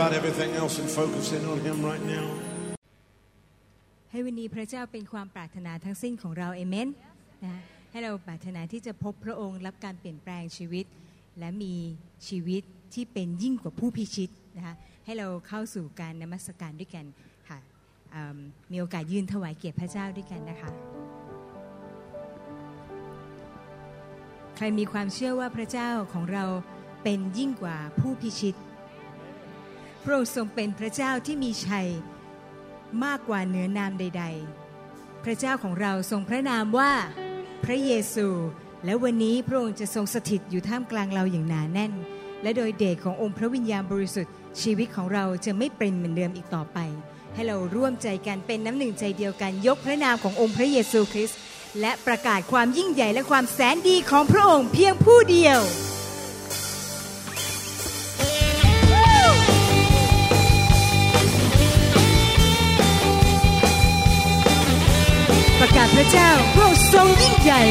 about everything else and focus in on Him right now. ให้วันนี้พระเจ้าเป็นความปรารถนาทั้งสิ้นของเราเอเมนนะให้เราปรารถนาที่จะพบพระองค์รับการเปลี่ยนแปลงชีวิต และมีชีวิตที่เป็นยิ่งกว่าผู้พิชิตนะคะให้เราเข้าสู่การนมัสการด้วยกันค่ะมมีโอกาสยืนถวายเกียรติพระเจ้าด้วยกันนะคะ ใครมีความเชื่อว่าพระเจ้าของเราเป็นยิ่งกว่าผู้พิชิต พระองค์ทรงเป็นพระเจ้าที่มีชัยมากกว่าเหนือนามใด ๆ พระเจ้าของเราทรงพระนามว่าพระเยซู และวันนี้พระองค์จะทรงสถิตอยู่ท่ามกลางเราอย่างหนาแน่น และโดยเดชขององค์พระวิญญาณบริสุทธิ์ ชีวิตของเราจะไม่เป็นเหมือนเดิมอีกต่อไป ให้เราร่วมใจกันเป็นน้ำหนึ่งใจเดียวกันยกพระนามขององค์พระเยซูคริสต์และประกาศความยิ่งใหญ่และความแสนดีของพระองค์เพียงผู้เดียว ประกาศพระเจ้าพระองค์ทรงยิ่งใหญ่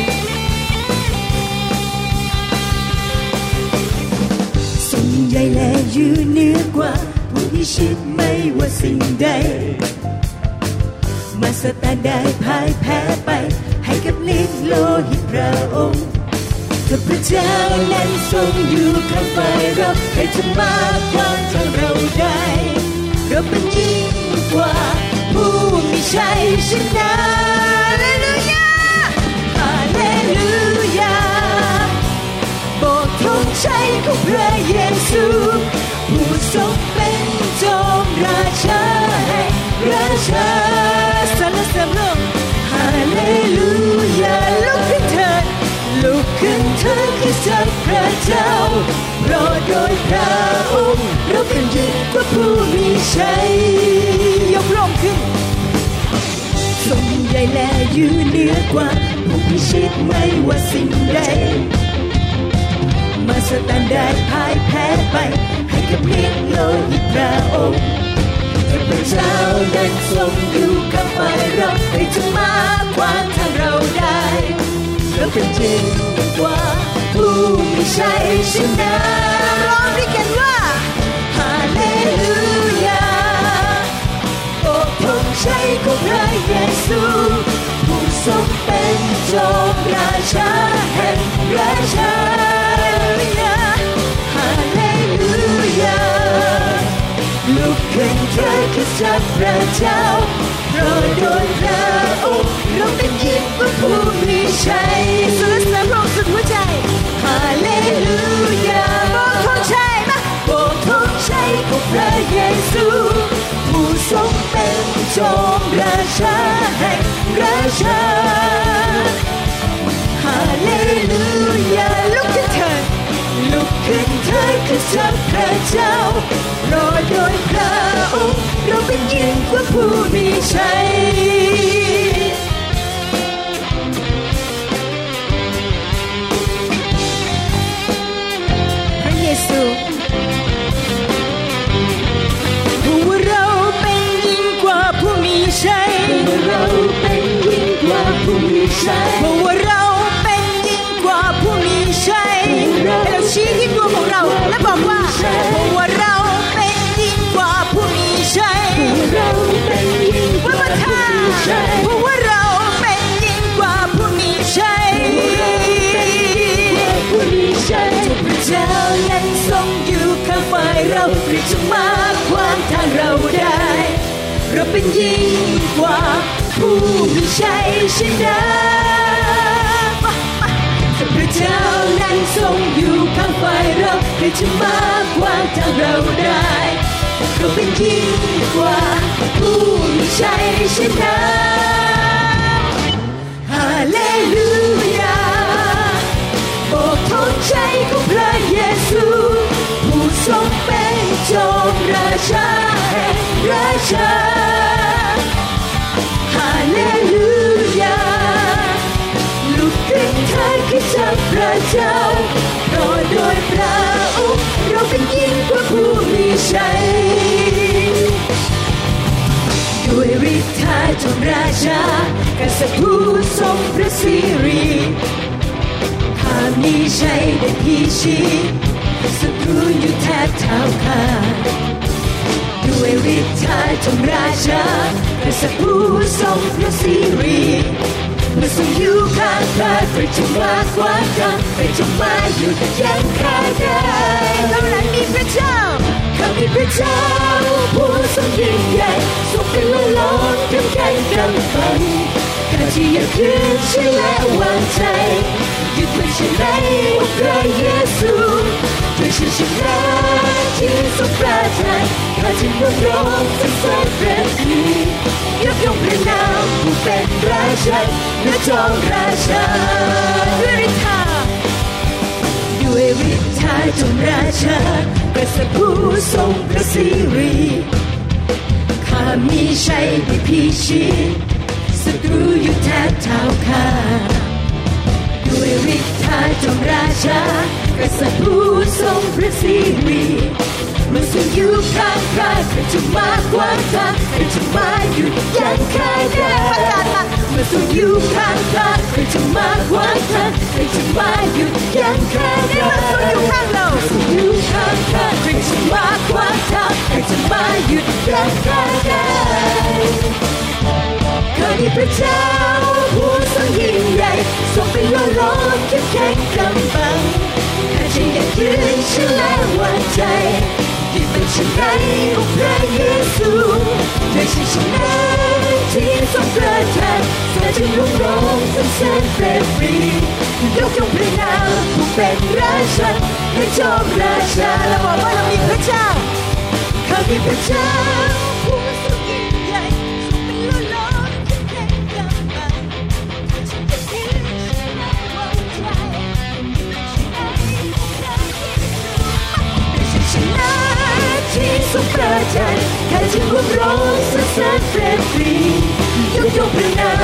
ทรงใหญ่และอยู่เหนือกว่าผู้พิชิตไม่ว่าสิ่งใด มาสแตนได้พ่ายแพ้ไป ให้กับฤทธิ์โลหิตพระองค์ถ้าพระเจ้านั้นทรงอยู่ข้างฝ่ายเราใครจะมาขวางทางเราได้เราเป็นยิ่งกว่า ผู้มีชัยชนะฮาเลลูยาฮาเลลูยาโบกธงชัยของพระเยซูผู้ทรงเป็นจอมราชาแห่งราชาสรรเสริญโลกฮาเลลูยาลุกขึ้นเถิดลุกขึ้นเถิดคือสัพระเจ้า ราะโดยพระองค์เราเป็นยิ่งกว่าผู้มีชัยยกร่มขึ้นทรงใหญ่และอยู่เหนือกว่าผู้พิชิตไม่ว่าสิ่งใดมาสตันได้พ่ายแพ้ไป ให้กับฤทธิ์โลหิตพระองค์ถ้าพระเจ้านั้นทรงอยู่ข้างฝ่ายเราใครจะมาขวาทางเราได้ เราเป็นจริงว่าผู้ไม่ใช่ฉันะร้องด้วยกันว่าฮาเลลูยาโอ้ธงชัยของพระเยซูผู้ทรงเป็นจอมราชาแห่งราชา ลุกขึ้นเถิดคือสัตว์พระเจ้าเพราโดยพระองค์เราเป็นยิ่งกว่าผู้มีชัยสรรเสริญพระองค์สุดหัวใจฮาเลลูยาโบกธงชัยมาโบกธงชัยของพระเยซูผู้ทรงเป็นจอมราชาแห่งราชาฮาเลลูยาลุกขึ้น ลุกขึ้นเถิดคือสัพพระเจ้ารอโดยพระองค์เราเป็นยิ่งกว่าผู้มีชัยพระเยซูผู้ว่าเราเป็นยิ่งกว่าผู้มีชัยเราเป็นยิ่งกว่าผู้มีชัย เพราะว่าเราเป็นยิ่งกว่าผู้มีชัเพราะว่าเราเป็นยิ่งกว่าผู้มีชัยเพราะว่าเราเป็นยิ่งกว่าผู้มีชัยผู้มีชัเจ้านนทรงอยู่ข้างฝ่เราหรือจาขวางทางเราได้ เราเป็นยิ่งกว่าผู้มีชัยชนะ เจ้านั้นทรงอยู่ข้างฝ่ายเราใครจะมากกว่าทางเราได้เราเป็นยิ่งกว่าผู้มีชัยชนะฮาเลลูยาโอ้ทงชัยของพระเยซู ผู้ทรงเป็นจอมราชาแห่งราชา ทางขึ้นจากพระเจ้าเพราะโดยพระองค์เราเป็นยิ่งกว่าผู้มีชัยด้วยฤทธาจงราชากษัตริย์ผู้ทรงพระสิริข้ามีชัยได้พี่ชีศัตรูอยู่แทบเท้าขาด้วยฤทธาจงราชากษัตริย์ผู้ทรงพระสิริ เมื่อทรงอยู่ข้างข้าใครจะมากกว่ากัน ได้เท่านั้นมีพระเจ้าข้ามีพระเจ้าผู้ทรงยิ่งใหญ่ทรงเป็นล้ล้อนเข้มแข็งกำบังข้าที่อยากขึ้นเชื่อและวางใจยึดมั่นเชื่อในองค์พระชาชนะที่ทรงประทานข้าจึงร้องร้องสรรเสริญพระคุณยกย่องพระนามผู้เป็นราชันและจอมราชาด้วยฤทธาด้วยฤทธาจงราชากษัตริย์ผู้ทรงพระสิริข้ามีชัยได้พิชิตศัตรูอยู่แทบเท้าข้าด้วยฤทธาจงราชากษัตริย์ผู้ทรงพระสิริเมื่อทรงอยู่ข้า เมื่อทรงอยู่ข้างข้าใคระมากกว่าข้าใครจะมาหยุดยั้งข้าได้เมื่อทรงอยู่ข้างเราทรงอยู่ข้างข้าใครจะมากกว่าข้าใครจะมาหยุดยั้งข้าได้ข้ามีพระเจ้าผู้ทรงยิ่งใหญ่ทรงเป็นล้อล้อเข้มแข็งกำบังข้าจะยังยืนเชื่อและวางใจที่เป็นชนะของพระเยซูด้วยชัยชนะที่ทรงประทานข้าจึงร้องร้องสรรเสริญเปรตปรียกย่องพระนามผู้เป็นราชันและจอมราชาและบอกว่าเรามีพระเจ้าข้ามีพระเจ้า ข้าจึงร้องร้องสรรเสริญเปรตปรียกย่องพร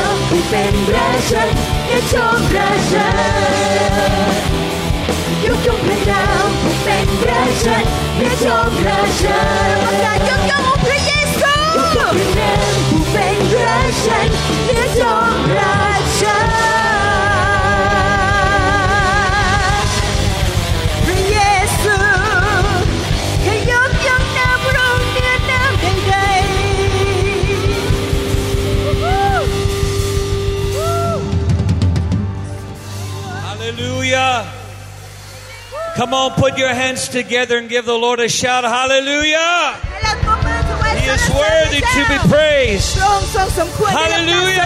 Come on, put your hands together and give the Lord a shout. Hallelujah. He is worthy to be praised. Hallelujah.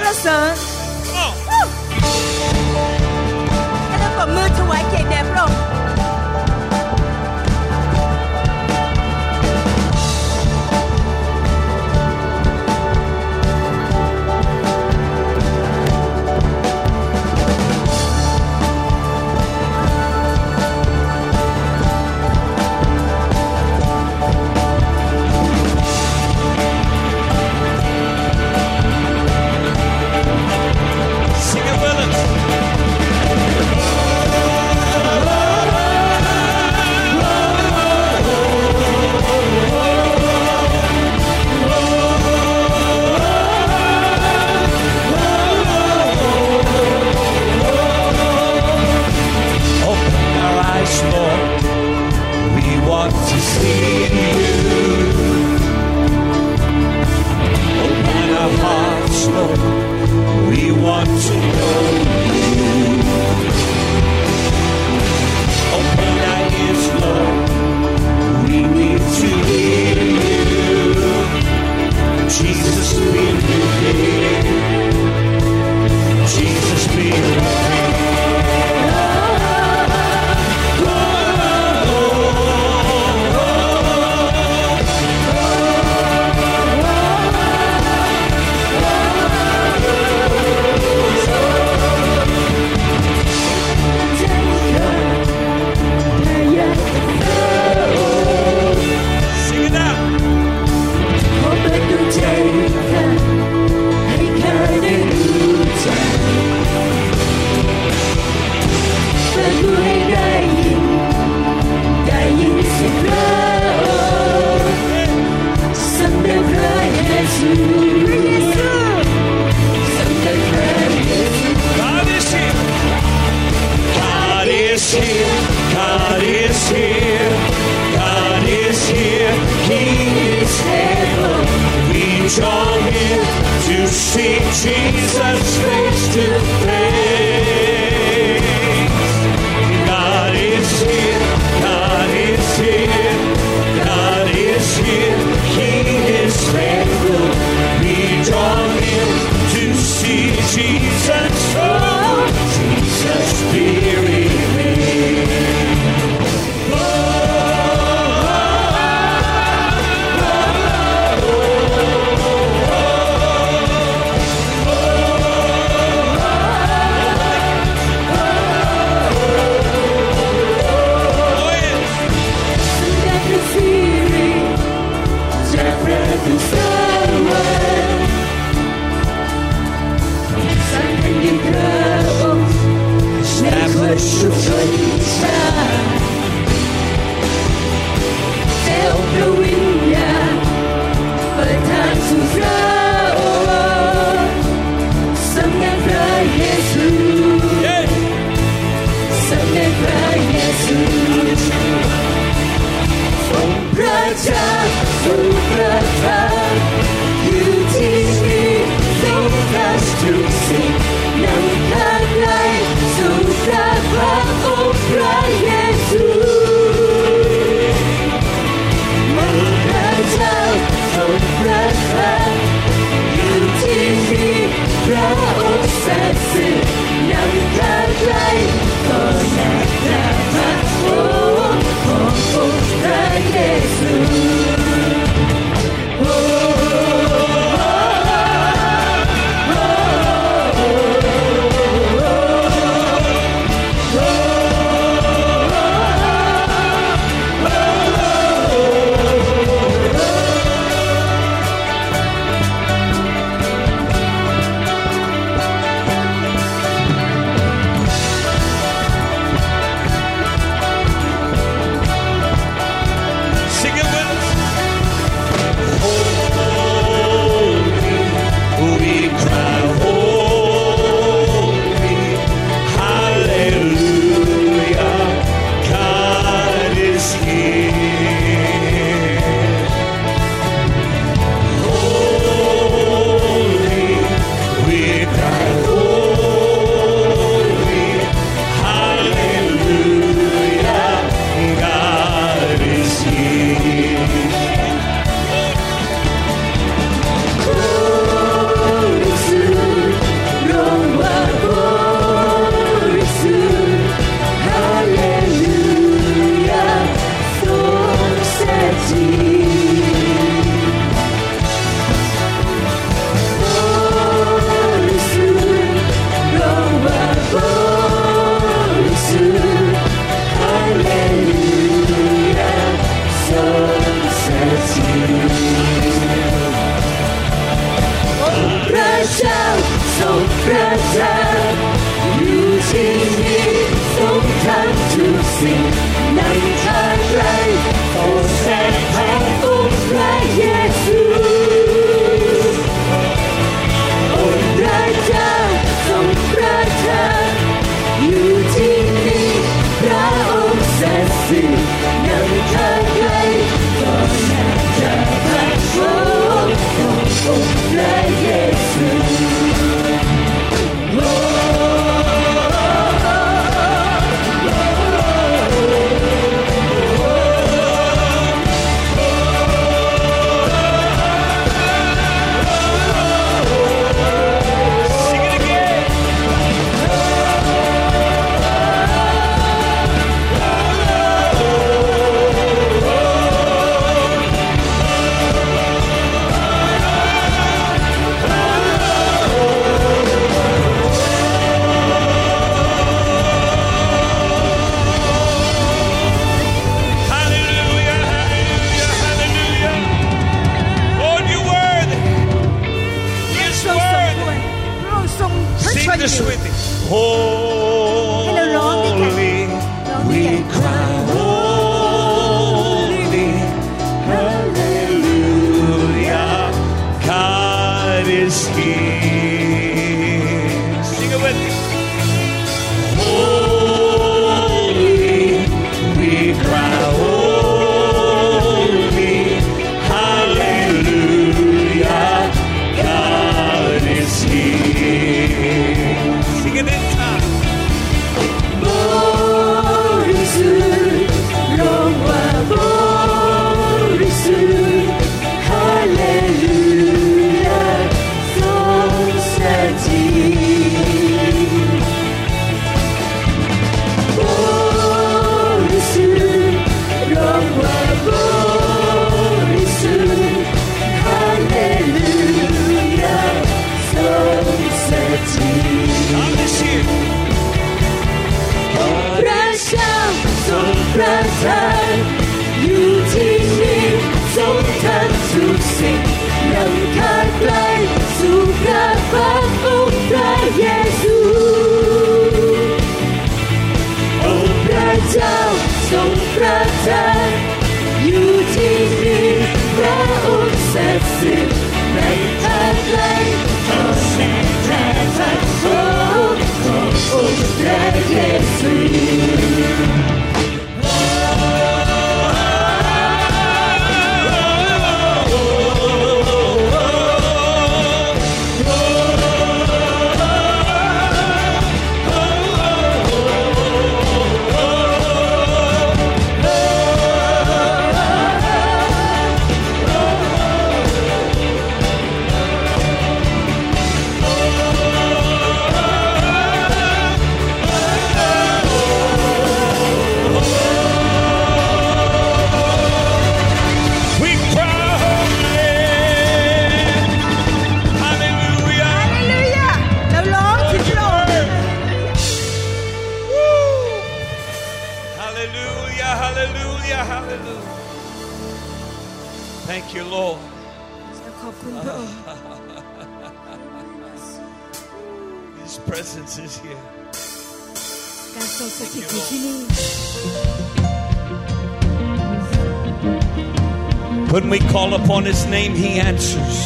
When we call upon His name, He answers.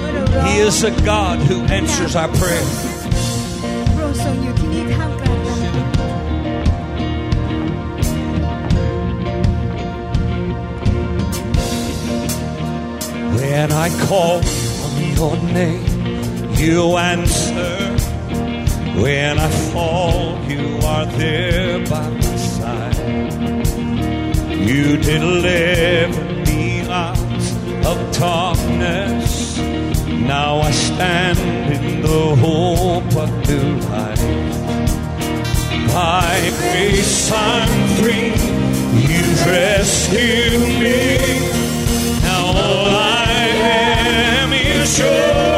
เมื่อเราร้อง He is a God who answers our prayer. พระองค์ทรงอยู่ที่นี่ท่ามกลางเรา When I call on your name, you answer. When I fall, you are there by my side. You deliver me out of darkness. Now I stand in the hope of new life. By grace I'm free. You've rescued me. Now all I am is yours.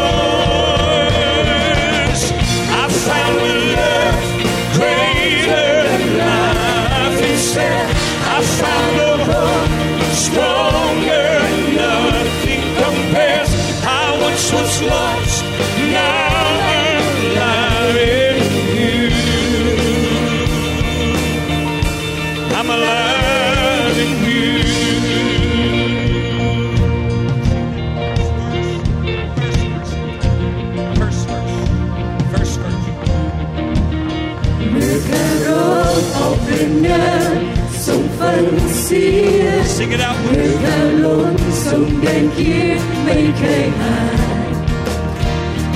เสียง Sing it out. เมื่อข้าล้นส่งเดินเคียงไม่เคยหาย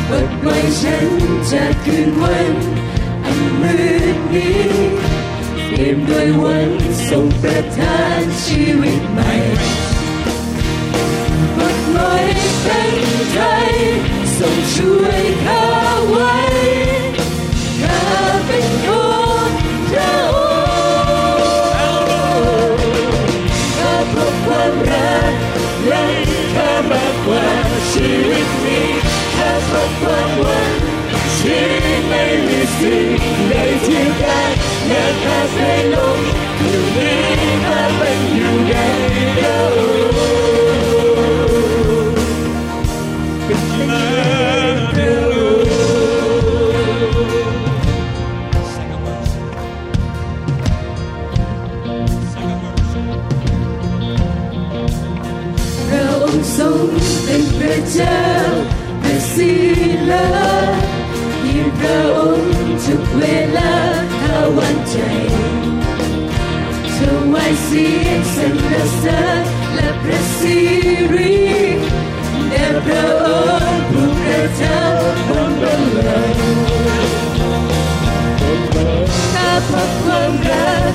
ปลดปล่อยฉันจากคืนวันอันมืดนี้เตรียมด้วยวันส่งประทานชีวิตใหม่ปลดปล่อยเป็นไทยส่งช่วยข้าไว้ ข้าพบความหวังที่ไม่มีสิ่งใดที่ไวายเสียงสรรเสริญและพระสิริแด่พระองค์ผู้ประทับบนบัลลังก์ข้าพบความรัก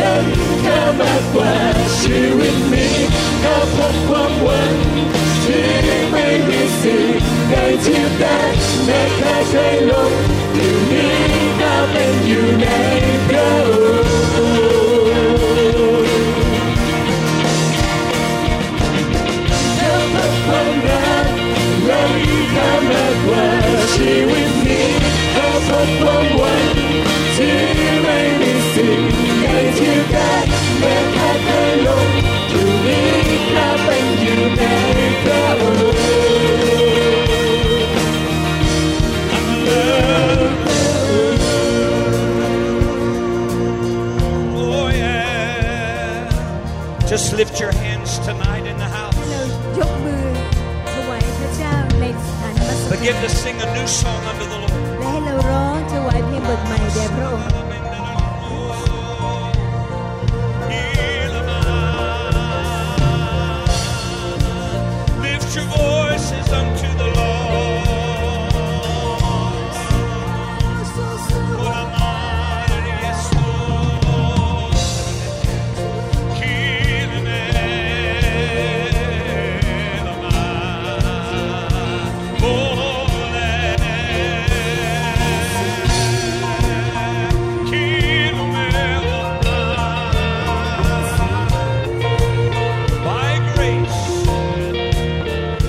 ล้ำค่ามากกว่าชีวิตนี้ข้าพบความหวังที่ไม่มีสิ่งใดทียบได้แม้ข้าเคยหลงอยู่นี้ข้าเป็นอยู่ในพระองค์ เคยหลงอยู่นี้ข้าเป็นอยู่ในพระองค์ Oh, yeah. Just lift your hands Begin to sing a new song unto the Lord. และให้เราร้องถวายเพลงบทใหม่แด่พระองค์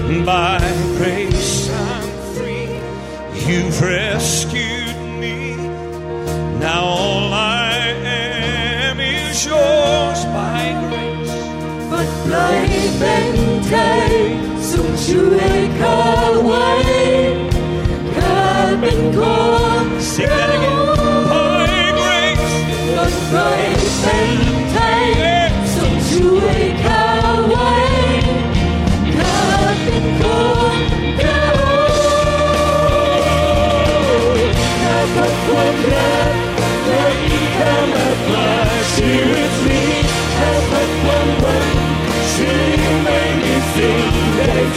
By grace I'm free. You've rescued me. Now all I am is yours by grace. Bất lời bên thầy dùng Chúa ơi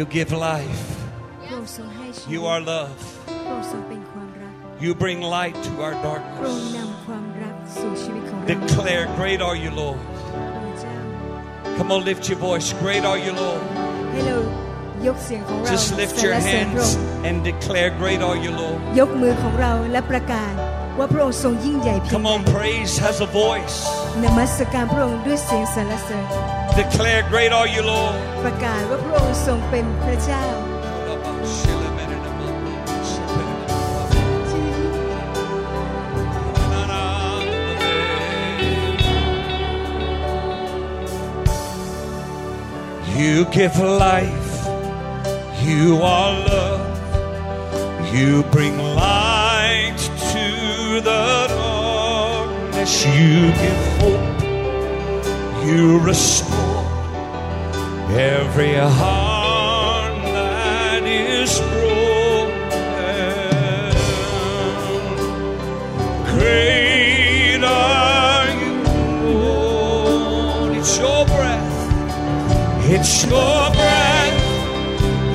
You give life. You are love. You bring light to our darkness. Declare, Great are you, Lord. Come on, lift your voice. Great are you, Lord. Just lift your hands and declare, Great are you, Lord. Come on, praise has a voice. Declare, Great are you, Lord. ประกาศว่าพระองค์ทรงเป็นพระเจ้า You give life, you are love, you bring light to the darkness, you give hope, you restore every heart that is broken. Great are you, Lord. It's your breath. It's your breath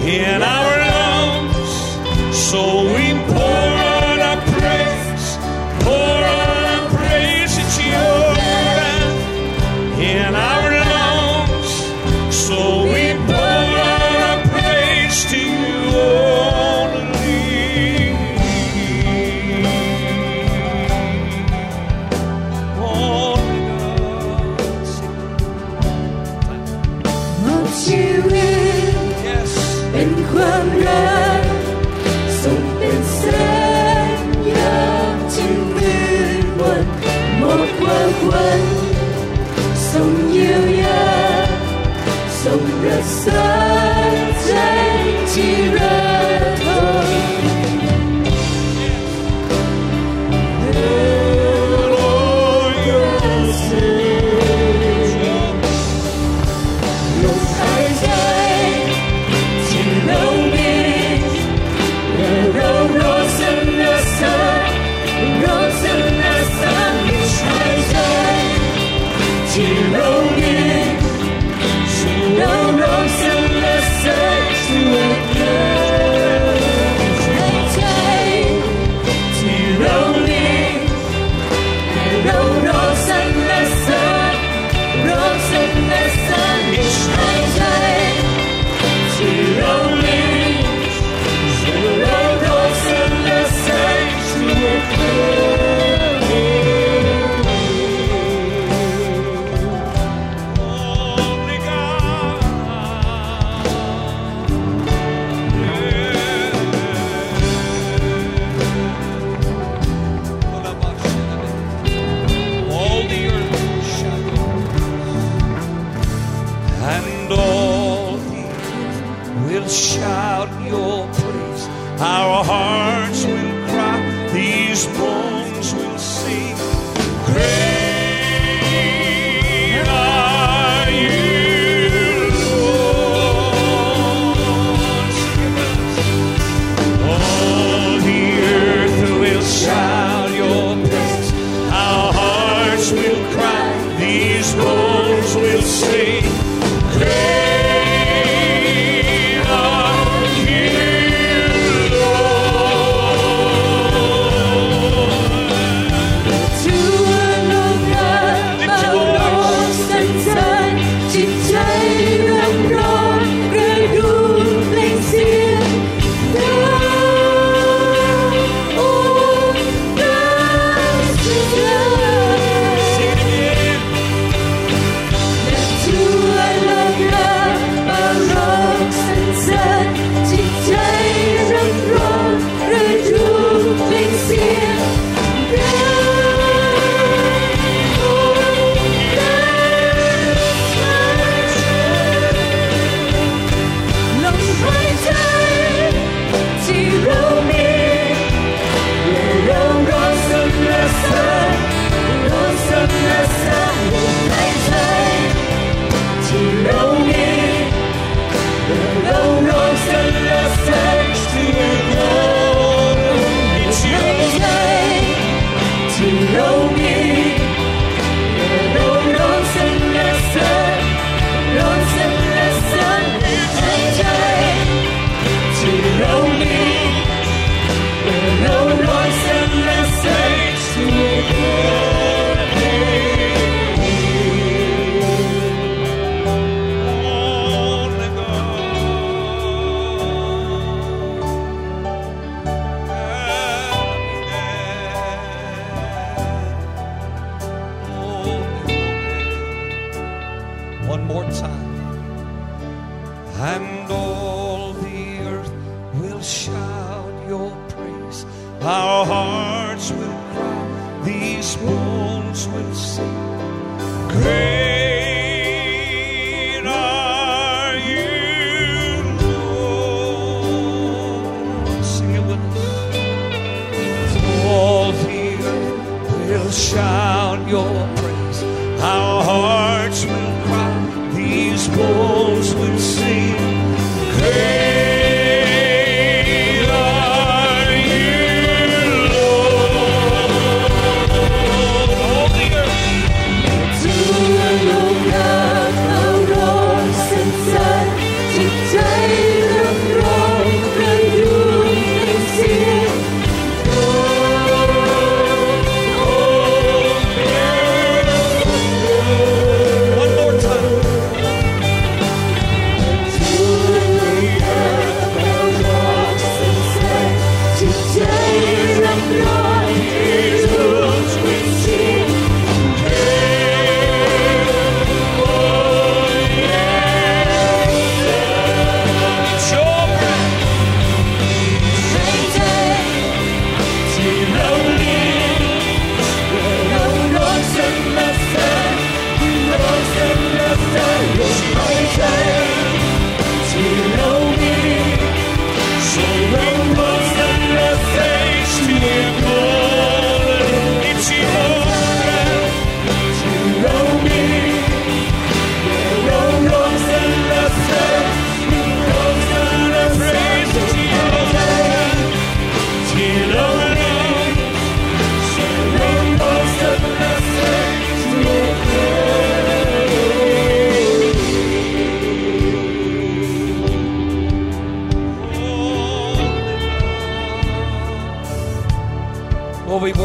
in our throne.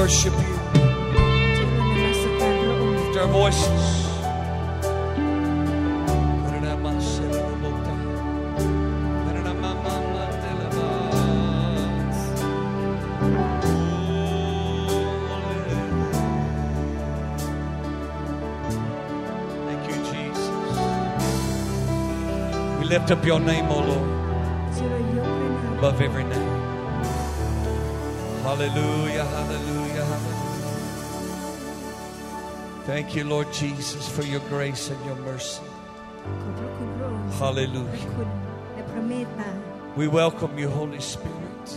worship you. Lift our voices. Thank you, Jesus. We lift up your name, O oh Lord, above every name. Hallelujah, hallelujah. Thank you, Lord Jesus, for your grace and your mercy. Hallelujah We welcome you, Holy Spirit,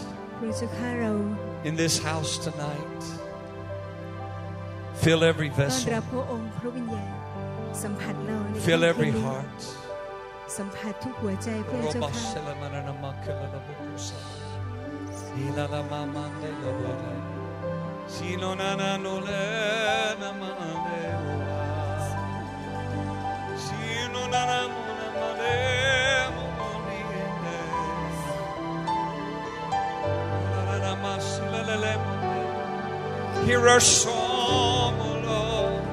in this house tonight. Fill every vessel, fill every heart. Fill every heart si non hanno le hear our song O Lord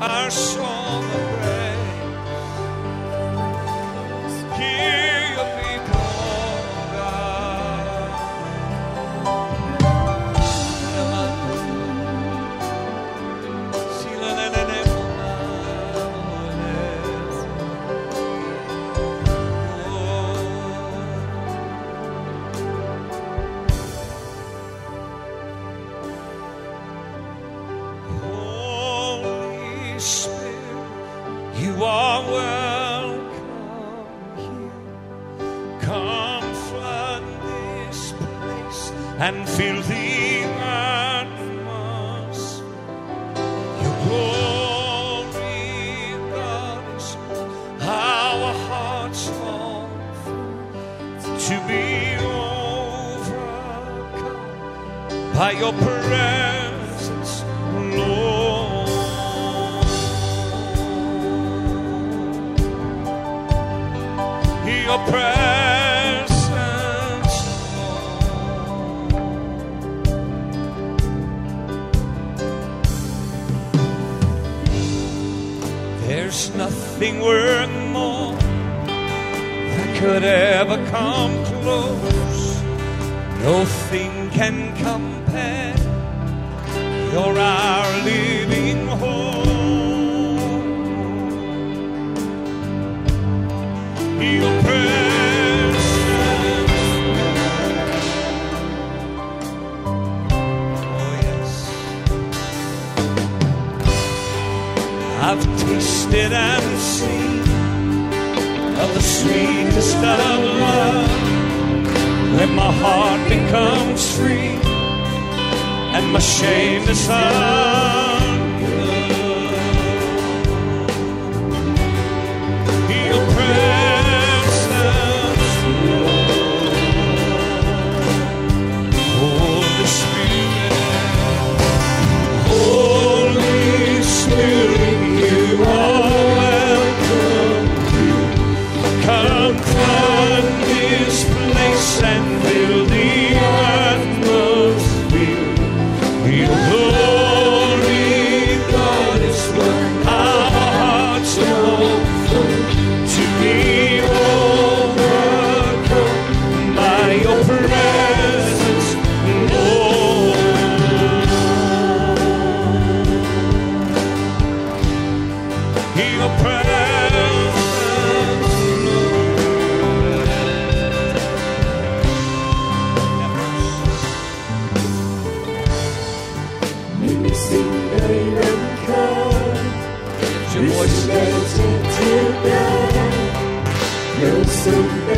our song of praise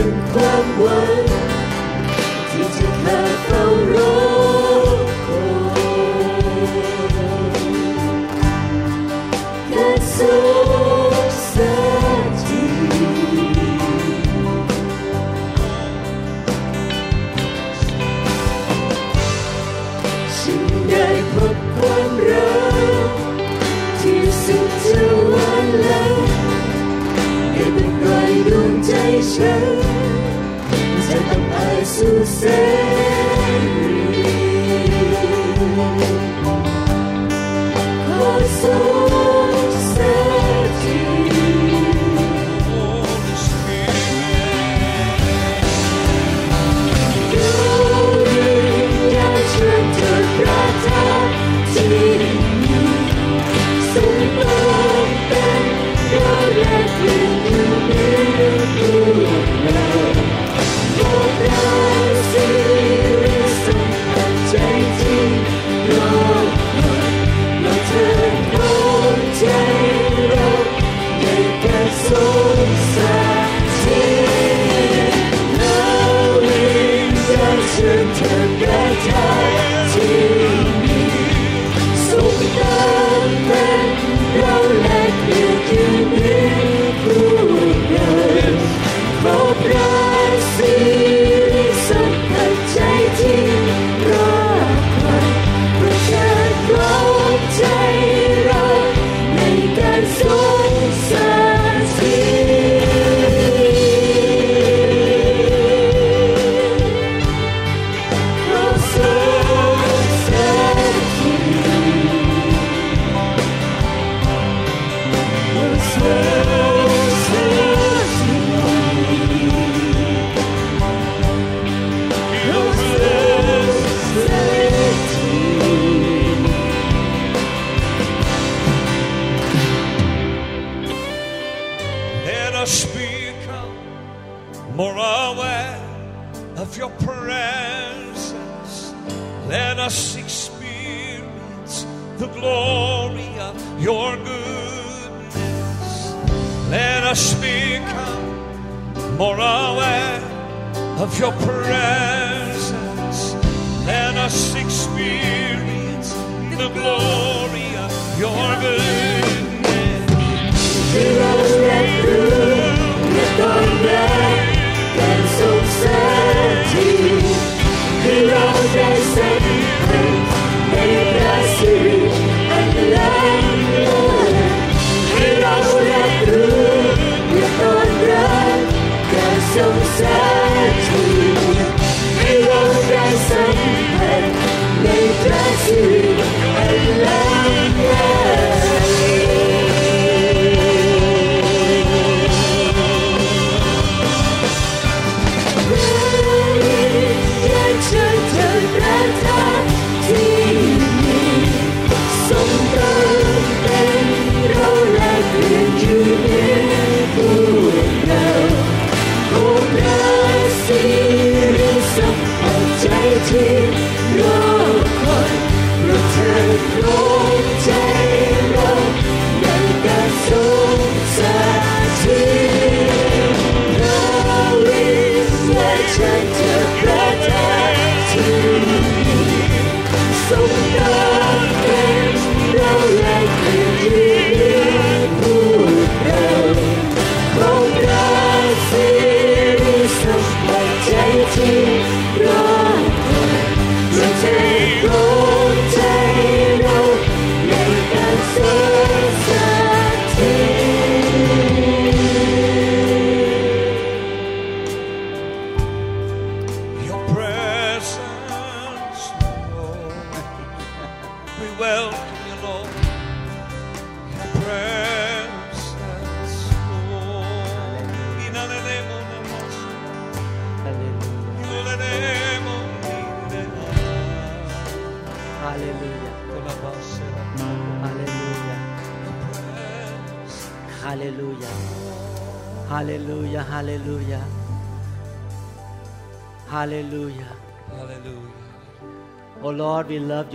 รงเสู่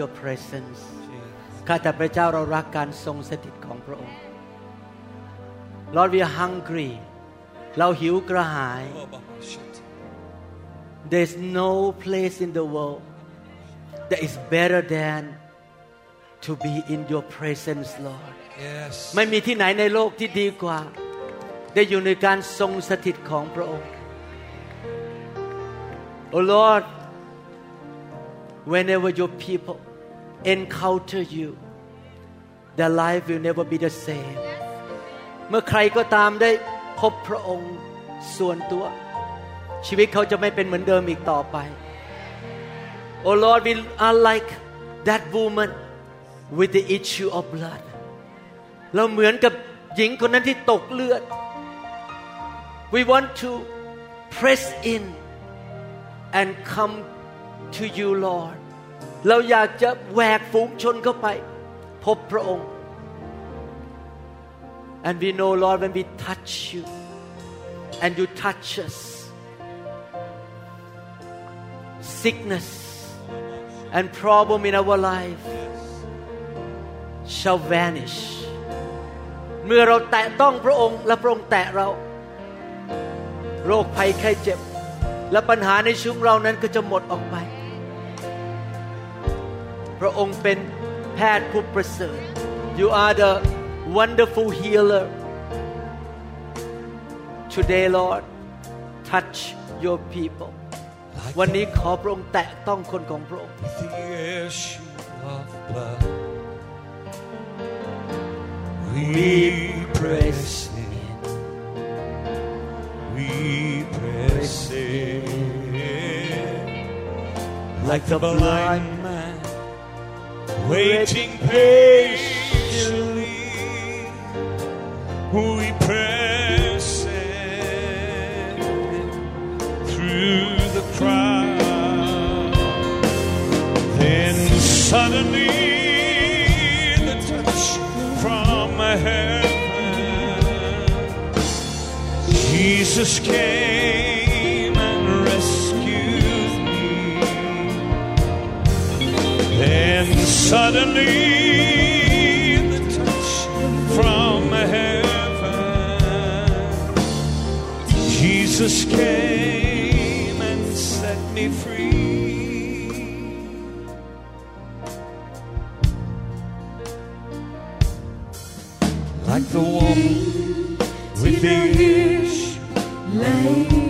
your presence Jesus. ข้าแต่พระเจ้าเรารักการทรงสถิตของพระองค์ Lord we are hungry เราหิวกระหาย Kolabashit. There's no place in the world that is better than to be in your presence Lord Yes. ไม่มีที่ไหนในโลกที่ดีกว่า ได้อยู่ในการทรงสถิตของพระองค์ Oh Lord whenever your people encounter you their life will never be the same เมื่อใครก็ตามได้พบพระองค์ส่วนตัว ชีวิตเขาจะไม่เป็นเหมือนเดิมอีกต่อไป Oh Lord we are like that woman with the issue of blood เราเหมือนกับหญิงคนนั้นที่ตกเลือด we want to press in and come to you Lord เราอยากจะแหวกฝูงชนเข้าไป พบพระองค์ and we know Lord when we touch you and you touch us sickness and problem in our life shall vanish เมื่อเราแตะต้องพระองค์และพระองค์แตะเรา โรคภัยไข้เจ็บ และปัญหาในชีวิตของเรานั้นก็จะหมดออกไป พระองค์เป็นแพทย์ผู้ประเสริฐ You are the wonderful healer Today Lord touch your people วันนี้ขอพระองค์แตะต้องคนของพระองค์ With the issue of blood, we press in. We press in. Like the blind man, waiting patiently. We press through the crowd. Then suddenly the touch from heaven, Jesus came Suddenly, the touch from heaven. Jesus came and set me free. Like the woman with the issue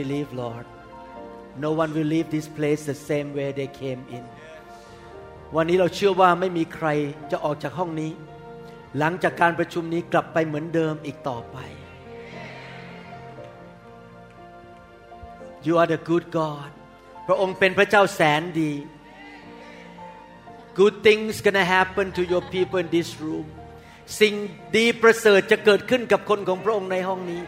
believe, Lord, no one will leave this place the same way they came in. วันนี้เราเชื่อว่าไม่มีใครจะออกจากห้องนี้ หลังจากการประชุมนี้กลับไปเหมือนเดิมอีกต่อไป You are the good God พระองค์เป็นพระเจ้าแสนดี Good things gonna happen to your people in this room สิ่งดีประเสริฐจะเกิดขึ้นกับคนของพระองค์ในห้องนี้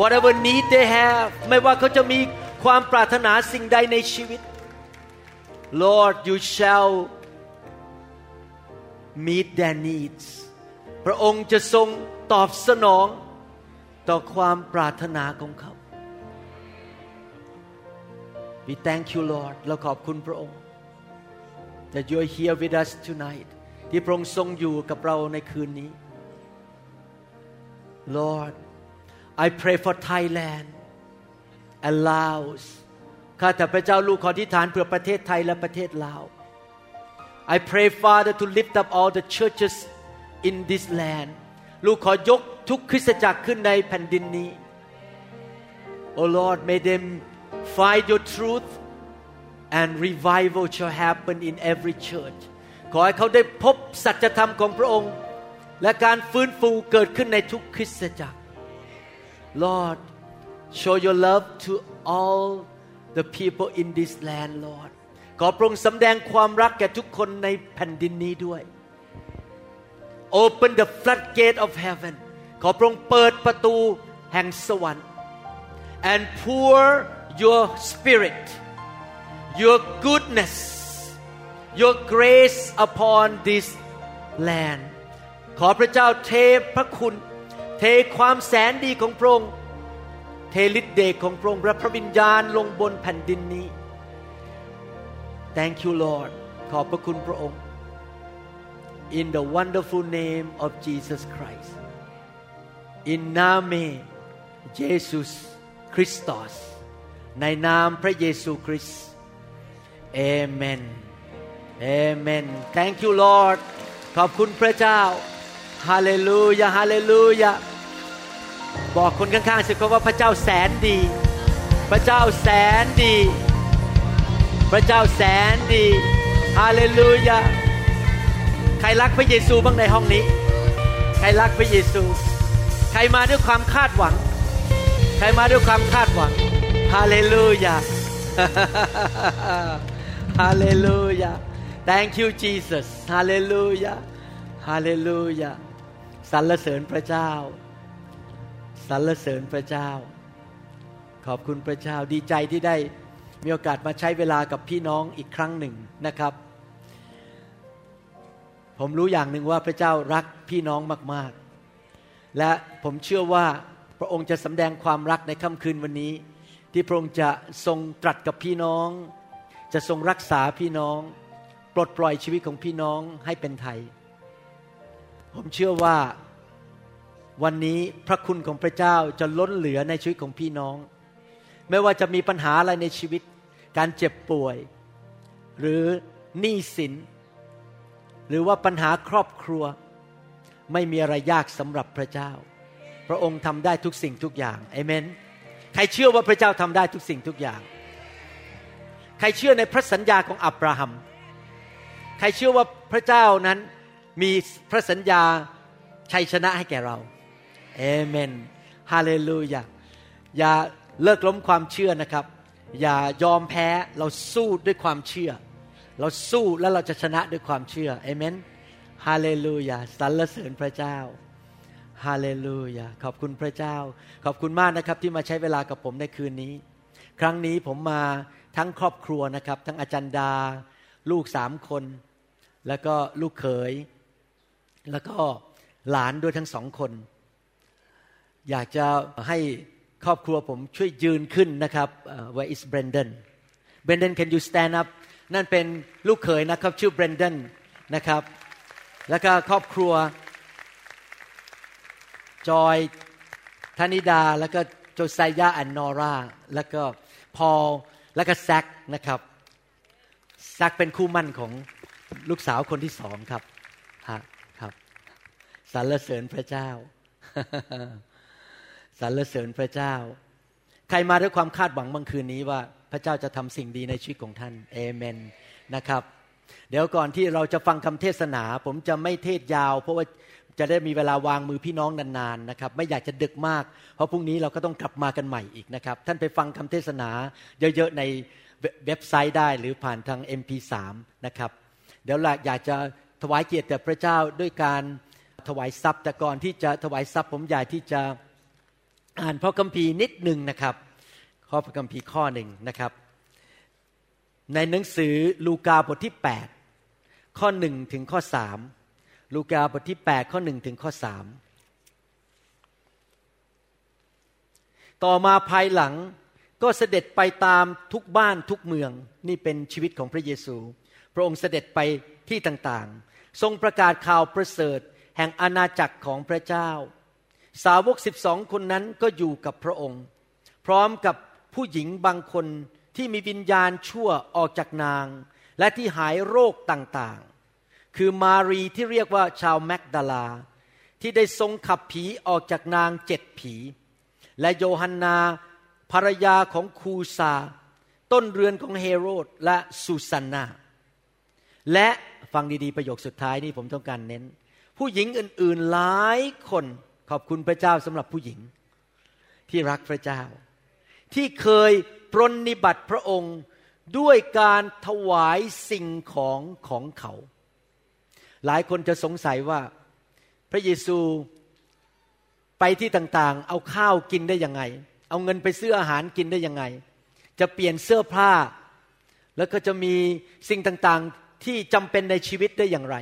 whatever need they have ไม่ว่าเขาจะมีความปรารถนาสิ่งใดในชีวิต Lord you shall meet their needs พระองค์จะทรงตอบสนองต่อความปรารถนาของเขา We thank you Lord เราขอบคุณพระองค์ that you're here with us tonight ที่พระองค์ทรงอยู่กับเราในคืนนี้ Lord I pray for Thailand and Laos ข้าแต่พระเจ้าลูกขอที่ฐานเพื่อประเทศไทยและประเทศลาว I pray Father to lift up all the churches in this land ลูกขอยกทุกคริสตจักรขึ้นในแผ่นดินนี้ Oh Lord may them find your truth and revival shall happen in every church ขอให้เขาได้พบสัจธรรมของพระองค์ และการฟื้นฟูเกิดขึ้นในทุกคริสตจักร Lord show your love to all the people in this land Lord ขอพระองค์สำแดงความรักแก่ทุกคนในแผ่นดินนี้ด้วย Open the floodgate of heaven ขอพระองค์เปิดประตูแห่งสวรรค์ and pour your spirit your goodness your grace upon this land ขอพระเจ้าเทพระคุณ ทความแสนดีของพระองค์ เทฤทธิเดชของพระองค์และพระวิญญาณลงบนแผ่นดินนี้ Thank you Lord ขอบพระคุณพระองค์ In the wonderful name of Jesus Christ In name Jesus Christos ในนามพระเยซูคริสต์ Amen Amen Thank you Lord ขอบคุณพระเจ้าฮาเลลูยาฮาเลลูยา บอกคนข้างๆสิครับว่าพระเจ้าแสนดี พระเจ้าแสนดี พระเจ้าแสนดีฮาเลลูยาใครรักพระเยซูบ้างในห้องนี้ ใครรักพระเยซู ใครมาด้วยความคาดหวัง ใครมาด้วยความคาดหวังฮาเลลูยาฮาเลลูยา thank you Jesus ฮาเลลูยาฮาเลลูยาสรรเสริญพระเจ้า สรรเสริญพระเจ้า ขอบคุณพระเจ้าดีใจที่ได้มีโอกาสมาใช้เวลากับพี่น้องอีกครั้งหนึ่งนะครับ ผมรู้อย่างหนึ่งว่าพระเจ้ารักพี่น้องมาก ๆ และผมเชื่อว่าพระองค์จะสำแดงความรักในค่ำคืนวันนี้ ที่พระองค์จะทรงตรัสกับพี่น้อง จะทรงรักษาพี่น้อง ปลดปล่อยชีวิตของพี่น้องให้เป็นไทย ผมเชื่อว่า วันนี้พระคุณของพระเจ้าจะล้นเหลือในชีวิตของพี่น้อง ไม่ว่าจะมีปัญหาอะไรในชีวิต การเจ็บป่วย หรือหนี้สิน หรือว่าปัญหาครอบครัว ไม่มีอะไรยากสำหรับพระเจ้า พระองค์ทำได้ทุกสิ่งทุกอย่างเอเมน ใครเชื่อว่าพระเจ้าทำได้ทุกสิ่งทุกอย่าง ใครเชื่อในพระสัญญาของอับราฮัม ใครเชื่อว่าพระเจ้านั้นมีพระสัญญาชัยชนะให้แก่เรา เอเมนฮาเลลูยาอย่าเลิกล้มความเชื่อนะครับ อย่ายอมแพ้เราสู้ด้วยความเชื่อ เราสู้แล้วเราจะชนะด้วยความเชื่อเอเมนฮาเลลูยาสรรเสริญพระเจ้าฮาเลลูยาขอบคุณพระเจ้า ขอบคุณมากนะครับที่มาใช้เวลากับผมในคืนนี้ ครั้งนี้ผมมาทั้งครอบครัวนะครับ ทั้งอาจารย์ดา ลูกสามคน แล้วก็ลูกเขย แล้วก็หลานด้วยทั้งสองคน อยากจะให้ครอบครัวผมช่วยยืนขึ้นนะครับ Where is Brendan Brendan can you stand up นั่นเป็นลูกเขยนะครับชื่อ Brendan นะครับ แล้วก็ครอบครัว จอยธนิดา แล้วก็โจไซยาแอนนอราแล้วก็พอลแล้วก็แซกนะครับแซกเป็นคู่มั่นของลูกสาวคนที่สองครับครับสรรเสริญพระเจ้า สรรเสริญพระเจ้า ใครมาด้วยความคาดหวังบางคืนนี้ว่าพระเจ้าจะทำสิ่งดีในชีวิตของท่านเอเมนนะครับ เดี๋ยวก่อนที่เราจะฟังคำเทศนา ผมจะไม่เทศยาว เพราะว่าจะได้มีเวลาวางมือพี่น้องนานๆนะครับ ไม่อยากจะดึกมาก เพราะพรุ่งนี้เราก็ต้องกลับมากันใหม่อีกนะครับ ท่านไปฟังคำเทศนาเยอะๆในเว็บไซต์ได้หรือผ่านทาง MP3 นะครับ เดี๋ยวอยากจะถวายเกียรติแด่พระเจ้าด้วยการถวายทรัพย์แต่ก่อนที่จะถวายทรัพย์ผมอยากที่จะ อ่านพระคัมภีร์นิดหนึ่งนะครับข้อพระคัมภีร์ข้อหนึ่งนะครับ ในหนังสือลูกาบทที่ 8 ข้อหนึ่งถึงข้อสามลูกาบทที่ 8 ข้อหนึ่งถึงข้อสามต่อมาภายหลังก็เสด็จไปตามทุกบ้านทุกเมืองนี่เป็นชีวิตของพระเยซู พระองค์เสด็จไปที่ต่างๆ ทรงประกาศข่าวประเสริฐ แห่งอาณาจักรของพระเจ้า สาวกสิบสองคนนั้นก็อยู่กับพระองค์ พร้อมกับผู้หญิงบางคนที่มีวิญญาณชั่วออกจากนาง และที่หายโรคต่างๆ คือมารีที่เรียกว่าชาวแมกดาลา ที่ได้ทรงขับผีออกจากนางเจ็ดผี และโยฮันนาภรรยาของคูซา ต้นเรือนของเฮโรดและสุสันนาและฟังดีๆประโยคสุดท้ายนี่ผมต้องการเน้น ผู้หญิงอื่นๆหลายคน ขอบคุณพระเจ้าสำหรับผู้หญิง ที่รักพระเจ้า ที่เคยปรนนิบัติพระองค์ด้วยการถวายสิ่งของของเขา หลายคนจะสงสัยว่า พระเยซูไปที่ต่างๆ เอาข้าวกินได้ยังไง เอาเงินไปซื้ออาหารกินได้ยังไง จะเปลี่ยนเสื้อผ้า แล้วก็จะมีสิ่งต่างๆที่จำเป็นในชีวิตได้อย่างไร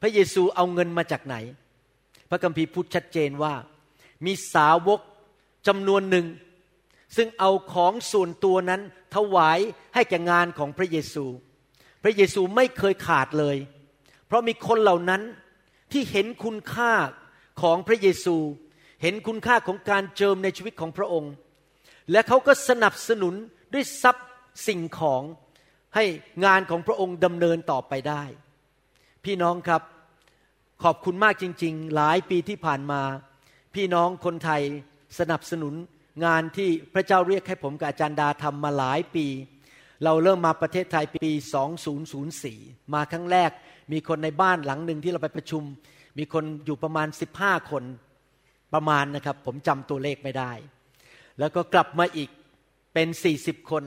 พระเยซูเอาเงินมาจากไหน พระคัมภีร์พูดชัดเจนว่า มีสาวกจำนวนหนึ่ง ซึ่งเอาของส่วนตัวนั้นถวายให้แก่งานของพระเยซู พระเยซูไม่เคยขาดเลย เพราะมีคนเหล่านั้นที่เห็นคุณค่าของพระเยซู เห็นคุณค่าของการเจิมในชีวิตของพระองค์ และเขาก็สนับสนุนด้วยทรัพย์สิ่งของให้งานของพระองค์ดำเนินต่อไปได้ พี่น้องครับ ขอบคุณมากจริง ๆ หลายปีที่ผ่านมา พี่น้องคนไทยสนับสนุนงานที่พระเจ้าเรียกให้ผมกับอาจารย์ดาทำมาหลายปี เราเริ่มมาประเทศไทยปี 2004 มาครั้งแรกมีคนในบ้านหลังหนึ่งที่เราไปประชุม มีคนอยู่ประมาณ 15 คนประมาณนะครับ ผมจำตัวเลขไม่ได้ แล้วก็กลับมาอีกเป็น 40 คน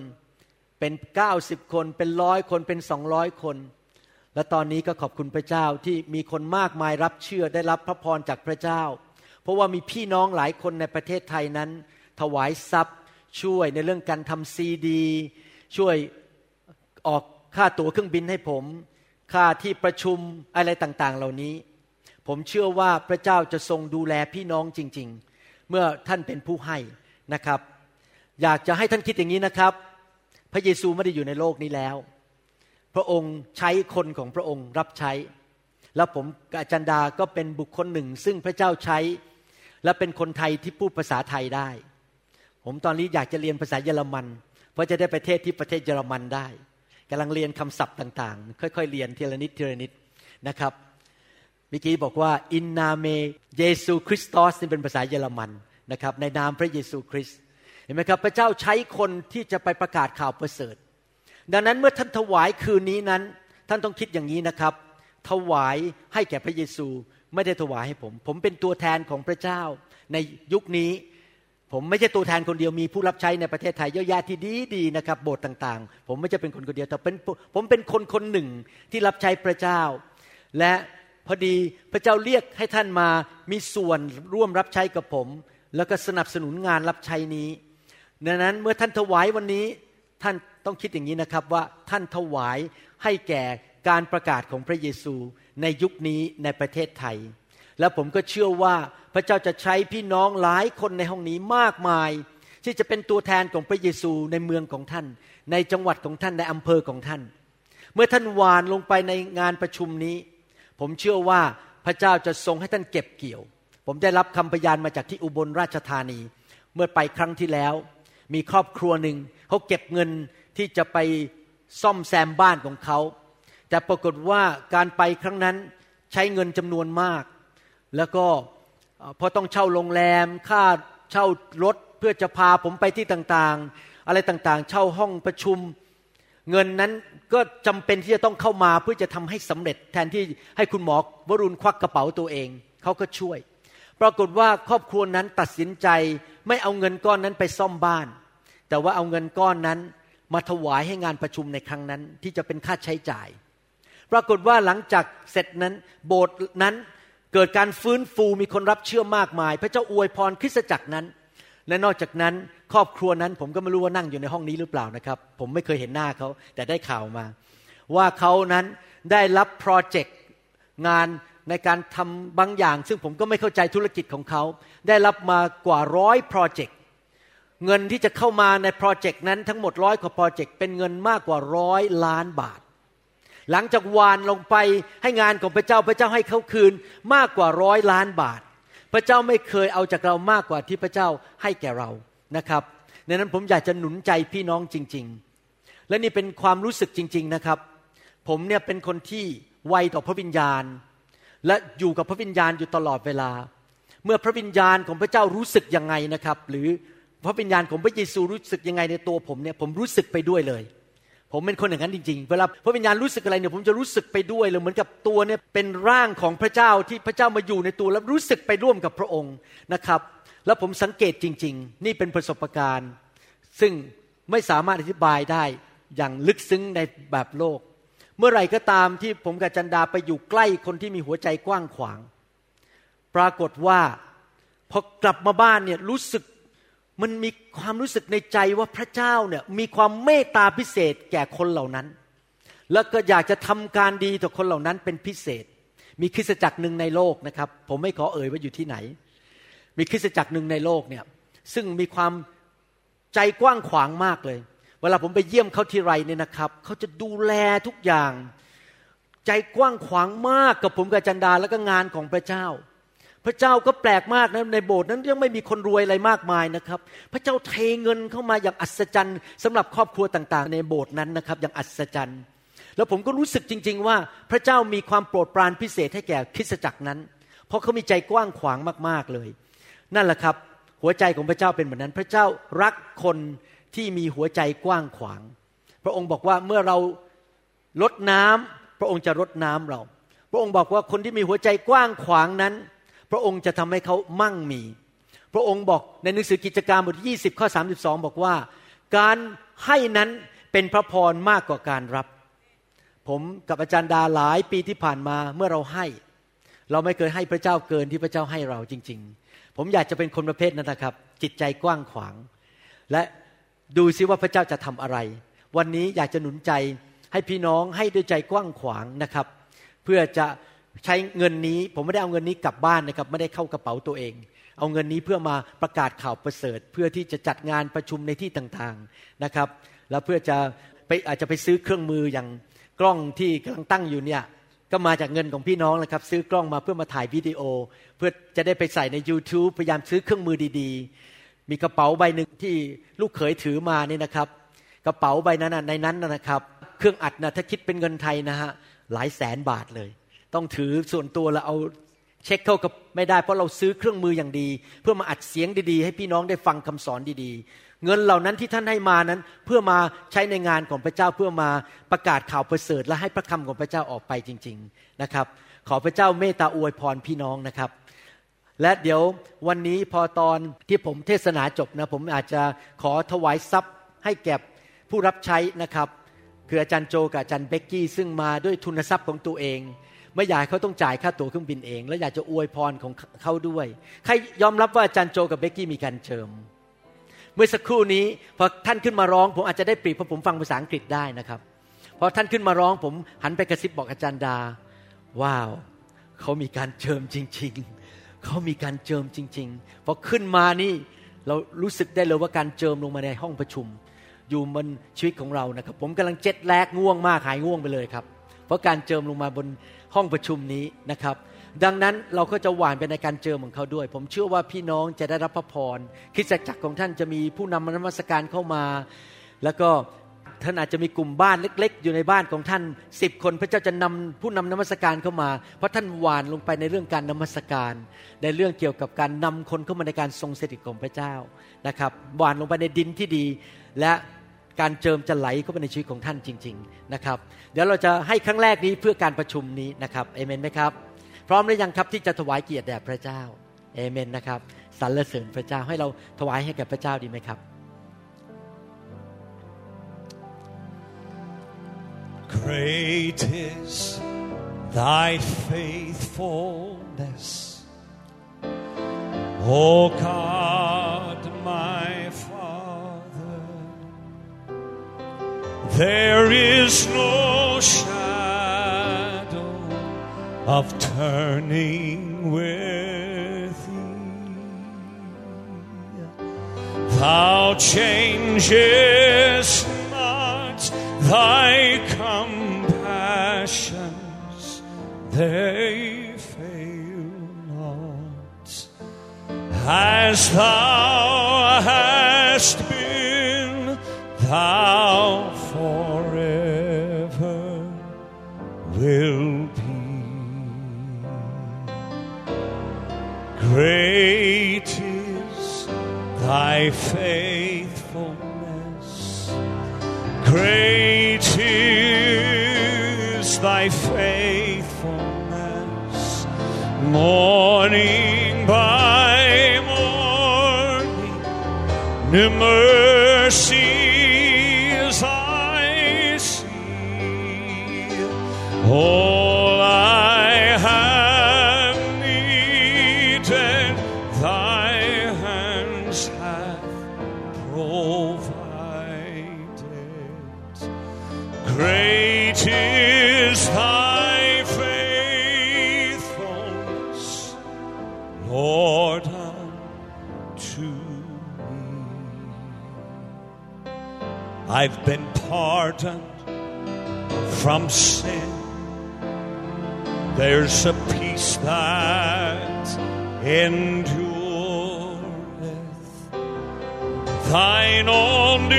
เป็น 90 คน เป็นร้อยคนเป็น 200 คน และตอนนี้ก็ขอบคุณพระเจ้าที่มีคนมากมายรับเชื่อได้รับพระพรจากพระเจ้า เพราะว่ามีพี่น้องหลายคนในประเทศไทยนั้น ถวายทรัพย์ช่วยในเรื่องการทำซีดี ช่วยออกค่าตั๋วเครื่องบินให้ผม ค่าที่ประชุมอะไรต่างๆ เหล่านี้ ผมเชื่อว่าพระเจ้าจะทรงดูแลพี่น้องจริง ๆ เมื่อท่านเป็นผู้ให้นะครับ อยากจะให้ท่านคิดอย่างนี้นะครับ พระเยซูไม่ได้อยู่ในโลกนี้แล้ว พระองค์ใช้คนของพระองค์รับใช้ แล้วผมกับอาจารย์ดาก็เป็นบุคคลหนึ่ง ซึ่งพระเจ้าใช้ และเป็นคนไทยที่พูดภาษาไทยได้ ผมตอนนี้อยากจะเรียนภาษาเยอรมัน เพราะจะได้ไปเทศที่ประเทศเยอรมันได้กำลังเรียนคำศัพท์ต่างๆ ค่อย ๆ เรียนทีละนิดทีละนิดนะครับเมื่อกี้บอกว่าอินนาเมเยซูคริสตอสนี่เป็นภาษาเยอรมันนะครับในนามพระเยซูคริสต์เห็นไหมครับพระเจ้าใช้คนที่จะไปประกาศข่าวประเสริฐ ดังนั้นเมื่อท่านถวายคืนนี้นั้น ท่านต้องคิดอย่างนี้นะครับ ถวายให้แก่พระเยซูไม่ได้ถวายให้ผม ผมเป็นตัวแทนของพระเจ้าในยุคนี้ ผมไม่ใช่ตัวแทนคนเดียวมีผู้รับใช้ในประเทศไทยเยอะแยะที่ดีดีนะครับ โบสถ์ต่างๆ ผมไม่ใช่เป็นคนคนเดียวแต่เป็นผมเป็นคนคนหนึ่งที่รับใช้พระเจ้า และพอดีพระเจ้าเรียกให้ท่านมามีส่วนร่วมรับใช้กับผม แล้วก็สนับสนุนงานรับใช้นี้ดังนั้นเมื่อท่านถวายวันนี้ท่าน ต้องคิดอย่างนี้นะครับว่าท่านถวายให้แก่การประกาศของพระเยซูในยุคนี้ในประเทศไทย แล้วผมก็เชื่อว่าพระเจ้าจะใช้พี่น้องหลายคนในห้องนี้มากมาย ที่จะเป็นตัวแทนของพระเยซูในเมืองของท่าน ในจังหวัดของท่านในอำเภอของท่าน เมื่อท่านหวานลงไปในงานประชุมนี้ ผมเชื่อว่าพระเจ้าจะทรงให้ท่านเก็บเกี่ยว ผมได้รับคำพยานมาจากที่อุบลราชธานี เมื่อไปครั้งที่แล้ว มีครอบครัวหนึ่งเขาเก็บเงิน ที่จะไปซ่อมแซมบ้านของเขา แต่ปรากฏว่าการไปครั้งนั้นใช้เงินจำนวนมาก แล้วก็พอต้องเช่าโรงแรม ค่าเช่ารถเพื่อจะพาผมไปที่ต่างๆ อะไรต่างๆ เช่าห้องประชุม เงินนั้นก็จำเป็นที่จะต้องเข้ามาเพื่อจะทำให้สำเร็จ แทนที่ให้คุณหมอวรุณควักกระเป๋าตัวเอง เขาก็ช่วย ปรากฏว่าครอบครัวนั้นตัดสินใจไม่เอาเงินก้อนนั้นไปซ่อมบ้าน แต่ว่าเอาเงินก้อนนั้น มาถวายให้งานประชุมในครั้งนั้น ที่จะเป็นค่าใช้จ่าย ปรากฏว่าหลังจากเสร็จนั้นโบสถ์นั้นเกิดการฟื้นฟูมีคนรับเชื่อมากมาย พระเจ้าอวยพรคริสตจักรนั้น และนอกจากนั้นครอบครัวนั้นผมก็ไม่รู้ว่านั่งอยู่ในห้องนี้หรือเปล่านะครับ ผมไม่เคยเห็นหน้าเขาแต่ได้ข่าวมา ว่าเขานั้นได้รับโปรเจกต์งานในการทำบางอย่าง ซึ่งผมก็ไม่เข้าใจธุรกิจของเขา ได้รับมากว่าร้อยโปรเจกต์ เงินที่จะเข้ามาในโปรเจกต์นั้นทั้งหมดร้อยกว่าโปรเจกต์เป็นเงินมากกว่าร้อยล้านบาท หลังจากวานลงไปให้งานของพระเจ้าพระเจ้าให้เขาคืนมากกว่าร้อยล้านบาท พระเจ้าไม่เคยเอาจากเรามากกว่าที่พระเจ้าให้แก่เรานะครับดังนั้นผมอยากจะหนุนใจพี่น้องจริง ๆ และนี่เป็นความรู้สึกจริง ๆนะครับ ผมเนี่ยเป็นคนที่ไวต่อพระวิญญาณ และอยู่กับพระวิญญาณอยู่ตลอดเวลา เมื่อพระวิญญาณของพระเจ้ารู้สึกยังไงนะครับ หรือ พระวิญญาณของพระเยซูรู้สึกยังไงในตัวผมเนี่ยผมรู้สึกไปด้วยเลย ผมเป็นคนอย่างนั้นจริงๆ เวลาพระวิญญาณรู้สึกอะไรเนี่ยผมจะรู้สึกไปด้วยเลยเหมือนกับตัวเนี่ยเป็นร่างของพระเจ้าที่พระเจ้ามาอยู่ในตัวแล้วรู้สึกไปร่วมกับพระองค์นะครับ แล้วผมสังเกตจริง ๆ นี่เป็นประสบการณ์ ซึ่งไม่สามารถอธิบายได้อย่างลึกซึ้งในแบบโลก เมื่อไหร่ก็ตามที่ผมกับจันดาไปอยู่ใกล้คนที่มีหัวใจกว้างขวาง ปรากฏว่าพอกลับมาบ้านเนี่ยรู้สึก มันมีความรู้สึกในใจว่าพระเจ้าเนี่ยมีความเมตตาพิเศษแก่คนเหล่านั้น แล้วก็อยากจะทำการดีต่อคนเหล่านั้นเป็นพิเศษ มีคริสตจักรหนึ่งในโลกนะครับ ผมไม่ขอเอ่ยว่าอยู่ที่ไหน มีคริสตจักรหนึ่งในโลกเนี่ยซึ่งมีความใจกว้างขวางมากเลย เวลาผมไปเยี่ยมเขาทีไรเนี่ยนะครับเขาจะดูแลทุกอย่าง ใจกว้างขวางมากกับผมกับจันดาแล้วก็งานของพระเจ้า พระเจ้าก็แปลกมากนะในโบสถ์นั้นยังไม่มีคนรวยอะไรมากมายนะครับ พระเจ้าเทเงินเข้ามาอย่างอัศจรรย์สำหรับครอบครัวต่างๆ ในโบสถ์นั้นนะครับอย่างอัศจรรย์ แล้วผมก็รู้สึกจริง ๆ ว่าพระเจ้ามีความโปรดปรานพิเศษให้แก่คริสตจักรนั้น เพราะเขามีใจกว้างขวางมากๆเลย นั่นแหละครับหัวใจของพระเจ้าเป็นแบบนั้น พระเจ้ารักคนที่มีหัวใจกว้างขวาง พระองค์บอกว่าเมื่อเราลดน้ำพระองค์จะลดน้ำเรา พระองค์บอกว่าคนที่มีหัวใจกว้างขวางนั้น พระองค์จะทำให้เขามั่งมี พระองค์บอกในหนังสือกิจการบทที่20 ข้อ 32 บอกว่า การให้นั้นเป็นพระพรมากกว่าการรับ ผมกับอาจารย์ดาหลายปีที่ผ่านมาเมื่อเราให้ เราไม่เคยให้พระเจ้าเกินที่พระเจ้าให้เราจริง ๆ ผมอยากจะเป็นคนประเภทนั้นนะครับ จิตใจกว้างขวาง และดูซิว่าพระเจ้าจะทำอะไร วันนี้อยากจะหนุนใจให้พี่น้องให้ด้วยใจกว้างขวางนะครับ เพื่อจะ ใช้เงินนี้ ผมไม่ได้เอาเงินนี้กลับบ้านนะครับไม่ได้เข้ากระเป๋าตัวเอง เอาเงินนี้เพื่อมาประกาศข่าวประเสริฐ เพื่อที่จะจัดงานประชุมในที่ต่างๆนะครับ แล้วเพื่อจะไปอาจจะไปซื้อเครื่องมืออย่างกล้องที่กำลังตั้งอยู่เนี่ยก็มาจากเงินของพี่น้องนะครับ ซื้อกล้องมาเพื่อมาถ่ายวิดีโอ เพื่อจะได้ไปใส่ใน YouTube พยายามซื้อเครื่องมือดีๆ มีกระเป๋าใบหนึ่งที่ลูกเขยถือมานี่นะครับ กระเป๋าใบนั้นในนั้นนะครับ เครื่องอัดนะถ้าคิดเป็นเงินไทยนะฮะหลายแสนบาทเลย ต้องถือส่วนตัวแล้วเอาเช็คเข้ากับไม่ได้เพราะเราซื้อเครื่องมืออย่างดี เพื่อมาอัดเสียงดีๆ ให้พี่น้องได้ฟังคำสอนดีๆ เงินเหล่านั้นที่ท่านให้มานั้น เพื่อมาใช้ในงานของพระเจ้าเพื่อมาประกาศข่าวประเสริฐและให้พระคำของพระเจ้าออกไปจริง ๆนะครับ ขอพระเจ้าเมตตาอวยพรพี่น้องนะครับ และเดี๋ยววันนี้พอตอนที่ผมเทศนาจบนะผมอาจจะขอถวายทรัพย์ให้แก่ผู้รับใช้นะครับ คืออาจารย์โจกับอาจารย์เบกกี้ซึ่งมาด้วยทุนทรัพย์ของตัวเอง ไม่อยากเขาต้องจ่ายค่าตั๋วเครื่องบินเอง แล้วอยากจะอวยพรของเขาด้วย ใครยอมรับว่าอาจารย์โจกับเบกกี้มีการเชิม เมื่อสักครู่นี้พอท่านขึ้นมาร้อง ผมอาจจะได้ปรีเพราะผมฟังภาษาอังกฤษได้นะครับพอท่านขึ้นมาร้องผมหันไปกระซิบบอกอาจารย์ดา ว้าวเขามีการเจิมจริง ๆเขามีการเจิมจริงๆพอขึ้นมานี่เรารู้สึกได้เลยว่าการเจิมลงมาในห้องประชุม อยู่บนชีวิตของเรานะครับ ผมกำลังเจ็ดแลกง่วงมากหายง่วงไปเลยครับ เพราะการเจิมลงมาบน ห้องประชุมนี้นะครับ ดังนั้นเราก็จะหวานไปในการเจิมของเขาด้วย ผมเชื่อว่าพี่น้องจะได้รับพระพรคริสตจักรของท่านจะมีผู้นำนมัสการเข้ามา แล้วก็ท่านอาจจะมีกลุ่มบ้านเล็ก ๆ อยู่ในบ้านของท่านสิบคนพระเจ้าจะนำผู้นำนมัสการเข้ามา เพราะท่านหวานลงไปในเรื่องการนมัสการ ในเรื่องเกี่ยวกับการนำคนเข้ามาในการทรงสถิตของพระเจ้านะครับหวานลงไปในดินที่ดี และ การเจิมจะไหลเข้าไปในชีวิตของท่านจริง ๆนะครับ เดี๋ยวเราจะให้ครั้งแรกนี้เพื่อการประชุมนี้นะครับเอเมนไหมครับ พร้อมหรือยังครับที่จะถวายเกียรติแด่พระเจ้าเอเมนนะครับสรรเสริญพระเจ้าให้เราถวายให้แก่พระเจ้าดีไหมครับ Great is thy faithfulness, O God, my There is no shadow of turning with thee. Thou changest not thy compassions, they fail not. As thou hast been, thou forever will be. Great is thy faithfulness. Great is thy faithfulness. Morning by morning, new mercies All I have needed, thy hands have provided. Great is thy faithfulness, Lord, unto me. I've been pardoned from sin. There's a peace that endureth. Thine omnipresence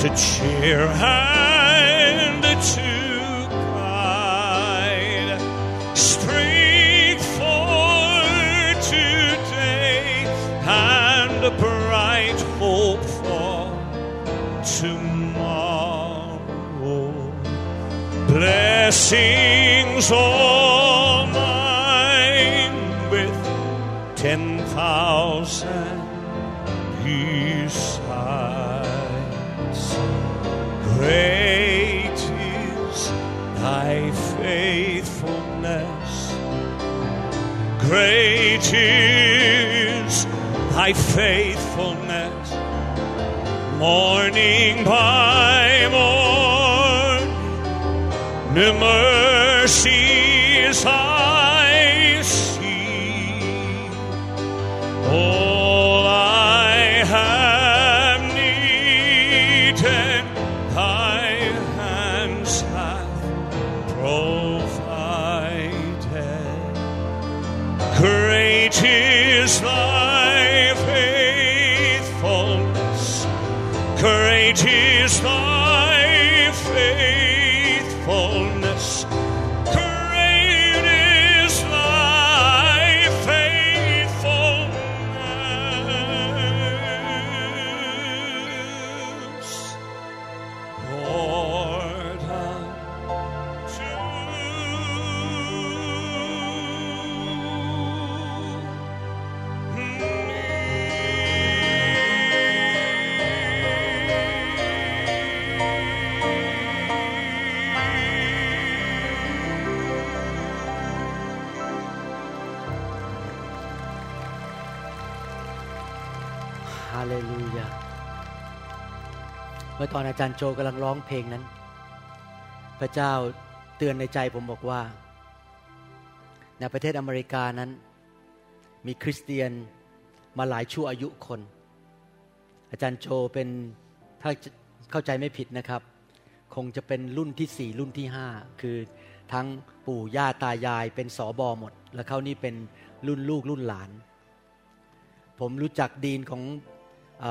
to cheer and to guide. Strength for today and a Blessings all mine with ten thousand besides. Great is thy faithfulness. Great is thy faithfulness. morning by new mercies I อตอนอาจารย์โจกำลังร้องเพลงนั้น พระเจ้าเตือนในใจผมบอกว่า ในประเทศอเมริกานั้น มีคริสเตียนมาหลายชั่วอายุคน อาจารย์โจเป็นถ้าเข้าใจไม่ผิดนะครับ คงจะเป็นรุ่นที่สี่รุ่นที่ห้าคือทั้งปู่ย่าตายายเป็นสอบอหมด แล้วเขานี่เป็นรุ่นลูกรุ่นหลาน ผมรู้จักดีนของอ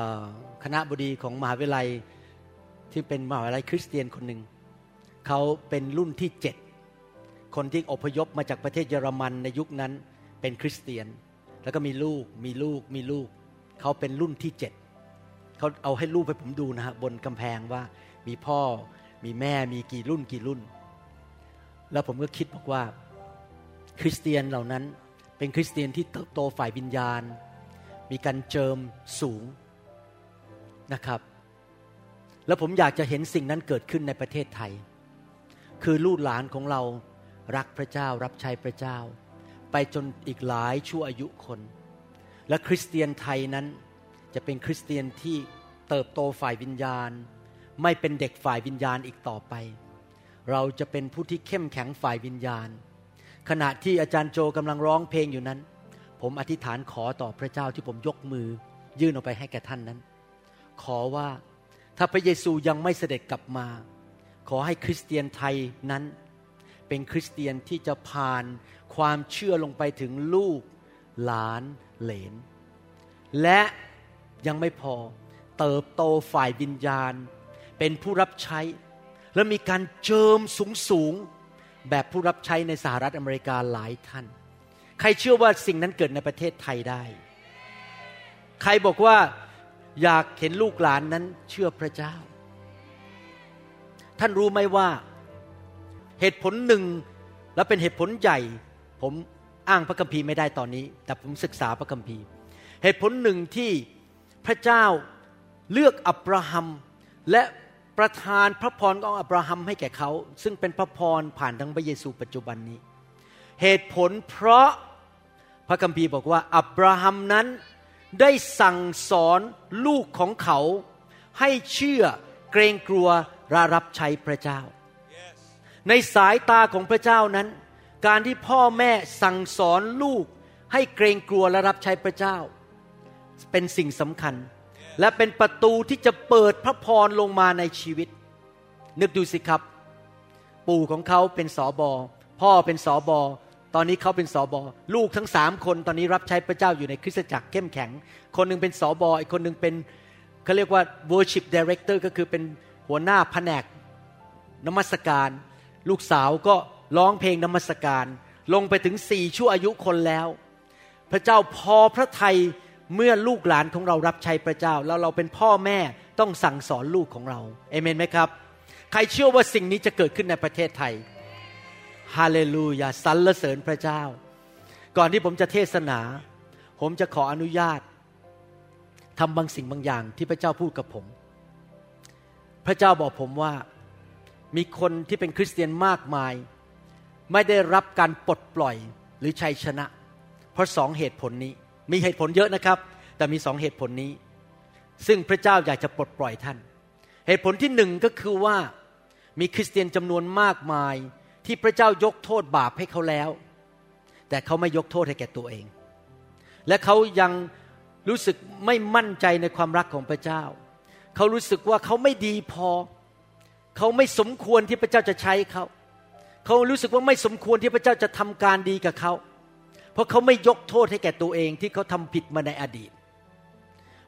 คณะบดีของมหาวิทยาลัย ที่เป็นมหาวิทยาลัยคริสเตียนคนหนึ่งเขาเป็นรุ่นที่เจ็ดคนที่อพยพมาจากประเทศเยอรมันในยุคนั้นเป็นคริสเตียน แล้วก็มีลูกมีลูกมีลูก เขาเป็นรุ่นที่เจ็ดเขาเอาให้รูปให้ผมดูนะฮะบนกำแพงว่ามีพ่อมีแม่มีกี่รุ่นกี่รุ่น แล้วผมก็คิดบอกว่า คริสเตียนเหล่านั้นเป็นคริสเตียนที่เติบโตฝ่ายวิญญาณ มีการเจิมสูงนะครับ แล้วผมอยากจะเห็นสิ่งนั้นเกิดขึ้นในประเทศไทย คือลูกหลานของเรารักพระเจ้ารับใช้พระเจ้า ไปจนอีกหลายชั่วอายุคน และคริสเตียนไทยนั้นจะเป็นคริสเตียนที่เติบโตฝ่ายวิญญาณ ไม่เป็นเด็กฝ่ายวิญญาณอีกต่อไป เราจะเป็นผู้ที่เข้มแข็งฝ่ายวิญญาณ ขณะที่อาจารย์โจกำลังร้องเพลงอยู่นั้น ผมอธิษฐานขอต่อพระเจ้าที่ผมยกมือ ยื่นออกไปให้แก่ท่านนั้น ขอว่า ถ้าพระเยซูยังไม่เสด็จกลับมา ขอให้คริสเตียนไทยนั้น เป็นคริสเตียนที่จะผ่านความเชื่อลงไปถึงลูกหลานเหลน และยังไม่พอเติบโตฝ่ายวิญญาณ เป็นผู้รับใช้ และมีการเจิมสูงสูงแบบผู้รับใช้ในสหรัฐอเมริกาหลายท่าน ใครเชื่อว่าสิ่งนั้นเกิดในประเทศไทยได้ ใครบอกว่า อยากเห็นลูกหลานนั้นเชื่อพระเจ้า ท่านรู้ไหมว่าเหตุผลหนึ่งและเป็นเหตุผลใหญ่ ผมอ้างพระคัมภีร์ไม่ได้ตอนนี้ แต่ผมศึกษาพระคัมภีร์ เหตุผลหนึ่งที่พระเจ้าเลือกอับราฮัมและประทานพระพรของอับราฮัมให้แก่เขา ซึ่งเป็นพระพรผ่านทั้งพระเยซูปัจจุบันนี้ เหตุผลเพราะพระคัมภีร์บอกว่าอับราฮัมนั้น ได้สั่งสอนลูกของเขา ให้เชื่อเกรงกลัวรารับใช้พระเจ้าในสายตาของพระเจ้านั้น การที่พ่อแม่สั่งสอนลูก ให้เกรงกลัวและรับใช้พระเจ้า เป็นสิ่งสำคัญและเป็นประตูที่จะเปิดพระพรลงมาในชีวิต นึกดูสิครับ ปู่ของเขาเป็นสอบอพ่อเป็นสอบอ ตอนนี้เขาเป็นสอบอลูกทั้งสามคนตอนนี้รับใช้พระเจ้าอยู่ในคริสตจักรเข้มแข็ง คนหนึ่งเป็นสอบออีกคนหนึ่งเป็นเขาเรียกว่า worship director ก็คือเป็นหัวหน้าแผนกนมัสการ ลูกสาวก็ร้องเพลงนมัสการ ลงไปถึงสี่ชั่วอายุคนแล้ว พระเจ้าพอพระทัยเมื่อลูกหลานของเรารับใช้พระเจ้า แล้วเราเป็นพ่อแม่ต้องสั่งสอนลูกของเราเอเมนไหมครับ ใครเชื่อว่าสิ่งนี้จะเกิดขึ้นในประเทศไทย ฮาเลลูยาสรรเสริญพระเจ้า ก่อนที่ผมจะเทศนา ผมจะขออนุญาตทำบางสิ่งบางอย่างที่พระเจ้าพูดกับผม พระเจ้าบอกผมว่ามีคนที่เป็นคริสเตียนมากมาย ไม่ได้รับการปลดปล่อยหรือชัยชนะ เพราะสองเหตุผลนี้ มีเหตุผลเยอะนะครับ แต่มีสองเหตุผลนี้ ซึ่งพระเจ้าอยากจะปลดปล่อยท่าน เหตุผลที่หนึ่งก็คือว่ามีคริสเตียนจำนวนมากมาย ที่พระเจ้ายกโทษบาปให้เขาแล้ว แต่เขาไม่ยกโทษให้แก่ตัวเอง และเขายังรู้สึกไม่มั่นใจในความรักของพระเจ้า เขารู้สึกว่าเขาไม่ดีพอ เขาไม่สมควรที่พระเจ้าจะใช้เขา เขารู้สึกว่าไม่สมควรที่พระเจ้าจะทำการดีกับเขา เพราะเขาไม่ยกโทษให้แก่ตัวเองที่เขาทำผิดมาในอดีต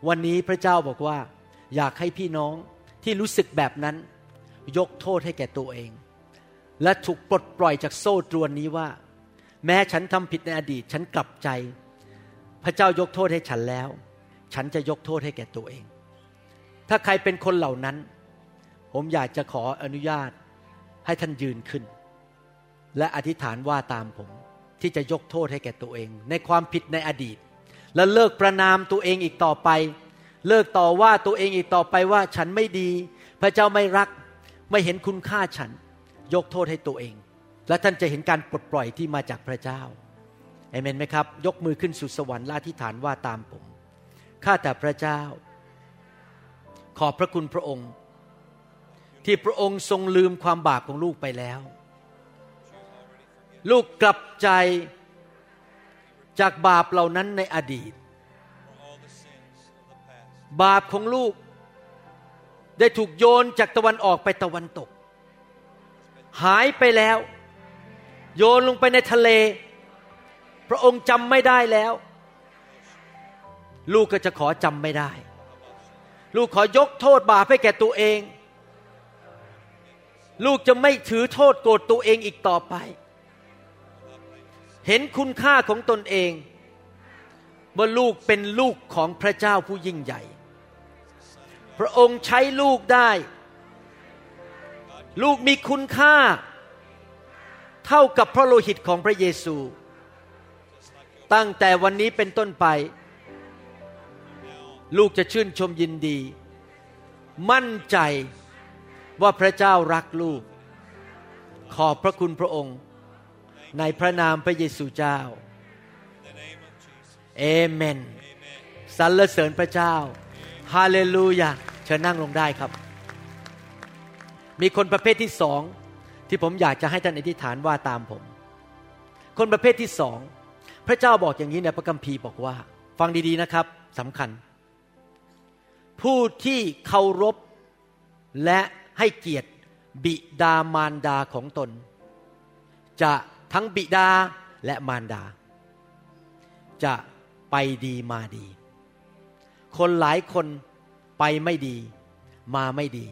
วันนี้พระเจ้าบอกว่า อยากให้พี่น้องที่รู้สึกแบบนั้น ยกโทษให้แก่ตัวเอง และถูกปลดปล่อยจากโซ่ตรวนนี้ว่า แม้ฉันทำผิดในอดีตฉันกลับใจ พระเจ้ายกโทษให้ฉันแล้ว ฉันจะยกโทษให้แก่ตัวเอง ถ้าใครเป็นคนเหล่านั้น ผมอยากจะขออนุญาตให้ท่านยืนขึ้น และอธิษฐานว่าตามผมที่จะยกโทษให้แก่ตัวเอง ในความผิดในอดีต และเลิกประนามตัวเองอีกต่อไป เลิกต่อว่าตัวเองอีกต่อไปว่าฉันไม่ดี พระเจ้าไม่รักไม่เห็นคุณค่าฉัน ยกโทษให้ตัวเอง และท่านจะเห็นการปลดปล่อยที่มาจากพระเจ้าเอเมนไหมครับ ยกมือขึ้นสู่สวรรค์และอธิษฐานว่าตามผม ข้าแต่พระเจ้า ขอบพระคุณพระองค์ ที่พระองค์ทรงลืมความบาปของลูกไปแล้ว ลูกกลับใจจากบาปเหล่านั้นในอดีต บาปของลูกได้ถูกโยนจากตะวันออกไปตะวันตก หายไปแล้ว โยนลงไปในทะเล พระองค์จำไม่ได้แล้ว ลูกก็จะขอจำไม่ได้ ลูกขอยกโทษบาปให้แก่ตัวเอง ลูกจะไม่ถือโทษโกรธตัวเองอีกต่อไป เห็นคุณค่าของตนเองว่าลูกเป็นลูกของพระเจ้าผู้ยิ่งใหญ่ พระองค์ใช้ลูกได้ ลูกมีคุณค่า เท่ากับพระโลหิตของพระเยซู ตั้งแต่วันนี้เป็นต้นไป ลูกจะชื่นชมยินดี มั่นใจว่าพระเจ้ารักลูก ขอบพระคุณพระองค์ ในพระนามพระเยซูเจ้าเอเมนสรรเสริญพระเจ้า ฮาเลลูยา เชิญนั่งลงได้ครับ มีคนประเภทที่สองที่ผมอยากจะให้ท่านอธิษฐานว่าตามผม คนประเภทที่สองพระเจ้าบอกอย่างนี้ในพระคัมภีร์บอกว่า ฟังดีๆนะครับสำคัญ ผู้ที่เคารพและให้เกียรติบิดามารดาของตน จะทั้งบิดาและมารดา จะไปดีมาดี คนหลายคนไปไม่ดีมาไม่ดี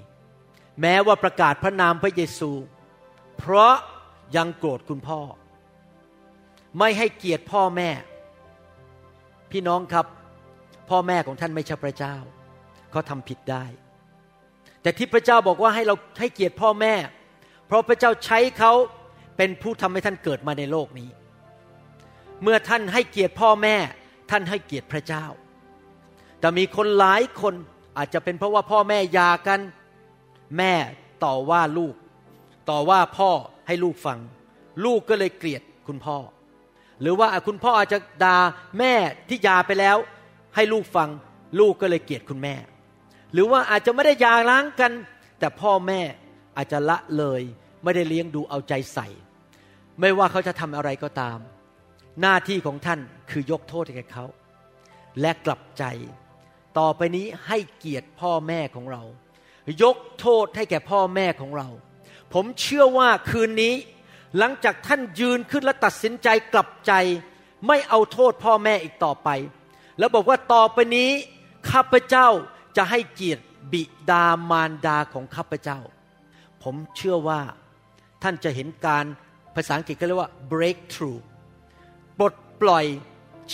แม้ว่าประกาศพระนามพระเยซู เพราะยังโกรธคุณพ่อ ไม่ให้เกียรติพ่อแม่ พี่น้องครับพ่อแม่ของท่านไม่ใช่พระเจ้าเขาทำผิดได้ แต่ที่พระเจ้าบอกว่าให้เราให้เกียรติพ่อแม่ เพราะพระเจ้าใช้เขาเป็นผู้ทำให้ท่านเกิดมาในโลกนี้ เมื่อท่านให้เกียรติพ่อแม่ ท่านให้เกียรติพระเจ้า แต่มีคนหลายคนอาจจะเป็นเพราะว่าพ่อแม่ยากัน แม่ต่อว่าลูก ต่อว่าพ่อให้ลูกฟัง ลูกก็เลยเกลียดคุณพ่อ หรือว่าคุณพ่ออาจจะด่าแม่ที่ยาไปแล้ว ให้ลูกฟัง ลูกก็เลยเกลียดคุณแม่ หรือว่าอาจจะไม่ได้ยาล้างกัน แต่พ่อแม่อาจจะละเลยไม่ได้เลี้ยงดูเอาใจใส่ ไม่ว่าเขาจะทำอะไรก็ตาม หน้าที่ของท่านคือยกโทษให้แก่เขา และกลับใจ ต่อไปนี้ให้เกียรติพ่อแม่ของเรา ยกโทษให้แก่พ่อแม่ของเรา ผมเชื่อว่าคืนนี้ หลังจากท่านยืนขึ้นและตัดสินใจกลับใจ ไม่เอาโทษพ่อแม่อีกต่อไป แล้วบอกว่าต่อไปนี้ข้าพเจ้าจะให้เกียรติบิดามารดาของข้าพเจ้า ผมเชื่อว่าท่านจะเห็นการภาษาอังกฤษเขาเรียกว่า breakthrough ปลดปล่อย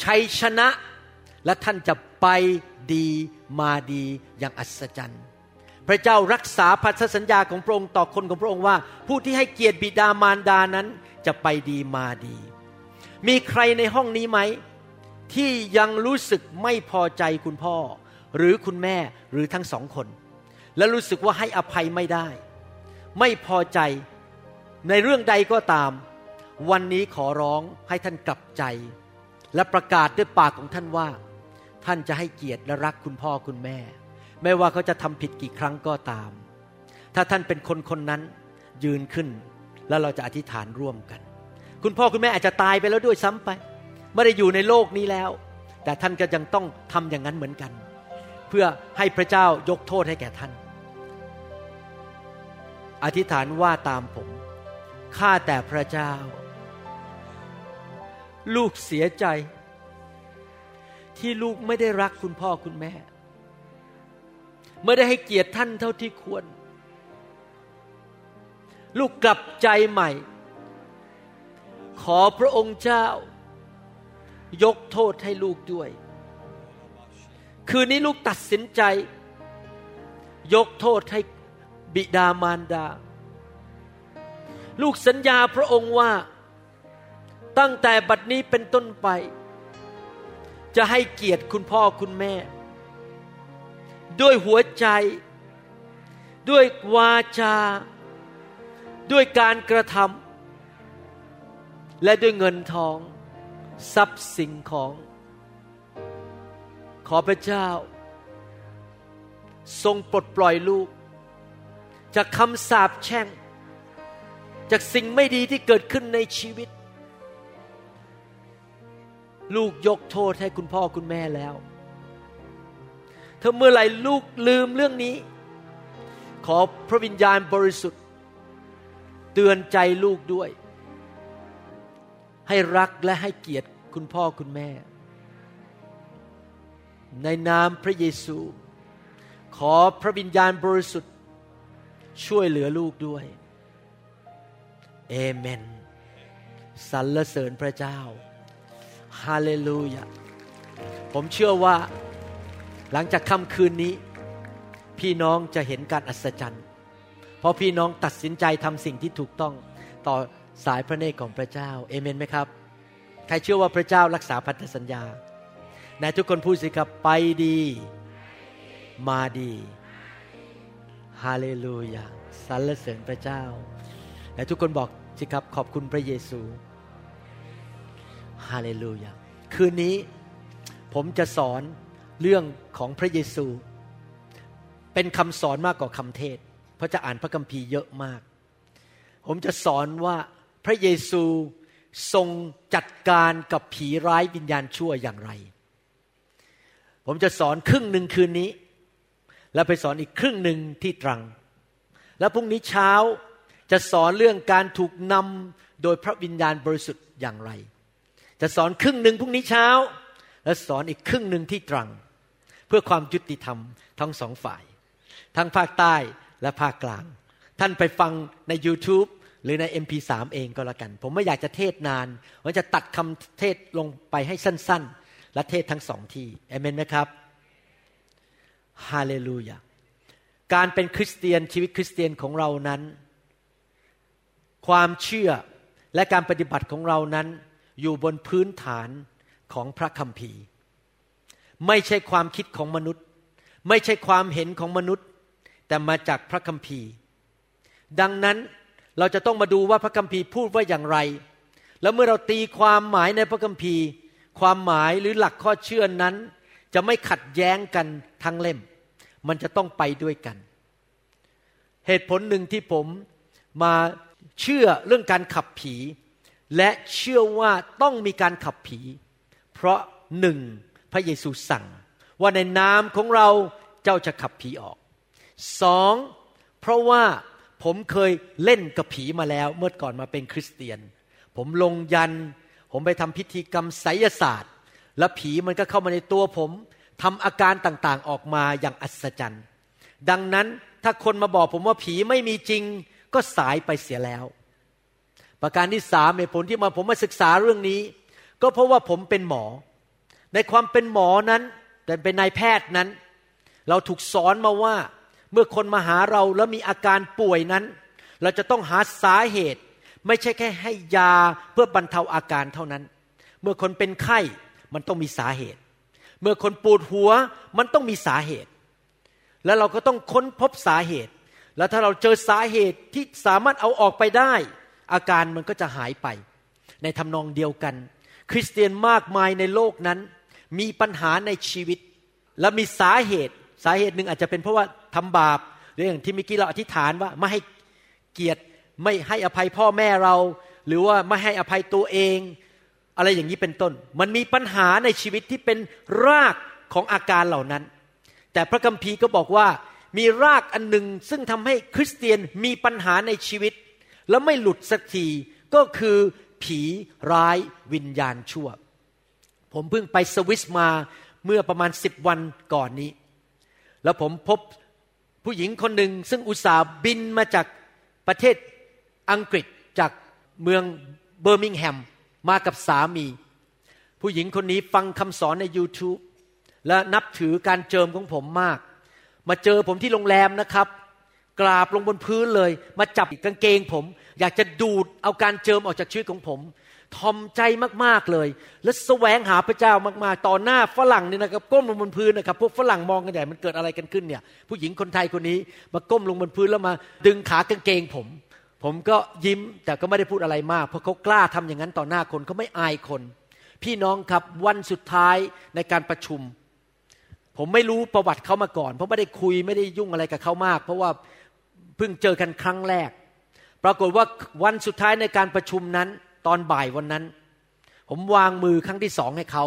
ชัยชนะ และท่านจะไปดีมาดีอย่างอัศจรรย์ พระเจ้ารักษาพันธสัญญาของพระองค์ต่อคนของพระองค์ว่า ผู้ที่ให้เกียรติบิดามารดานั้นจะไปดีมาดี มีใครในห้องนี้ไหม ที่ยังรู้สึกไม่พอใจคุณพ่อ หรือคุณแม่หรือทั้งสองคน และรู้สึกว่าให้อภัยไม่ได้ ไม่พอใจในเรื่องใดก็ตาม วันนี้ขอร้องให้ท่านกลับใจ และประกาศด้วยปากของท่านว่า ท่านจะให้เกียรติและรักคุณพ่อคุณแม่ ไม่ว่าเขาจะทำผิดกี่ครั้งก็ตาม ถ้าท่านเป็นคนคนนั้นยืนขึ้น แล้วเราจะอธิษฐานร่วมกัน คุณพ่อคุณแม่อาจจะตายไปแล้วด้วยซ้ำไป ไม่ได้อยู่ในโลกนี้แล้ว แต่ท่านก็ยังต้องทำอย่างนั้นเหมือนกัน เพื่อให้พระเจ้ายกโทษให้แก่ท่าน อธิษฐานว่าตามผมข้าแต่พระเจ้า ลูกเสียใจ ที่ลูกไม่ได้รักคุณพ่อคุณแม่ ไม่ได้ให้เกียรติท่านเท่าที่ควร ลูกกลับใจใหม่ ขอพระองค์เจ้า ยกโทษให้ลูกด้วย คืนนี้ลูกตัดสินใจ ยกโทษให้บิดามารดา ลูกสัญญาพระองค์ว่า ตั้งแต่บัดนี้เป็นต้นไป จะให้เกียรติคุณพ่อคุณแม่ ด้วยหัวใจ ด้วยวาจา ด้วยการกระทำและด้วยเงินทอง ทรัพย์สิ่งของ ขอพระเจ้า ทรงปลดปล่อยลูก จากคำสาปแช่ง จากสิ่งไม่ดีที่เกิดขึ้นในชีวิต ลูกยกโทษให้คุณพ่อคุณแม่แล้ว ถ้าเมื่อไหร่ลูกลืมเรื่องนี้ ขอพระวิญญาณบริสุทธิ์ เตือนใจลูกด้วย ให้รักและให้เกียรติคุณพ่อคุณแม่ ในนามพระเยซู ขอพระวิญญาณบริสุทธิ์ ช่วยเหลือลูกด้วยเอเมนสรรเสริญพระเจ้า ฮาเลลูยา ผมเชื่อว่า หลังจากค่ำคืนนี้ พี่น้องจะเห็นการอัศจรรย์ เพราะพี่น้องตัดสินใจทำสิ่งที่ถูกต้องต่อสายพระเนตรของพระเจ้าเอเมนไหมครับ ใครเชื่อว่าพระเจ้ารักษาพันธสัญญานายทุกคนพูดสิครับไปดี มาดีฮาเลลูยาสรรเสริญพระเจ้าและทุกคนบอกสิครับขอบคุณพระเยซูฮาเลลูยาคืนนี้ผมจะสอน เรื่องของพระเยซู เป็นคำสอนมากกว่าคำเทศ เพราะจะอ่านพระคัมภีร์เยอะมาก ผมจะสอนว่าพระเยซูทรงจัดการกับผีร้ายวิญญาณชั่วอย่างไร ผมจะสอนครึ่งหนึ่งคืนนี้ แล้วไปสอนอีกครึ่งหนึ่งที่ตรัง แล้วพรุ่งนี้เช้าจะสอนเรื่องการถูกนำโดยพระวิญญาณบริสุทธิ์อย่างไร จะสอนครึ่งหนึ่งพรุ่งนี้เช้า และสอนอีกครึ่งหนึ่งที่ตรัง พื่อความยุติธรรมทั้งสองฝ่าย ทั้งภาคใต้และภาคกลาง ท่านไปฟังใน YouTube หรือใน MP3 เองก็แล้วกัน ผมไม่อยากจะเทศนานว่าจะตัดคำเทศลงไปให้สั้น ๆ และเทศทั้งสองที่เอเมนไหมครับฮาเลลูยาการเป็นคริสเตียนชีวิตคริสเตียนของเรานั้น ความเชื่อและการปฏิบัติของเรานั้น อยู่บนพื้นฐานของพระคัมภีร์ ไม่ใช่ความคิดของมนุษย์ ไม่ใช่ความเห็นของมนุษย์ แต่มาจากพระคัมภีร์ ดังนั้นเราจะต้องมาดูว่าพระคัมภีร์พูดว่าอย่างไร แล้วเมื่อเราตีความหมายในพระคัมภีร์ ความหมายหรือหลักข้อเชื่อนั้น จะไม่ขัดแย้งกันทั้งเล่ม มันจะต้องไปด้วยกัน เหตุผลหนึ่งที่ผมมาเชื่อเรื่องการขับผี และเชื่อว่าต้องมีการขับผี เพราะหนึ่ง พระเยซูสั่ง ว่าในนามของเราเจ้าจะขับผีออกสองเพราะว่าผมเคยเล่นกับผีมาแล้ว เมื่อก่อนมาเป็นคริสเตียน ผมลงยัน ผมไปทำพิธีกรรมไสยศาสตร์ แล้วผีมันก็เข้ามาในตัวผมทำอาการต่างๆออกมาอย่างอัศจรรย์ ดังนั้นถ้าคนมาบอกผมว่าผีไม่มีจริง ก็สายไปเสียแล้ว ประการที่สามเหตุผลที่มาผมมาศึกษาเรื่องนี้ ก็เพราะว่าผมเป็นหมอ ในความเป็นหมอนั้นแต่เป็นนายแพทย์นั้น เราถูกสอนมาว่า เมื่อคนมาหาเราแล้วมีอาการป่วยนั้น เราจะต้องหาสาเหตุ ไม่ใช่แค่ให้ยาเพื่อบรรเทาอาการเท่านั้น เมื่อคนเป็นไข้มันต้องมีสาเหตุ เมื่อคนปวดหัวมันต้องมีสาเหตุ แล้วเราก็ต้องค้นพบสาเหตุ แล้วถ้าเราเจอสาเหตุที่สามารถเอาออกไปได้ อาการมันก็จะหายไป ในทำนองเดียวกัน คริสเตียนมากมายในโลกนั้น มีปัญหาในชีวิต และมีสาเหตุสาเหตุหนึ่งอาจจะเป็นเพราะว่าทำบาปหรืออย่างที่เมื่อกี้เราอธิษฐานว่าไม่ให้เกียรติไม่ให้อภัยพ่อแม่เรา หรือว่าไม่ให้อภัยตัวเอง อะไรอย่างนี้เป็นต้น มันมีปัญหาในชีวิตที่เป็นรากของอาการเหล่านั้น แต่พระคัมภีร์ก็บอกว่ามีรากอันหนึ่งซึ่งทำให้คริสเตียนมีปัญหาในชีวิต แล้วไม่หลุดสักทีก็คือผีร้ายวิญญาณชั่ว ผมเพิ่งไปสวิสมาเมื่อประมาณสิบวันก่อนนี้ แล้วผมพบผู้หญิงคนหนึ่งซึ่งอุตส่าห์บินมาจากประเทศอังกฤษจากเมืองเบอร์มิงแฮมมากับสามี ผู้หญิงคนนี้ฟังคำสอนใน YouTube และนับถือการเจิมของผมมาก มาเจอผมที่โรงแรมนะครับ กราบลงบนพื้นเลย มาจับกางเกงผม อยากจะดูดเอาการเจิมออกจากชีวิตของผม ทอมใจมากๆเลย และแสวงหาพระเจ้ามากๆ ต่อหน้าฝรั่งนี่นะครับก้มลงบนพื้นนะครับพวกฝรั่งมองกันใหญ่มันเกิดอะไรกันขึ้นเนี่ย ผู้หญิงคนไทยคนนี้มาก้มลงบนพื้นแล้วมาดึงขากางเกงผม ผมก็ยิ้มแต่ก็ไม่ได้พูดอะไรมากเพราะเขากล้าทำอย่างนั้นต่อหน้าคนเขาไม่อายคน พี่น้องครับวันสุดท้ายในการประชุม ผมไม่รู้ประวัติเขามาก่อน เพราะไม่ได้คุยไม่ได้ยุ่งอะไรกับเขามาก เพราะว่าเพิ่งเจอกันครั้งแรก ปรากฏว่าวันสุดท้ายในการประชุมนั้น ตอนบ่ายวันนั้น ผมวางมือครั้งที่สองให้เขา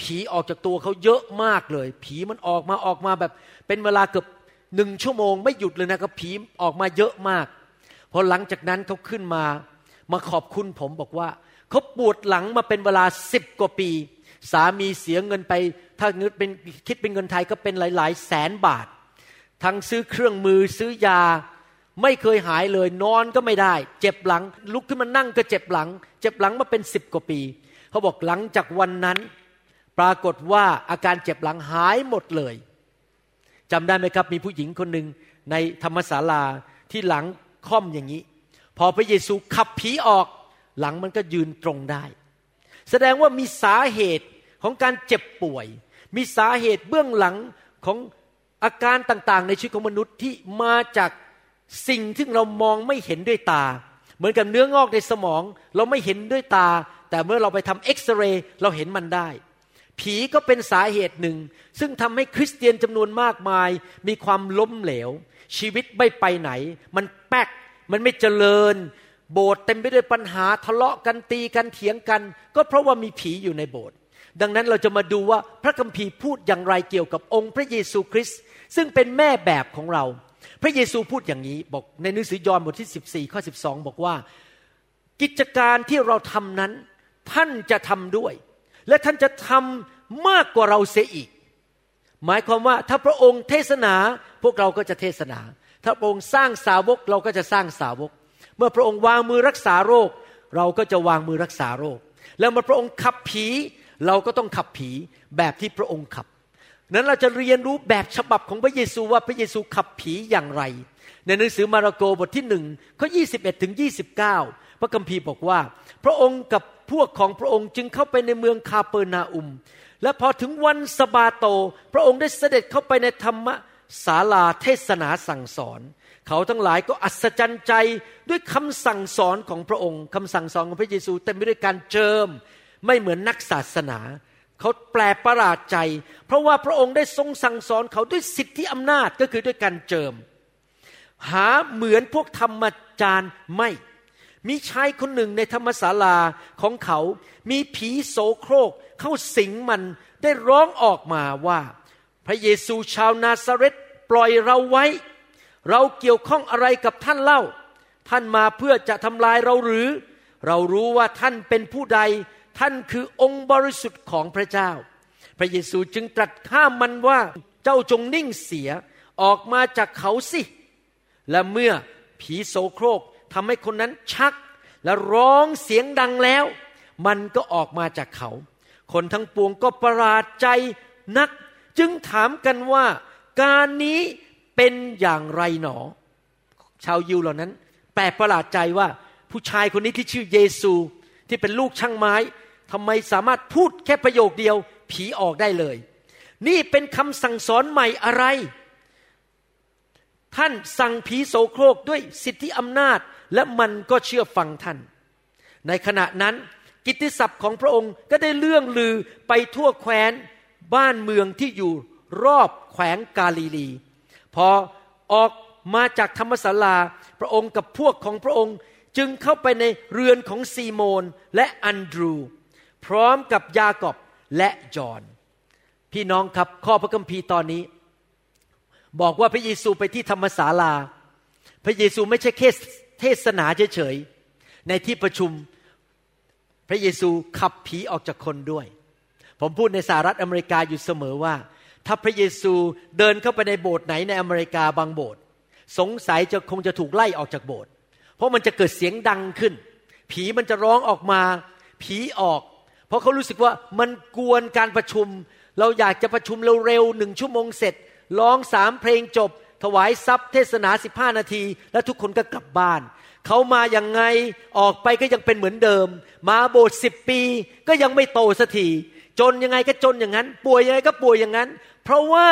ผีออกจากตัวเขาเยอะมากเลย ผีมันออกมาออกมาแบบ เป็นเวลาเกือบหนึ่งชั่วโมงไม่หยุดเลยนะครับผีออกมาเยอะมากพอหลังจากนั้นเขาขึ้นมา มาขอบคุณผมบอกว่าเขาปวดหลังมาเป็นเวลาสิบกว่าปี สามีเสียเงินไป ถ้าเงินเป็นคิดเป็นเงินไทยก็เป็นหลาย ๆ แสนบาท ทั้งซื้อเครื่องมือซื้อยา ไม่เคยหายเลยนอนก็ไม่ได้ เจ็บหลัง ลุกขึ้นมานั่งก็เจ็บหลัง เจ็บหลังมาเป็นสิบกว่าปี เขาบอกหลังจากวันนั้น ปรากฏว่าอาการเจ็บหลังหายหมดเลยจำได้ไหมครับ มีผู้หญิงคนหนึ่งในธรรมศาลาที่หลังค่อมอย่างนี้ พอพระเยซูขับผีออก หลังมันก็ยืนตรงได้ แสดงว่ามีสาเหตุของการเจ็บป่วย มีสาเหตุเบื้องหลังของอาการต่างๆ ในชีวิตของมนุษย์ที่มาจาก สิ่งที่เรามองไม่เห็นด้วยตา เหมือนกับเนื้องอกในสมอง เราไม่เห็นด้วยตา แต่เมื่อเราไปทำเอ็กซเรย์เราเห็นมันได้ ผีก็เป็นสาเหตุหนึ่ง ซึ่งทำให้คริสเตียนจำนวนมากมาย มีความล้มเหลว ชีวิตไม่ไปไหน มันแป๊กมันไม่เจริญ โบสถ์เต็มไปด้วยปัญหาทะเลาะกันตีกันเถียงกัน ก็เพราะว่ามีผีอยู่ในโบสถ์ดังนั้นเราจะมาดูว่าพระคัมภีร์พูดอย่างไรเกี่ยวกับองค์พระเยซูคริสต์ซึ่งเป็นแม่แบบของเรา พระเยซูพูดอย่างนี้บอกในหนังสือยอห์นบทที่ 14 ข้อ 12 บอกว่า กิจการที่เราทำนั้น ท่านจะทำด้วย และท่านจะทำมากกว่าเราเสียอีก หมายความว่าถ้าพระองค์เทศนาพวกเราก็จะเทศนา ถ้าพระองค์สร้างสาวกเราก็จะสร้างสาวก เมื่อพระองค์วางมือรักษาโรค เราก็จะวางมือรักษาโรค แล้วเมื่อพระองค์ขับผี เราก็ต้องขับผีแบบที่พระองค์ขับ นั้นเราจะเรียนรู้แบบฉบับของพระเยซูว่าพระเยซูขับผีอย่างไร ในหนังสือมาระโกบทที่หนึ่งข้อ21ถึง29 พระคัมภีร์บอกว่า พระองค์กับพวกของพระองค์จึงเข้าไปในเมืองคาเปอร์นาอุม และพอถึงวันสบาโต พระองค์ได้เสด็จเข้าไปในธรรมศาลาเทศนาสั่งสอน เขาทั้งหลายก็อัศจรรย์ใจด้วยคำสั่งสอนของพระองค์คำสั่งสอนของพระเยซูเต็มไปด้วยการเจิม ไม่เหมือนนักศาสนา เขาแปลประหลาดใจ เพราะว่าพระองค์ได้ทรงสั่งสอนเขาด้วยสิทธิอำนาจก็คือด้วยการเจิม หาเหมือนพวกธรรมจารย์ไม่ มีชายคนหนึ่งในธรรมศาลาของเขา มีผีโสโครกเข้าสิงมันได้ร้องออกมาว่า พระเยซูชาวนาซาเรตปล่อยเราไว้ เราเกี่ยวข้องอะไรกับท่านเล่า ท่านมาเพื่อจะทำลายเราหรือ เรารู้ว่าท่านเป็นผู้ใด ท่านคือองค์บริสุทธิ์ของพระเจ้า พระเยซูจึงตรัสห้ามมันว่าเจ้าจงนิ่งเสียออกมาจากเขาสิ และเมื่อผีโสโครกทำให้คนนั้นชักและร้องเสียงดังแล้ว มันก็ออกมาจากเขา คนทั้งปวงก็ประหลาดใจนัก จึงถามกันว่าการนี้เป็นอย่างไรหนอ ชาวยิวเหล่านั้น แปลกประหลาดใจว่าผู้ชายคนนี้ที่ชื่อเยซู ที่เป็นลูกช่างไม้ทำไมสามารถพูดแค่ประโยคเดียว ผีออกได้เลย นี่เป็นคำสั่งสอนใหม่อะไร ท่านสั่งผีโสโครกด้วยสิทธิอำนาจและมันก็เชื่อฟังท่าน ในขณะนั้นกิตติศัพท์ของพระองค์ก็ได้เลื่องลือไปทั่วแคว้นบ้านเมืองที่อยู่รอบแขวงกาลิลี พอออกมาจากธรรมศาลา พระองค์กับพวกของพระองค์ จึงเข้าไปในเรือนของซีโมนและอันดรู พร้อมกับยากอบและจอห์นพี่น้องครับข้อพระคัมภีร์ตอนนี้ บอกว่าพระเยซูไปที่ธรรมศาลา พระเยซูไม่ใช่แค่เทศนาเฉยๆในที่ประชุมพระเยซูขับผีออกจากคนด้วย ผมพูดในสหรัฐอเมริกาอยู่เสมอว่า ถ้าพระเยซูเดินเข้าไปในโบสถ์ไหนในอเมริกาบางโบสถ์สงสัยจะคงจะถูกไล่ออกจากโบสถ์ เพราะมันจะเกิดเสียงดังขึ้น ผีมันจะร้องออกมา ผีออก เพราะเขารู้สึกว่ามันกวนการประชุม เราอยากจะประชุมเร็วๆหนึ่งชั่วโมงเสร็จร้องสามเพลงจบ ถวายทรัพย์เทศนาสิบห้านาที แล้วทุกคนก็กลับบ้าน เขามาอย่างไงออกไปก็ยังเป็นเหมือนเดิม มาโบสถ์สิบปีก็ยังไม่โตสักทีจนยังไงก็จนอย่างนั้น ป่วยยังไงก็ป่วยอย่างนั้น เพราะว่า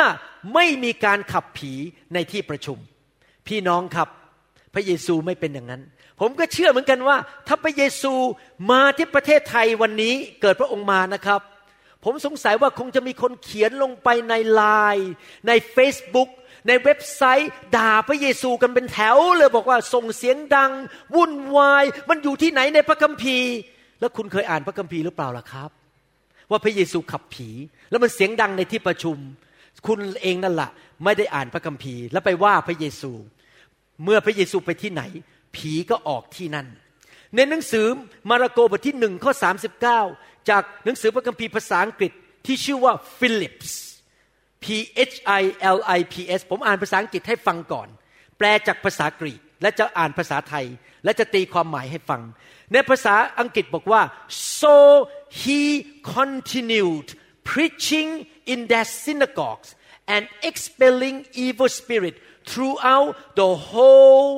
ไม่มีการขับผีในที่ประชุม พี่น้องครับ พระเยซูไม่เป็นอย่างนั้น ผมก็เชื่อเหมือนกันว่า ถ้าพระเยซูมาที่ประเทศไทยวันนี้เกิดพระองค์มานะครับ ผมสงสัยว่าคงจะมีคนเขียนลงไปในไลน์ใน Facebook ในเว็บไซต์ด่าพระเยซูกันเป็นแถวเลยบอกว่าส่งเสียงดัง วุ่นวาย มันอยู่ที่ไหนในพระคัมภีร์ แล้วคุณเคยอ่านพระคัมภีร์หรือเปล่าล่ะครับ ว่าพระเยซูขับผี แล้วมันเสียงดังในที่ประชุม คุณเองนั่นแหละไม่ได้อ่านพระคัมภีร์ แล้วไปว่าพระเยซู เมื่อพระเยซูไปที่ไหน ผีก็ออกที่นั่น ในหนังสือมาระโกบทที่หนึ่งข้อ39 จากหนังสือพระคัมภีร์ภาษาอังกฤษที่ชื่อว่าฟิลิปส์ P H I L I P S ผมอ่านภาษาอังกฤษให้ฟังก่อน แปลจากภาษากรีกและจะอ่านภาษาไทย และจะตีความหมายให้ฟัง ในภาษาอังกฤษบอกว่า so he continued preaching in their synagogues and expelling evil spirit throughout the whole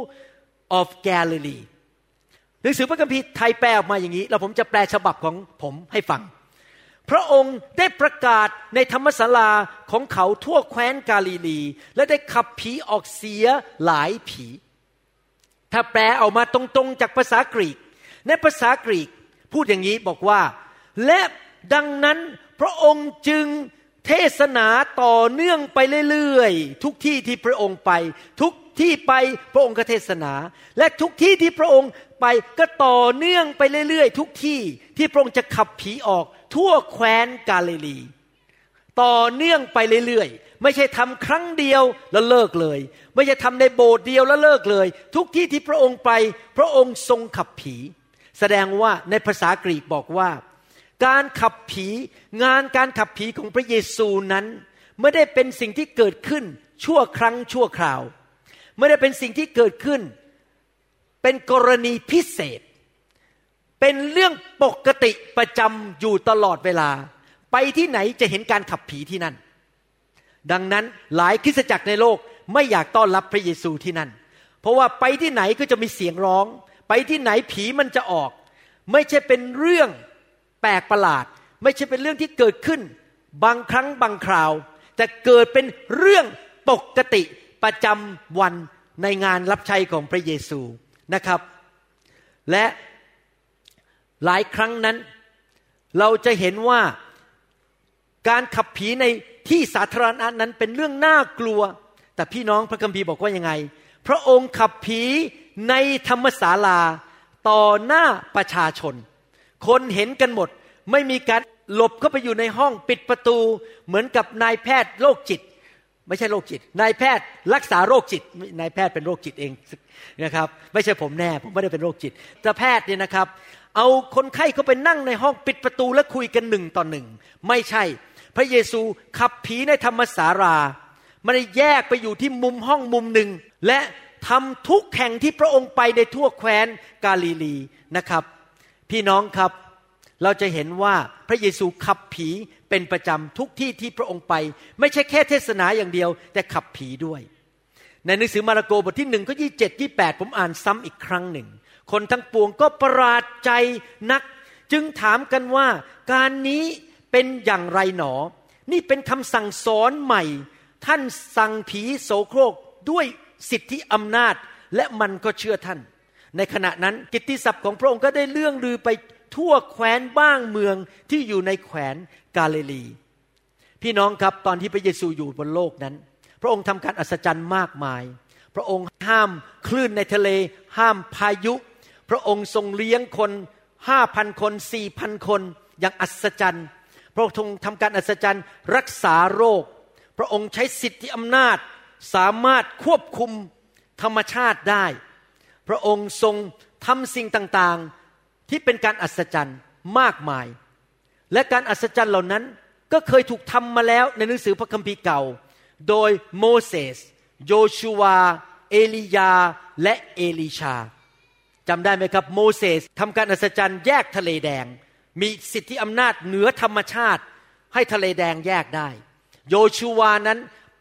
of Galilee หนังสือพระคัมภีร์ไทยแปลออกมาอย่างนี้ แล้วผมจะแปลฉบับของผมให้ฟัง พระองค์ได้ประกาศในธรรมศาลาของเขาทั่วแคว้นกาลิลี และได้ขับผีออกเสียหลายผี ถ้าแปลออกมาตรงๆจากภาษากรีก ในภาษากรีกพูดอย่างนี้บอกว่า และดังนั้นพระองค์จึง เทศนาต่อเนื่องไปเรื่อยๆ ทุกที่ที่พระองค์ไป ทุกที่ไปพระองค์ก็เทศนา และทุกที่ที่พระองค์ไปก็ต่อเนื่องไปเรื่อยๆ ทุกที่ที่พระองค์จะขับผีออก ทั่วแคว้นกาลิลี ต่อเนื่องไปเรื่อยๆ ไม่ใช่ทำครั้งเดียวแล้วเลิกเลย ไม่ใช่ทำในโบสถ์เดียวแล้วเลิกเลย ทุกที่ที่พระองค์ไป พระองค์ทรงขับผี แสดงว่าในภาษากรีกบอกว่า การขับผี งานการขับผีของพระเยซูนั้น ไม่ได้เป็นสิ่งที่เกิดขึ้นชั่วครั้งชั่วคราว ไม่ได้เป็นสิ่งที่เกิดขึ้น เป็นกรณีพิเศษ เป็นเรื่องปกติประจำอยู่ตลอดเวลา ไปที่ไหนจะเห็นการขับผีที่นั่น ดังนั้นหลายคริสตจักรในโลกไม่อยากต้อนรับพระเยซูที่นั่น เพราะว่าไปที่ไหนก็จะมีเสียงร้อง ไปที่ไหนผีมันจะออก ไม่ใช่เป็นเรื่อง แปลกประหลาด ไม่ใช่เป็นเรื่องที่เกิดขึ้น บางครั้งบางคราว แต่เกิดเป็นเรื่องปกติประจำวันในงานรับใช้ของพระเยซูนะครับ และหลายครั้งนั้น เราจะเห็นว่าการขับผีในที่สาธารณะนั้นเป็นเรื่องน่ากลัว แต่พี่น้องพระคัมภีร์บอกว่ายังไง พระองค์ขับผีในธรรมศาลาต่อหน้าประชาชน คนเห็นกันหมด ไม่มีการหลบเข้าไปอยู่ในห้องปิดประตู เหมือนกับนายแพทย์โรคจิต ไม่ใช่โรคจิต นายแพทย์รักษาโรคจิต นายแพทย์เป็นโรคจิตเองนะครับ ไม่ใช่ผมแน่ ผมไม่ได้เป็นโรคจิตแต่แพทย์เนี่ยนะครับ เอาคนไข้เข้าไปนั่งในห้องปิดประตูและคุยกันหนึ่งต่อหนึ่งไม่ใช่ พระเยซูขับผีในธรรมสาราม่ได้แยกไปอยู่ที่มุมห้องมุมหนึ่งและทำทุกแห่งที่พระองค์ไปในทั่วแคว้นกาลิลีนะครับ พี่น้องครับ เราจะเห็นว่าพระเยซูขับผีเป็นประจำทุกที่ที่พระองค์ไป ไม่ใช่แค่เทศนาอย่างเดียว แต่ขับผีด้วย ในหนังสือมาระโกบทที่หนึ่งข้อยี่เจ็ดยี่แปดผมอ่านซ้ำอีกครั้งหนึ่ง คนทั้งปวงก็ประหลาดใจนัก จึงถามกันว่า การนี้เป็นอย่างไรหนอ นี่เป็นคำสั่งสอนใหม่ ท่านสั่งผีโสโครกด้วยสิทธิอำนาจและมันก็เชื่อท่าน ในขณะนั้นกิตติศัพท์ของพระองค์ก็ได้เลื่องลือไปทั่วแคว้นบ้างเมืองที่อยู่ในแขวนกาเลลี พี่น้องครับตอนที่พระเยซูอยู่บนโลกนั้น พระองค์ทำการอัศจรรย์มากมาย พระองค์ห้ามคลื่นในทะเล ห้ามพายุ พระองค์ทรงเลี้ยงคนห้าพันคนสี่พันคนอย่างอัศจรรย์พระองค์ทำการอัศจรรย์รักษาโรค พระองค์ใช้สิทธิอำนาจสามารถควบคุมธรรมชาติได้ พระองค์ทรงทำสิ่งต่างๆที่เป็นการอัศจรรย์มากมาย และการอัศจรรย์เหล่านั้นก็เคยถูกทำมาแล้วในหนังสือพระคัมภีร์เก่า โดยโมเสสโยชูวา เอลียาและเอลิชาจำได้ไหมครับโมเสสทำการอัศจรรย์แยกทะเลแดง มีสิทธิอำนาจเหนือธรรมชาติ ให้ทะเลแดงแยกได้ โยชูวานั้น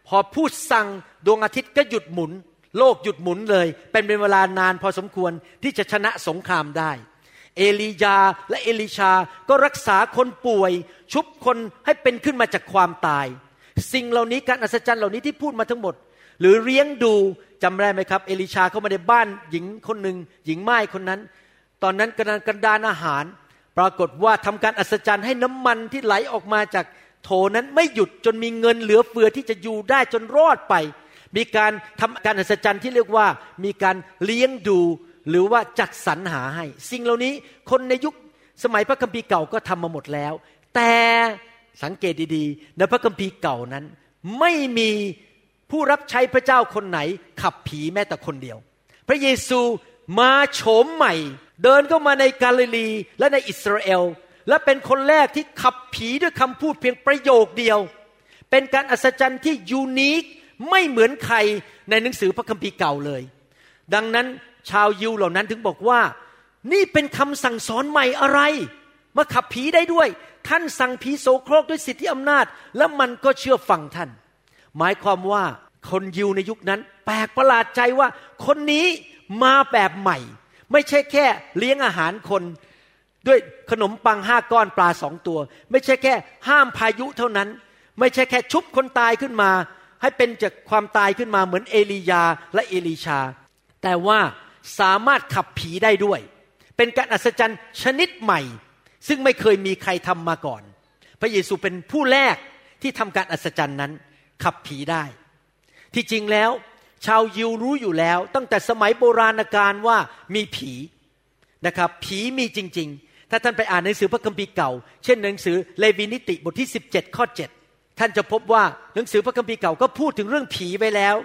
พอพูดสั่งดวงอาทิตย์ก็หยุดหมุน โลกหยุดหมุนเลย เป็นเป็นเวลานานพอสมควรที่จะชนะสงครามได้ เอลียาและเอลิชาก็รักษาคนป่วย ชุบคนให้เป็นขึ้นมาจากความตาย สิ่งเหล่านี้การอัศจรรย์เหล่านี้ที่พูดมาทั้งหมด หรือเลี้ยงดูจำได้ไหมครับ เอลิชาเข้ามาในบ้านหญิงคนหนึ่งหญิงไม้คนนั้น ตอนนั้นกำลังกันดานอาหาร ปรากฏว่าทำการอัศจรรย์ให้น้ำมันที่ไหลออกมาจากโถนั้นไม่หยุดจนมีเงินเหลือเฟือที่จะอยู่ได้จนรอดไป มีการทำการอัศจรรย์ที่เรียกว่ามีการเลี้ยงดูหรือว่าจัดสรรหาให้ สิ่งเหล่านี้คนในยุคสมัยพระคัมภีร์เก่าก็ทำมาหมดแล้ว แต่สังเกตดีๆ ในพระคัมภีร์เก่านั้น ไม่มีผู้รับใช้พระเจ้าคนไหน ขับผีแม้แต่คนเดียว พระเยซูมาโฉมใหม่ เดินเข้ามาในกาลิลีและในอิสราเอล และเป็นคนแรกที่ขับผีด้วยคำพูดเพียงประโยคเดียว เป็นการอัศจรรย์ที่ยูนิค ไม่เหมือนใครในหนังสือพระคัมภีร์เก่าเลย ดังนั้นชาวยิวเหล่านั้นถึงบอกว่า นี่เป็นคำสั่งสอนใหม่อะไร มาขับผีได้ด้วย ท่านสั่งผีโสโครกด้วยสิทธิอำนาจ แล้วมันก็เชื่อฟังท่าน หมายความว่าคนยิวในยุคนั้น แปลกประหลาดใจว่า คนนี้มาแบบใหม่ ไม่ใช่แค่เลี้ยงอาหารคนด้วยขนมปังห้าก้อนปลาสองตัว ไม่ใช่แค่ห้ามพายุเท่านั้น ไม่ใช่แค่ชุบคนตายขึ้นมา ให้เป็นจากความตายขึ้นมาเหมือนเอลียาและเอลีชา แต่ว่าสามารถขับผีได้ด้วย เป็นการอัศจรรย์ชนิดใหม่ ซึ่งไม่เคยมีใครทำมาก่อน พระเยซูเป็นผู้แรกที่ทำการอัศจรรย์นั้น ขับผีได้ ที่จริงแล้ว ชาวยิวรู้อยู่แล้ว ตั้งแต่สมัยโบราณกาลว่ามีผีนะครับ ผีมีจริง ๆ ถ้าท่านไปอ่านหนังสือพระคัมภีร์เก่า เช่นหนังสือเลวีนิติบทที่ 17 ข้อ 7 ท่านจะพบว่าหนังสือพระคัมภีร์เก่าก็พูดถึงเรื่องผีไว้แล้ว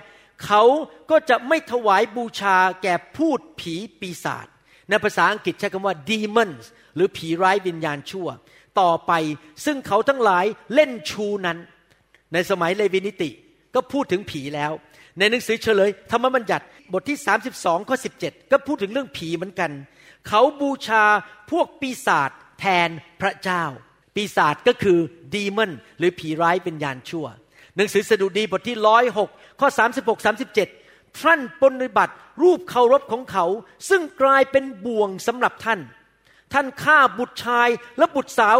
เขาก็จะไม่ถวายบูชาแก่พูดผีปีศาจในภาษาอังกฤษใช้คำว่า demons หรือผีร้ายวิญญาณชั่ว ต่อไปซึ่งเขาทั้งหลายเล่นชูนั้น ในสมัยเลวินิติก็พูดถึงผีแล้ว ในหนังสือเฉลยธรรมบัญญัติบทที่ 32ข้อ17 ก็พูดถึงเรื่องผีเหมือนกัน เขาบูชาพวกปีศาจแทนพระเจ้า ปีศาจก็คือดีมอนหรือผีร้ายวิญญาณชั่ว หนังสือสดุดีบทที่ร้อยหกข้อ36 37ท่านปฏิบัติรูปเคารพของเขา ซึ่งกลายเป็นบ่วงสำหรับท่าน ท่านฆ่าบุตรชายและบุตรสาว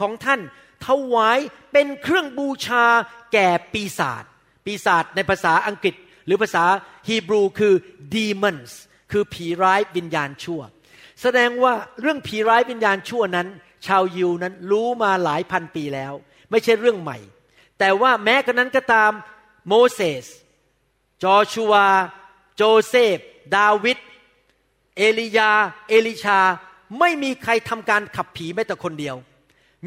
ของท่านถวายเป็นเครื่องบูชาแก่ปีศาจปีศาจในภาษาอังกฤษ หรือภาษาฮีบรูคือ demons คือผีร้ายวิญญาณชั่ว แสดงว่าเรื่องผีร้ายวิญญาณชั่วนั้น ชาวยิวนั้นรู้มาหลายพันปีแล้ว ไม่ใช่เรื่องใหม่ แต่ว่าแม้กระนั้นก็ตามโมเสสจอชัว โจเซฟ ดาวิดเอลียา เอลิชา ไม่มีใครทำการขับผีแม้แต่คนเดียว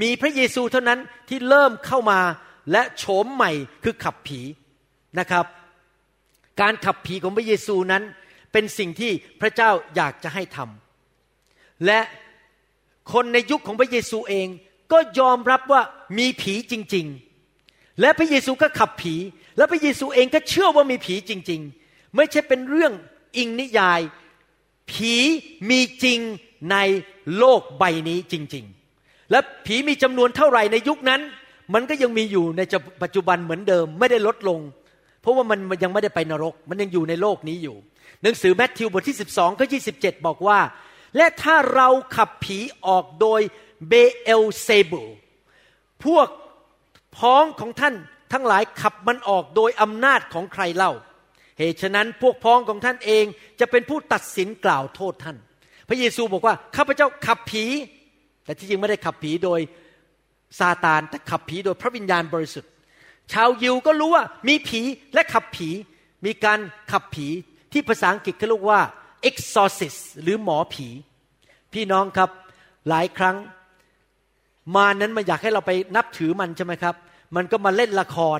มีพระเยซูเท่านั้นที่เริ่มเข้ามาและโฉมใหม่คือขับผีนะครับ การขับผีของพระเยซูนั้น เป็นสิ่งที่พระเจ้าอยากจะให้ทำและ คนในยุคของพระเยซูเองก็ยอมรับว่ามีผีจริง ๆ และพระเยซูก็ขับผี แล้วพระเยซูเองก็เชื่อว่ามีผีจริง ๆ ไม่ใช่เป็นเรื่องอิงนิยาย ผีมีจริงในโลกใบนี้จริง ๆ และผีมีจำนวนเท่าไหร่ในยุคนั้น มันก็ยังมีอยู่ในปัจจุบันเหมือนเดิมไม่ได้ลดลง เพราะว่ามันยังไม่ได้ไปนรก มันยังอยู่ในโลกนี้อยู่ หนังสือแมทธิวบทที่ 12ข้อ27บอกว่า และถ้าเราขับผีออกโดยเบเอลเซบูพวกพ้องของท่านทั้งหลายขับมันออกโดยอำนาจของใครเล่า เหตุฉะนั้นพวกพ้องของท่านเองจะเป็นผู้ตัดสินกล่าวโทษท่าน พระเยซูบอกว่าข้าพเจ้าขับผี แต่ที่จริงไม่ได้ขับผีโดยซาตานแต่ขับผีโดยพระวิญญาณบริสุทธิ์ ชาวยิวก็รู้ว่ามีผีและขับผี มีการขับผีที่ภาษาอังกฤษเขาเรียกว่า exorcist หรือหมอผี พี่น้องครับหลายครั้ง มานั้นมันอยากให้เราไปนับถือมันใช่ไหมครับ มันก็มาเล่นละคร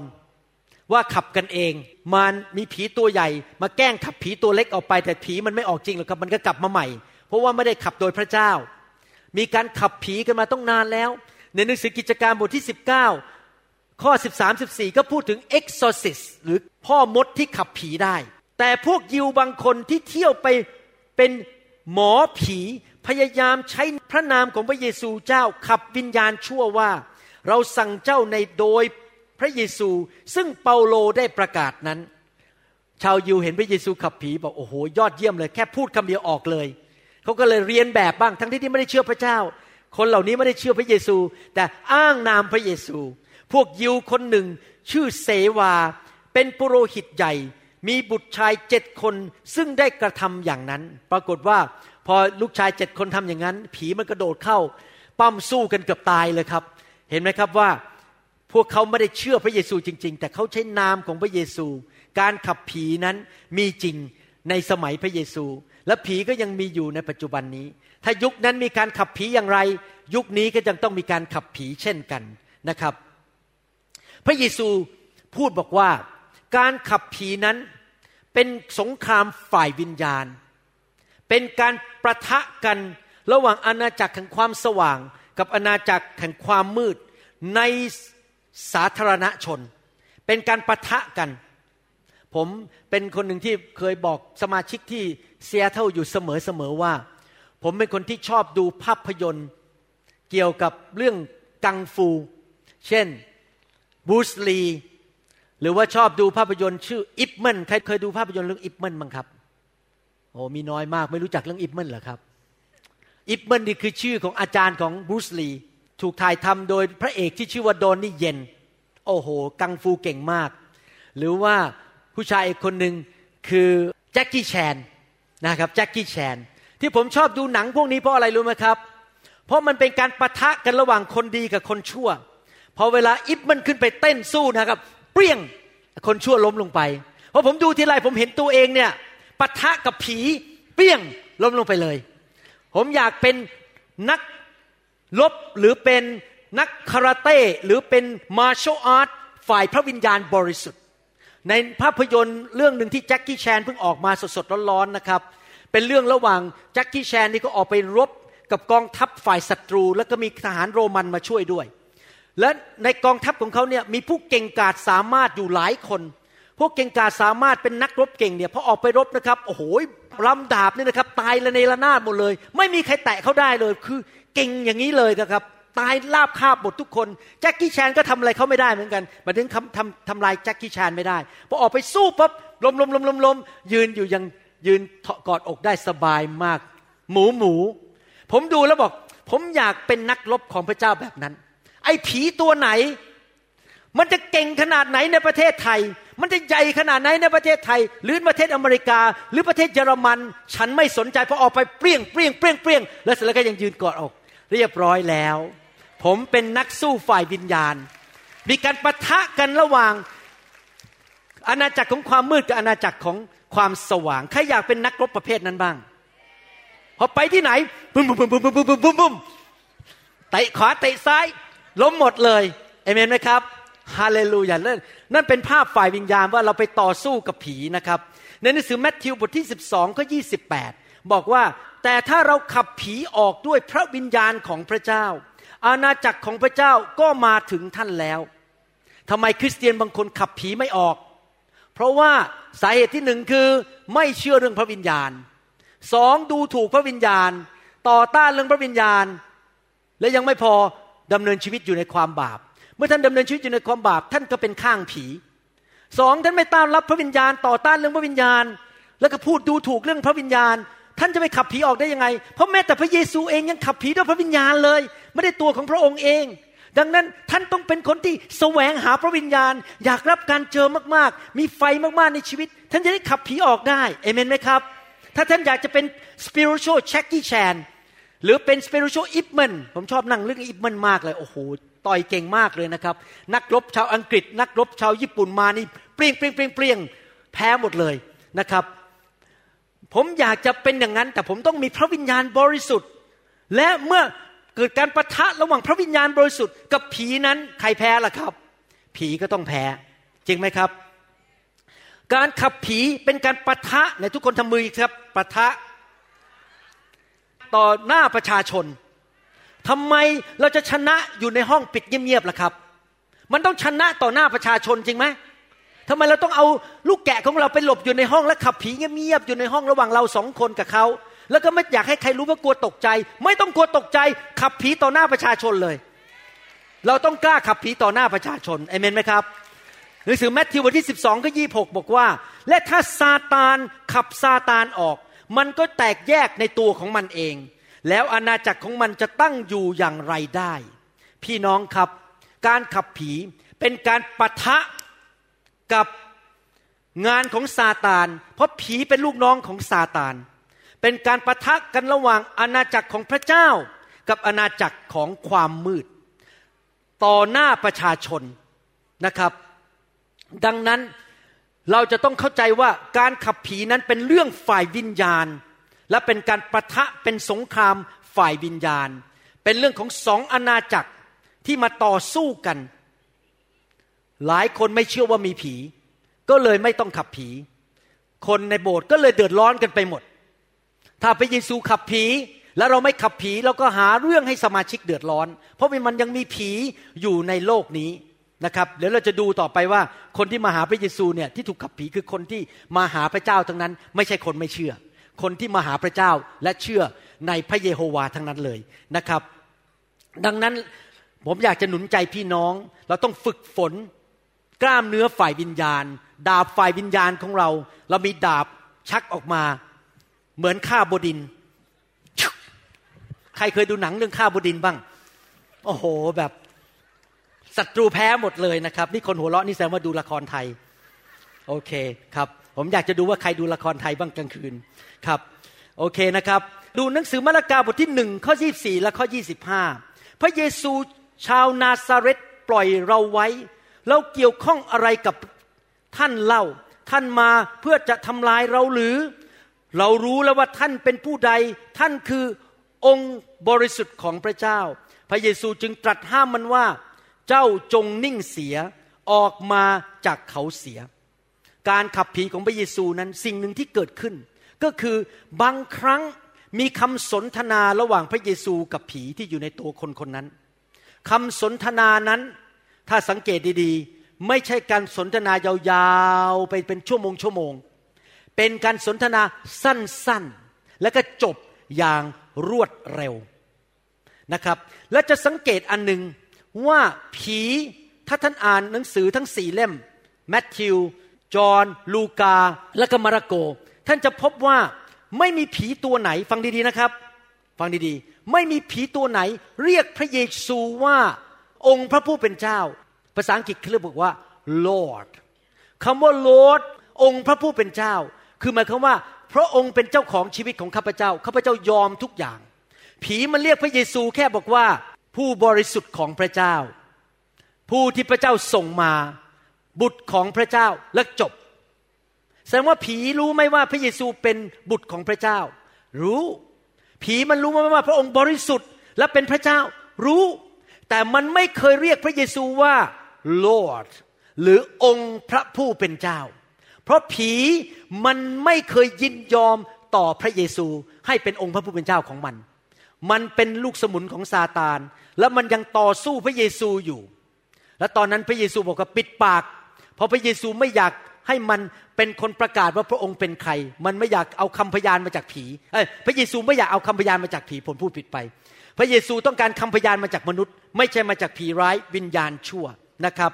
ว่าขับกันเอง มันมีผีตัวใหญ่ มาแกล้งขับผีตัวเล็กออกไป แต่ผีมันไม่ออกจริงหรอกครับมันก็กลับมาใหม่ เพราะว่าไม่ได้ขับโดยพระเจ้า มีการขับผีกันมาต้องนานแล้ว ในหนังสือกิจการบทที่ 19 ข้อ 13 14 ก็พูดถึง exorcist หรือพ่อมดที่ขับผีได้ แต่พวกยิวบางคนที่เที่ยวไปเป็นหมอผีพยายามใช้พระนามของพระเยซูเจ้าขับวิญญาณชั่วว่า เราสั่งเจ้าในโดยพระเยซู ซึ่งเปาโลได้ประกาศนั้น ชาวยิวเห็นพระเยซูขับผีบอกโอ้โหยอดเยี่ยมเลย แค่พูดคำเดียวออกเลยเขาก็เลยเรียนแบบบ้างทั้งที่ที่ไม่ได้เชื่อพระเจ้า คนเหล่านี้ไม่ได้เชื่อพระเยซู แต่อ้างนามพระเยซู พวกยิวคนหนึ่งชื่อเสวาเป็นปุโรหิตใหญ่ มีบุตรชายเจ็ดคนซึ่งได้กระทำอย่างนั้น ปรากฏว่าพอลูกชายเจ็ดคนทำอย่างนั้น ผีมันกระโดดเข้า ปั้มสู้กันเกือบตายเลยครับ เห็นไหมครับว่าพวกเขาไม่ได้เชื่อพระเยซูจริง ๆ แต่เขาใช้นามของพระเยซู การขับผีนั้นมีจริงในสมัยพระเยซู และผีก็ยังมีอยู่ในปัจจุบันนี้ ถ้ายุคนั้นมีการขับผีอย่างไร ยุคนี้ก็ยังต้องมีการขับผีเช่นกันนะครับ พระเยซูพูดบอกว่า การขับผีนั้นเป็นสงครามฝ่ายวิญญาณ เป็นการประทะกันระหว่างอาณาจักรแห่งความสว่าง กับอาณาจักรแห่งความมืดในสาธารณชน เป็นการปะทะกัน ผมเป็นคนหนึ่งที่เคยบอกสมาชิกที่เซียเท่าอยู่เสมอๆว่า ผมเป็นคนที่ชอบดูภาพยนตร์ เกี่ยวกับเรื่องกังฟู เช่นบรูซลี หรือว่าชอบดูภาพยนตร์ชื่อ Ip Man ใครเคยดูภาพยนตร์เรื่อง Ip Man บ้างครับโอ้มีน้อยมากไม่รู้จักเรื่อง Ip Man เหรอครับ Ip Man นี่คือชื่อของอาจารย์ของบรูซลีถูกถ่ายทำโดยพระเอกที่ชื่อว่าโดนนี่เย็น โอ้โห กังฟูเก่งมาก หรือว่าผู้ชายอีกคนหนึ่งคือแจ็คกี้แชนนะครับแจ็คกี้แชนที่ผมชอบดูหนังพวกนี้เพราะอะไรรู้ไหมครับ เพราะมันเป็นการประทะกันระหว่างคนดีกับคนชั่ว พอเวลาอิบมันขึ้นไปเต้นสู้นะครับ เปรี้ยงคนชั่วล้มลงไปพอผมดูทีไรผมเห็นตัวเองเนี่ยปะทะกับผีเปรี้ยงล้มลงไปเลย ผมอยากเป็นนักลบหรือเป็นนักคาราเต้หรือเป็นมาร์ชลอาร์ตฝ่ายพระวิญญาณบริสุทธิ์ ในภาพยนตร์เรื่องหนึ่งที่แจ็คกี้แชนเพิ่งออกมาสดๆร้อนๆนะครับ เป็นเรื่องระหว่างแจ็คกี้แชนนี่ก็ออกไปรบกับกองทัพฝ่ายศัตรู แล้วก็มีทหารโรมันมาช่วยด้วย และในกองทัพของเขาเนี่ยมีผู้เก่งกาจสามารถอยู่หลายคน พวกเก่งกาจสามารถเป็นนักรบเก่งเนี่ยพอออกไปรบนะครับโอ้โหลำดาบเนี่ยนะครับ ตายละเนระนาดหมดเลย ไม่มีใครแตะเขาได้เลย คือเก่งอย่างนี้เลยนะครับ ตายลาบคาบหมดทุกคนแจ็คกี้แชนก็ทำอะไรเขาไม่ได้เหมือนกันมาถึงทำทำทำลายแจ็คกี้แชนไม่ได้พอออกไปสู้ปั๊บลมลมลมลมลมยืนอยู่ยังยืนกอดอกได้สบายมาก หมูหมู ผมดูแล้วบอก ผมอยากเป็นนักรบของพระเจ้าแบบนั้น ไอ้ผีตัวไหน มันจะเก่งขนาดไหนในประเทศไทย มันจะใหญ่ขนาดไหนในประเทศไทย หรือประเทศอเมริกา หรือประเทศเยอรมัน ฉันไม่สนใจเพราะออกไปเปรี้ยงเปรี้ยงเปรี้ยงเปรี้ยงแล้วเสร็จแล้วก็ยังยืนกอดอก เรียบร้อยแล้ว ผมเป็นนักสู้ฝ่ายวิญญาณ มีการประทะกันระหว่างอาณาจักรของความมืดกับอาณาจักรของความสว่าง ใครอยากเป็นนักรบประเภทนั้นบ้าง พอไปที่ไหนบุ้มบุ้มบุ้มบุ้มบุ้มบุ้มบุ้มบุ้มเตะขวาเตะซ้าย ล้มหมดเลยเอเมนไหมครับฮาเลลูยาเล่นนั่นเป็นภาพฝ่ายวิญญาณว่าเราไปต่อสู้กับผีนะครับ ในหนังสือแมทธิวบทที่ 12ข้อ28 บอกว่า แต่ถ้าเราขับผีออกด้วยพระวิญญาณของพระเจ้า อาณาจักรของพระเจ้าก็มาถึงท่านแล้วทำไมคริสเตียนบางคนขับผีไม่ออก เพราะว่าสาเหตุที่หนึ่งคือไม่เชื่อเรื่องพระวิญญาณสองดูถูกพระวิญญาณ ต่อต้านเรื่องพระวิญญาณ และยังไม่พอ ดำเนินชีวิตอยู่ในความบาป เมื่อท่านดำเนินชีวิตอยู่ในความบาป ท่านก็เป็นข้างผีสองท่านไม่ต้านรับพระวิญญาณต่อต้านเรื่องพระวิญญาณ แล้วก็พูดดูถูกเรื่องพระวิญญาณ ท่านจะไปขับผีออกได้ยังไง เพราะแม้แต่พระเยซูเองยังขับผีด้วยพระวิญญาณเลย ไม่ได้ตัวของพระองค์เอง ดังนั้นท่านต้องเป็นคนที่แสวงหาพระวิญญาณ อยากรับการเจอมากๆ มีไฟมากๆในชีวิต ท่านจะได้ขับผีออกได้เอเมนไหมครับ ถ้าท่านอยากจะเป็น spiritual Jackie Chan หรือเป็น spiritual อิปมันผมชอบนั่งเรื่องอิปมันมากเลยโอ้โหต่อยเก่งมากเลยนะครับ นักรบชาวอังกฤษ นักรบชาวญี่ปุ่นมานี่เปรี้ยงเปรี้ยงเปรี้ยงเปรี้ยงแพ้หมดเลยนะครับ ผมอยากจะเป็นอย่างนั้น แต่ผมต้องมีพระวิญญาณบริสุทธิ์ และเมื่อเกิดการประทะระหว่างพระวิญญาณบริสุทธิ์กับผีนั้นใครแพ้ล่ะครับ ผีก็ต้องแพ้จริงไหมครับ การขับผีเป็นการประทะในทุกคนทำมือครับประทะ ต่อหน้าประชาชนทำไมเราจะชนะอยู่ในห้องปิดเงียบๆล่ะครับ มันต้องชนะต่อหน้าประชาชนจริงไหมทำไมเราต้องเอาลูกแกะของเราไปหลบอยู่ในห้องและขับผีเงียบๆอยู่ในห้องระหว่างเราสองคนกับเขาแล้วก็ไม่อยากให้ใครรู้ว่ากลัวตกใจ ไม่ต้องกลัวตกใจ ขับผีต่อหน้าประชาชนเลย เราต้องกล้าขับผีต่อหน้าประชาชนเอเมนไหมครับหนังสือแมทธิวบทที่ 12ก็ยี่บอกว่า และถ้าซาตานขับซาตานออก มันก็แตกแยกในตัวของมันเอง แล้วอาณาจักรของมันจะตั้งอยู่อย่างไรได้ พี่น้องครับ การขับผีเป็นการปะทะกับงานของซาตาน เพราะผีเป็นลูกน้องของซาตาน เป็นการประทะกันระหว่างอาณาจักรของพระเจ้า กับอาณาจักรของความมืด ต่อหน้าประชาชนนะครับ ดังนั้น เราจะต้องเข้าใจว่าการขับผีนั้นเป็นเรื่องฝ่ายวิญญาณ และเป็นการประทะเป็นสงครามฝ่ายวิญญาณ เป็นเรื่องของสองอาณาจักรที่มาต่อสู้กัน หลายคนไม่เชื่อว่ามีผี ก็เลยไม่ต้องขับผี คนในโบสถ์ก็เลยเดือดร้อนกันไปหมด ถ้าพระเยซูขับผีแล้วเราไม่ขับผีเราก็หาเรื่องให้สมาชิกเดือดร้อน เพราะมันยังมีผีอยู่ในโลกนี้ นะครับเดี๋ยวเราจะดูต่อไปว่าคนที่มาหาพระเยซูเนี่ยที่ถูกขับผีคือคนที่มาหาพระเจ้าทั้งนั้น ไม่ใช่คนไม่เชื่อ คนที่มาหาพระเจ้าและเชื่อในพระเยโฮวาทั้งนั้นเลยนะครับ ดังนั้นผมอยากจะหนุนใจพี่น้อง เราต้องฝึกฝนกล้ามเนื้อฝ่ายวิญญาณ ดาบฝ่ายวิญญาณของเรา เรามีดาบชักออกมา เหมือนฆ่าบดิน ใครเคยดูหนังเรื่องฆ่าบดินบ้างโอ้โหแบบ ศัตรูแพ้หมดเลยนะครับนี่คนหัวเราะนี่แสดงว่าดูละครไทย โอเคครับ ผมอยากจะดูว่าใครดูละครไทยบ้างกลางคืนครับ โอเคนะครับ ดูหนังสือมาระกาบทที่หนึ่งข้อยี่สี่และข้อยี่สิบห้าพระเยซูชาวนาซาเรตปล่อยเราไว้ เราเกี่ยวข้องอะไรกับท่านเล่า ท่านมาเพื่อจะทำลายเราหรือ เรารู้แล้วว่าท่านเป็นผู้ใด ท่านคือองค์บริสุทธิ์ของพระเจ้า พระเยซูจึงตรัสห้ามมันว่า เจ้าจงนิ่งเสียออกมาจากเขาเสีย การขับผีของพระเยซูนั้นสิ่งหนึ่งที่เกิดขึ้น ก็คือบางครั้งมีคำสนทนาระหว่างพระเยซูกับผีที่อยู่ในตัวคนคนนั้นคำสนทนานั้นถ้าสังเกตดีๆ ไม่ใช่การสนทนายาวๆ ไปเป็นชั่วโมงชั่วโมง เป็นการสนทนาสั้นๆ แล้วก็จบอย่างรวดเร็วนะครับ และจะสังเกตอันหนึ่ง ว่าผีถ้าท่านอ่านหนังสือทั้งสี่เล่มแมทธิว จอห์นลูกา และก็มาระโก ท่านจะพบว่าไม่มีผีตัวไหนฟังดีๆนะครับ ฟังดีๆ ไม่มีผีตัวไหน เรียกพระเยซูว่าองค์พระผู้เป็นเจ้า ภาษาอังกฤษเขาเรียกว่า Lord คำว่า Lord องค์พระผู้เป็นเจ้า คือหมายความว่า พระองค์เป็นเจ้าของชีวิตของข้าพเจ้าข้าพเจ้ายอมทุกอย่าง ผีมันเรียกพระเยซูแค่บอกว่า ผู้บริสุทธิ์ของพระเจ้า ผู้ที่พระเจ้าส่งมา บุตรของพระเจ้าและจบ แสดงว่าผีรู้ไหมว่าพระเยซูเป็นบุตรของพระเจ้า รู้ ผีมันรู้ไหมว่าพระองค์บริสุทธิ์และเป็นพระเจ้า รู้ แต่มันไม่เคยเรียกพระเยซูว่า Lord หรือองค์พระผู้เป็นเจ้า เพราะผีมันไม่เคยยินยอมต่อพระเยซูให้เป็นองค์พระผู้เป็นเจ้าของมัน มันเป็นลูกสมุนของซาตาน แล้วมันยังต่อสู้พระเยซูอยู่ และตอนนั้นพระเยซูบอกว่าปิดปาก เพราะพระเยซูไม่อยากให้มันเป็นคนประกาศว่าพระองค์เป็นใคร มันไม่อยากเอาคำพยานมาจากผีพระเยซูไม่อยากเอาคำพยานมาจากผีผมพูดผิดไป พระเยซูต้องการคำพยานมาจากมนุษย์ ไม่ใช่มาจากผีร้ายวิญญาณชั่วนะครับ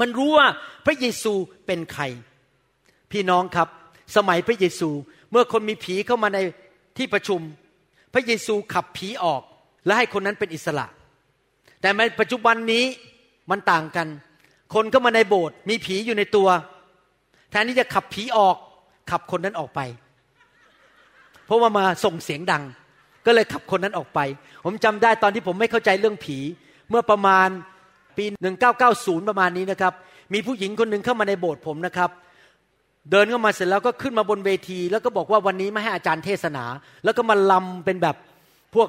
มันรู้ว่าพระเยซูเป็นใคร พี่น้องครับ สมัยพระเยซูเมื่อคนมีผีเข้ามาในที่ประชุม พระเยซูขับผีออก และให้คนนั้นเป็นอิสระ แต่ในปัจจุบันนี้มันต่างกัน คนเข้ามาในโบสถ์มีผีอยู่ในตัว แทนที่จะขับผีออก ขับคนนั้นออกไป เพราะว่ามาส่งเสียงดัง ก็เลยขับคนนั้นออกไป ผมจำได้ตอนที่ผมไม่เข้าใจเรื่องผี เมื่อประมาณปี 1990 ประมาณนี้นะครับ มีผู้หญิงคนหนึ่งเข้ามาในโบสถ์ผมนะครับเดินเข้ามาเสร็จแล้วก็ขึ้นมาบนเวที แล้วก็บอกว่าวันนี้ไม่ให้อาจารย์เทศนา แล้วก็มาลำเป็นแบบพวก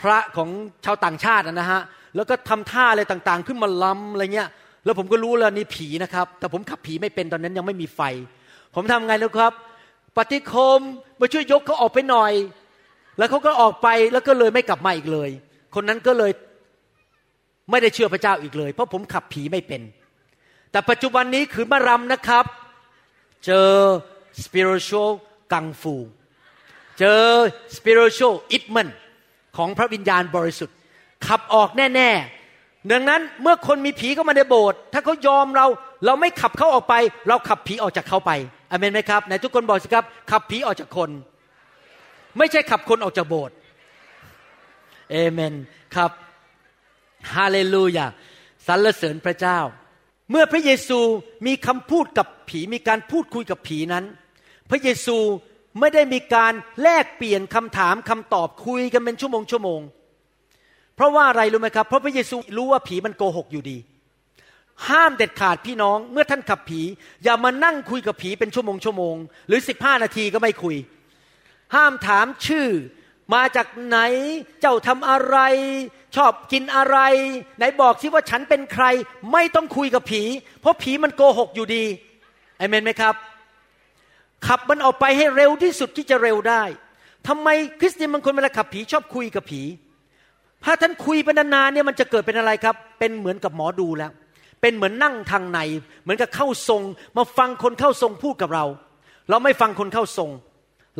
พระของชาวต่างชาตินะฮะแล้วก็ทำท่าอะไรต่างๆ ขึ้นมาล้ำอะไรเงี้ย แล้วผมก็รู้แล้วนี่ผีนะครับ แต่ผมขับผีไม่เป็นตอนนั้นยังไม่มีไฟ ผมทำไงแล้วครับ ปฏิคมมาช่วยยกเขาออกไปหน่อย แล้วเขาก็ออกไปแล้วก็เลยไม่กลับมาอีกเลย คนนั้นก็เลยไม่ได้เชื่อพระเจ้าอีกเลย เพราะผมขับผีไม่เป็น แต่ปัจจุบันนี้คือมารำนะครับ เจอ spiritual กังฟู เจอ spiritual อิทมัน ของพระวิญญาณบริสุทธิ์ ขับออกแน่ๆ ดังนั้นเมื่อคนมีผีเข้ามาในโบสถ์ถ้าเขายอมเราเราไม่ขับเขาออกไป เราขับผีออกจากเขาไปอเมนไหมครับไหนทุกคนบอกสิครับ ขับผีออกจากคน ไม่ใช่ขับคนออกจากโบสถ์เอเมนครับฮาเลลูยาสรรเสริญพระเจ้า เมื่อพระเยซูมีคำพูดกับผีมีการพูดคุยกับผีนั้น พระเยซู ไม่ได้มีการแลกเปลี่ยนคำถามคำตอบคุยกันเป็นชั่วโมงชั่วโมง เพราะว่าอะไรรู้ไหมครับ เพราะพระเยซูรู้ว่าผีมันโกหกอยู่ดี ห้ามเด็ดขาดพี่น้อง เมื่อท่านขับผี อย่ามานั่งคุยกับผีเป็นชั่วโมงชั่วโมง หรือสิบห้านาทีก็ไม่คุย ห้ามถามชื่อมาจากไหนเจ้าทำอะไร ชอบกินอะไร ไหนบอกสิว่าฉันเป็นใคร ไม่ต้องคุยกับผี เพราะผีมันโกหกอยู่ดีเอเมนไหมครับ ขับมันออกไปให้เร็วที่สุดที่จะเร็วได้ทำไมคริสเตียนบางคนเวลาขับผีชอบคุยกับผี ถ้าท่านคุยไปนานๆเนี่ยมันจะเกิดเป็นอะไรครับ เป็นเหมือนกับหมอดูแล้ว เป็นเหมือนนั่งทางใน เหมือนกับเข้าทรง มาฟังคนเข้าทรงพูดกับเรา เราไม่ฟังคนเข้าทรง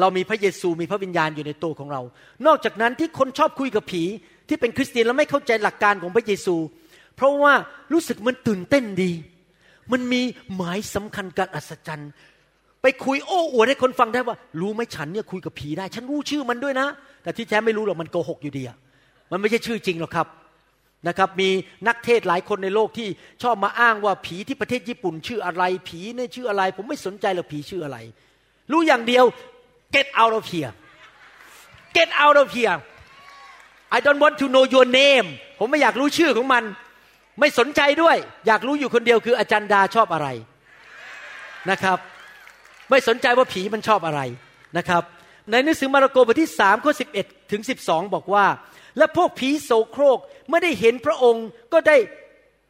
เรามีพระเยซูมีพระวิญญาณอยู่ในตัวของเรา นอกจากนั้นที่คนชอบคุยกับผีที่เป็นคริสเตียนแล้วไม่เข้าใจหลักการของพระเยซู เพราะว่ารู้สึกมันตื่นเต้นดี มันมีหมายสำคัญการอัศจรรย์ ไปคุยโอ้อวดให้คนฟังได้ว่า รู้ไหมฉันเนี่ยคุยกับผีได้ ฉันรู้ชื่อมันด้วยนะ แต่ที่แท้ไม่รู้หรอกมันโกหกอยู่ดีอะมันไม่ใช่ชื่อจริงหรอกครับนะครับมีนักเทศหลายคนในโลกที่ชอบมาอ้างว่าผีที่ประเทศญี่ปุ่น ชื่ออะไรผีเนี่ยชื่ออะไร ผมไม่สนใจหรอกผีชื่ออะไร รู้อย่างเดียว get out of here get out of here I don't want to know your name ผมไม่อยากรู้ชื่อของมัน ไม่สนใจด้วย อยากรู้อยู่คนเดียวคืออาจารย์ดาชอบอะไรนะครับ ไม่สนใจว่าผีมันชอบอะไรนะครับ ในหนังสือมาระโกบทที่สามข้อสิบเอ็ดถึงสิบสองบอกว่า และพวกผีโสโครกเมื่อได้เห็นพระองค์ก็ได้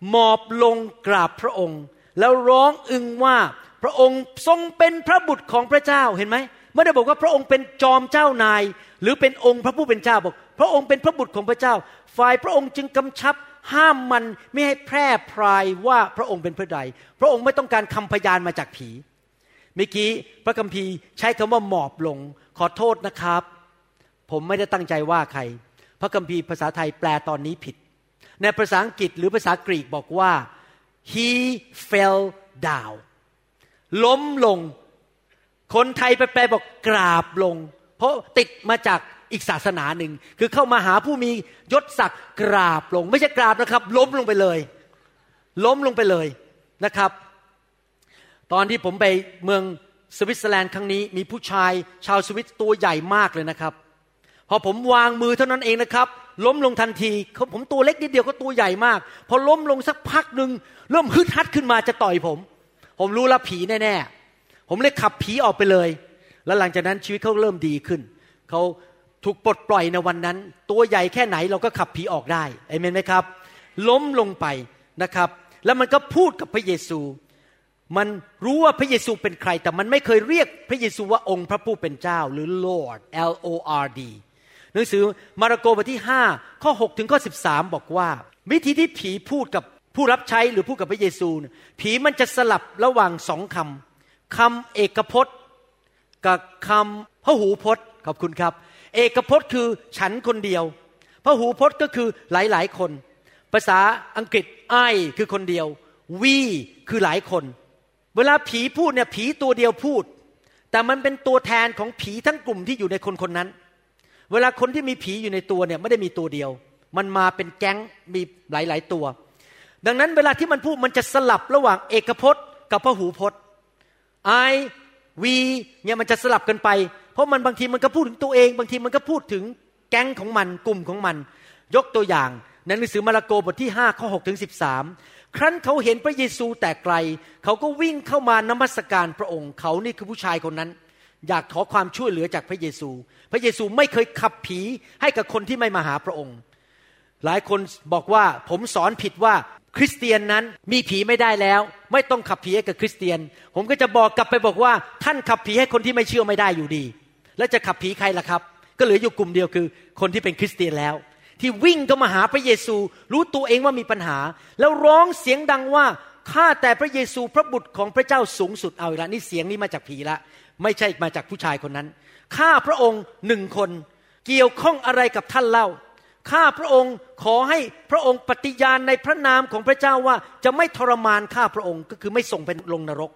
หมอบลงกราบพระองค์ แล้วร้องอึงว่าพระองค์ทรงเป็นพระบุตรของพระเจ้าเห็นไหมไม่ได้บอกว่าพระองค์เป็นจอมเจ้านาย หรือเป็นองค์พระผู้เป็นเจ้าบอก พระองค์เป็นพระบุตรของพระเจ้า ฝ่ายพระองค์จึงกำชับห้ามมันไม่ให้แพร่พรายว่าพระองค์เป็นพระใด พระองค์ไม่ต้องการคำพยานมาจากผี เมื่อกี้พระคัมภีร์ใช้คำว่าหมอบลง ขอโทษนะครับ ผมไม่ได้ตั้งใจว่าใคร พระคัมภีร์ภาษาไทยแปลตอนนี้ผิด ในภาษาอังกฤษหรือภาษากรีกบอกว่า he fell down ล้มลง คนไทยไปแปลบอกกราบลง เพราะติดมาจากอีกศาสนาหนึ่ง คือเข้ามาหาผู้มียศศักดิ์กราบลง ไม่ใช่กราบนะครับ ล้มลงไปเลย ล้มลงไปเลยนะครับ ตอนที่ผมไปเมืองสวิตเซอร์แลนด์ครั้งนี้มีผู้ชายชาวสวิตตัวใหญ่มากเลยนะครับ พอผมวางมือเท่านั้นเองนะครับ ล้มลงทันทีเขาผมตัวเล็กนิดเดียวก็ตัวใหญ่มาก พอล้มลงสักพักหนึ่งเริ่มฮึดฮัดขึ้นมาจะต่อยผม ผมรู้ล้วผีแน่ๆผมเลยขับผีออกไปเลย แล้วหลังจากนั้นชีวิตเขาเริ่มดีขึ้นเขาถูกปลดปล่อยในวันนั้น ตัวใหญ่แค่ไหนเราก็ขับผีออกได้เอเมนไหมครับ ล้มลงไปนะครับ แล้วมันก็พูดกับพระเยซู มันรู้ว่าพระเยซูเป็นใคร แต่มันไม่เคยเรียกพระเยซูว่าองค์พระผู้เป็นเจ้าหรือ Lord L O R D หนังสือมาระโกบทที่ 5 ข้อ 6 ถึงข้อ 13 บอกว่า วิธีที่ผีพูดกับผู้รับใช้หรือพูดกับพระเยซู ผีมันจะสลับระหว่างสองคำคำเอกพจน์ กับคำพระหูพจน์ขอบคุณครับ เอกพจน์คือฉันคนเดียวพระหูพจน์ก็คือหลายๆคน ภาษาอังกฤษไอคือคนเดียววีคือหลายคน เวลาผีพูดเนี่ยผีตัวเดียวพูด แต่มันเป็นตัวแทนของผีทั้งกลุ่มที่อยู่ในคนคนนั้น เวลาคนที่มีผีอยู่ในตัวเนี่ยไม่ได้มีตัวเดียว มันมาเป็นแก๊งมีหลาย ๆ ตัว ดังนั้นเวลาที่มันพูดมันจะสลับระหว่างเอกพจน์ กับพหูพจน์ I we เนี่ยมันจะสลับกันไป เพราะมันบางทีมันก็พูดถึงตัวเอง บางทีมันก็พูดถึงแก๊งของมันกลุ่มของมัน ยกตัวอย่างในหนังสือมาระโกบทที่5ข้อ6ถึง13 ครั้นเขาเห็นพระเยซูแต่ไกล เขาก็วิ่งเข้ามานมัสการพระองค์ เขานี่คือผู้ชายคนนั้น อยากขอความช่วยเหลือจากพระเยซู พระเยซูไม่เคยขับผีให้กับคนที่ไม่มาหาพระองค์ หลายคนบอกว่าผมสอนผิดว่าคริสเตียนนั้นมีผีไม่ได้แล้ว ไม่ต้องขับผีให้กับคริสเตียน ผมก็จะบอกกลับไปบอกว่า ท่านขับผีให้คนที่ไม่เชื่อไม่ได้อยู่ดี แล้วจะขับผีใครล่ะครับ ก็เหลืออยู่กลุ่มเดียวคือ คนที่เป็นคริสเตียนแล้ว ที่วิ่งเข้ามาหาพระเยซู รู้ตัวเองว่ามีปัญหา แล้วร้องเสียงดังว่าข้าแต่พระเยซูพระบุตรของพระเจ้าสูงสุดเอาละนี่เสียงนี้มาจากผีละ ไม่ใช่มาจากผู้ชายคนนั้นข้าพระองค์หนึ่งคน เกี่ยวข้องอะไรกับท่านเล่าข้าพระองค์ขอให้พระองค์ปฏิญาณในพระนามของพระเจ้าว่าจะไม่ทรมานข้าพระองค์ก็คือไม่ส่งเป็นลงนรก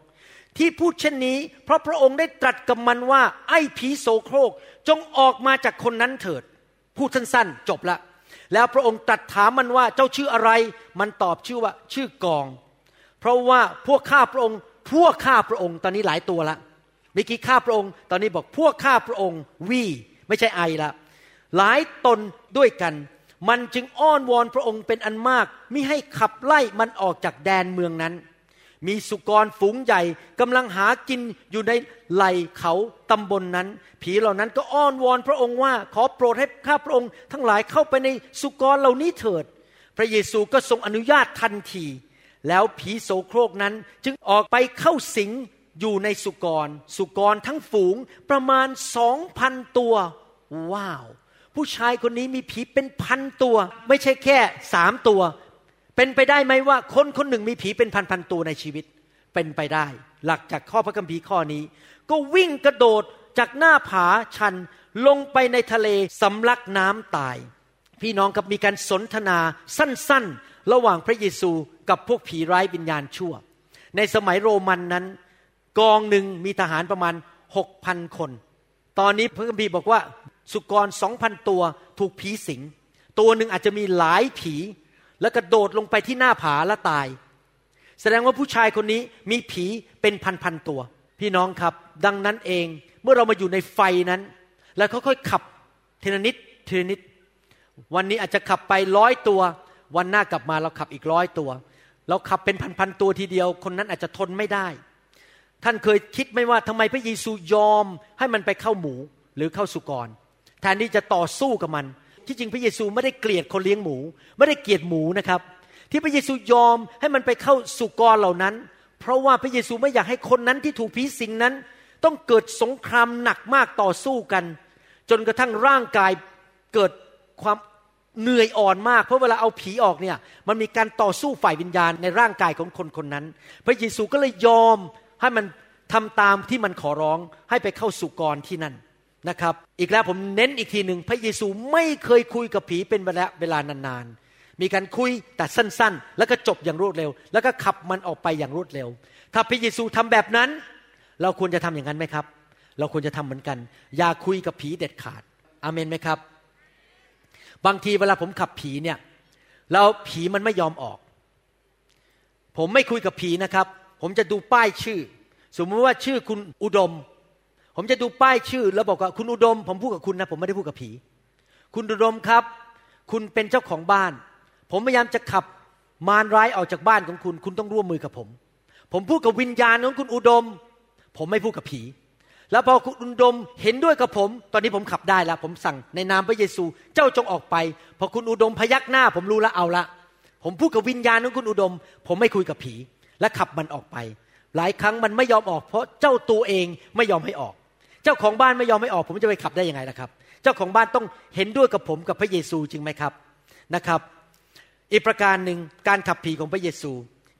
ที่พูดเช่นนี้ เพราะพระองค์ได้ตรัสกับมันว่า ไอ้ผีโสโครก จงออกมาจากคนนั้นเถิด พูดสั้นๆ จบละ แล้วพระองค์ตรัสถามมันว่าเจ้าชื่ออะไร มันตอบชื่อว่าชื่อกอง เพราะว่าพวกข้าพระองค์ พวกข้าพระองค์ ตอนนี้หลายตัวละเมื่อกี้ข้าพระองค์ ตอนนี้บอกพวกข้าพระองค์วีไม่ใช่ไอละหลายตนด้วยกัน มันจึงอ้อนวอนพระองค์เป็นอันมาก มิให้ขับไล่มันออกจากแดนเมืองนั้น มีสุกรฝูงใหญ่กำลังหากินอยู่ในไหลเขาตำบลนนั้น ผีเหล่านั้นก็อ้อนวอนพระองค์ว่า ขอโปรดให้ข้าพระองค์ ทั้งหลายเข้าไปในสุกรเหล่านี้เถิด พระเยซูก็ทรงอนุญาตทันที แล้วผีโสโครกนั้นจึงออกไปเข้าสิงอยู่ในสุกร สุกรทั้งฝูงประมาณสองพันตัว ว้าว ผู้ชายคนนี้มีผีเป็นพันตัว ไม่ใช่แค่สามตัว เป็นไปได้ไหมว่าคนคนหนึ่งมีผีเป็นพันพันตัวในชีวิต เป็นไปได้ หลักจากข้อพระคัมภีร์ข้อนี้ ก็วิ่งกระโดดจากหน้าผาชันลงไปในทะเลสำลักน้ำตาย พี่น้องกับมีการสนทนาสั้นๆ ระหว่างพระเยซูกับพวกผีร้ายวิญญาณชั่ว ในสมัยโรมันนั้น กองหนึ่งมีทหารประมาณหกพันคน ตอนนี้พระคัมภีร์บอกว่าสุกรสองพันตัวถูกผีสิง ตัวหนึ่งอาจจะมีหลายผี แล้วกระโดดลงไปที่หน้าผาและตาย แสดงว่าผู้ชายคนนี้มีผีเป็นพันๆตัว พี่น้องครับ ดังนั้นเองเมื่อเรามาอยู่ในไฟนั้น แล้วค่อยๆขับเทนนิดเทนนิดวันนี้อาจจะขับไปร้อยตัว วันหน้ากลับมาเราขับอีกร้อยตัว เราขับเป็นพันๆตัวทีเดียว คนนั้นอาจจะทนไม่ได้ ท่านเคยคิดไหมว่าทำไมพระเยซูยอมให้มันไปเข้าหมูหรือเข้าสุกร แทนที่จะต่อสู้กับมัน ที่จริงพระเยซูไม่ได้เกลียดคนเลี้ยงหมู ไม่ได้เกลียดหมูนะครับ ที่พระเยซูยอมให้มันไปเข้าสุกรเหล่านั้น เพราะว่าพระเยซูไม่อยากให้คนนั้นที่ถูกผีสิงนั้น ต้องเกิดสงครามหนักมากต่อสู้กัน จนกระทั่งร่างกายเกิดความเหนื่อยอ่อนมาก เพราะเวลาเอาผีออกเนี่ยมันมีการต่อสู้ฝ่ายวิญญาณในร่างกายของคนคนนั้น พระเยซูก็เลยยอมให้มันทำตามที่มันขอร้องให้ไปเข้าสุกรที่นั่น นะครับ อีกแล้วผมเน้นอีกทีหนึ่งพระเยซูไม่เคยคุยกับผีเป็นเวลาเวลานานๆ มีการคุยแต่สั้นๆ แล้วก็จบอย่างรวดเร็ว แล้วก็ขับมันออกไปอย่างรวดเร็ว ถ้าพระเยซูทำแบบนั้น เราควรจะทำอย่างนั้นไหมครับ เราควรจะทำเหมือนกัน อย่าคุยกับผีเด็ดขาดอเมนไหมครับ บางทีเวลาผมขับผีเนี่ยแล้วผีมันไม่ยอมออก ผมไม่คุยกับผีนะครับ ผมจะดูป้ายชื่อ สมมติว่าชื่อคุณอุดม ผมจะดูป้ายชื่อแล้วบอกว่าคุณอุดม ผมพูดกับคุณนะผมไม่ได้พูดกับผี คุณอุดมครับ คุณเป็นเจ้าของบ้าน ผมพยายามจะขับมารร้ายออกจากบ้านของคุณ คุณต้องร่วมมือกับผม ผมพูดกับวิญญาณของคุณอุดม ผมไม่พูดกับผี แล้วพอคุณอุดมเห็นด้วยกับผม ตอนนี้ผมขับได้แล้ว ผมสั่งในนามพระเยซู เจ้าจงออกไป พอคุณอุดมพยักหน้า ผมรู้แล้วเอาละ ผมพูดกับวิญญาณของคุณอุดม ผมไม่คุยกับผี และขับมันออกไป หลายครั้งมันไม่ยอมออก เพราะเจ้าตัวเองไม่ยอมให้ออก เจ้าของบ้านไม่ยอมไม่ออก ผมจะไปขับได้ยังไงล่ะครับ เจ้าของบ้านต้องเห็นด้วยกับผมกับพระเยซูจริงไหมครับนะครับ อีกประการหนึ่งการขับผีของพระเยซู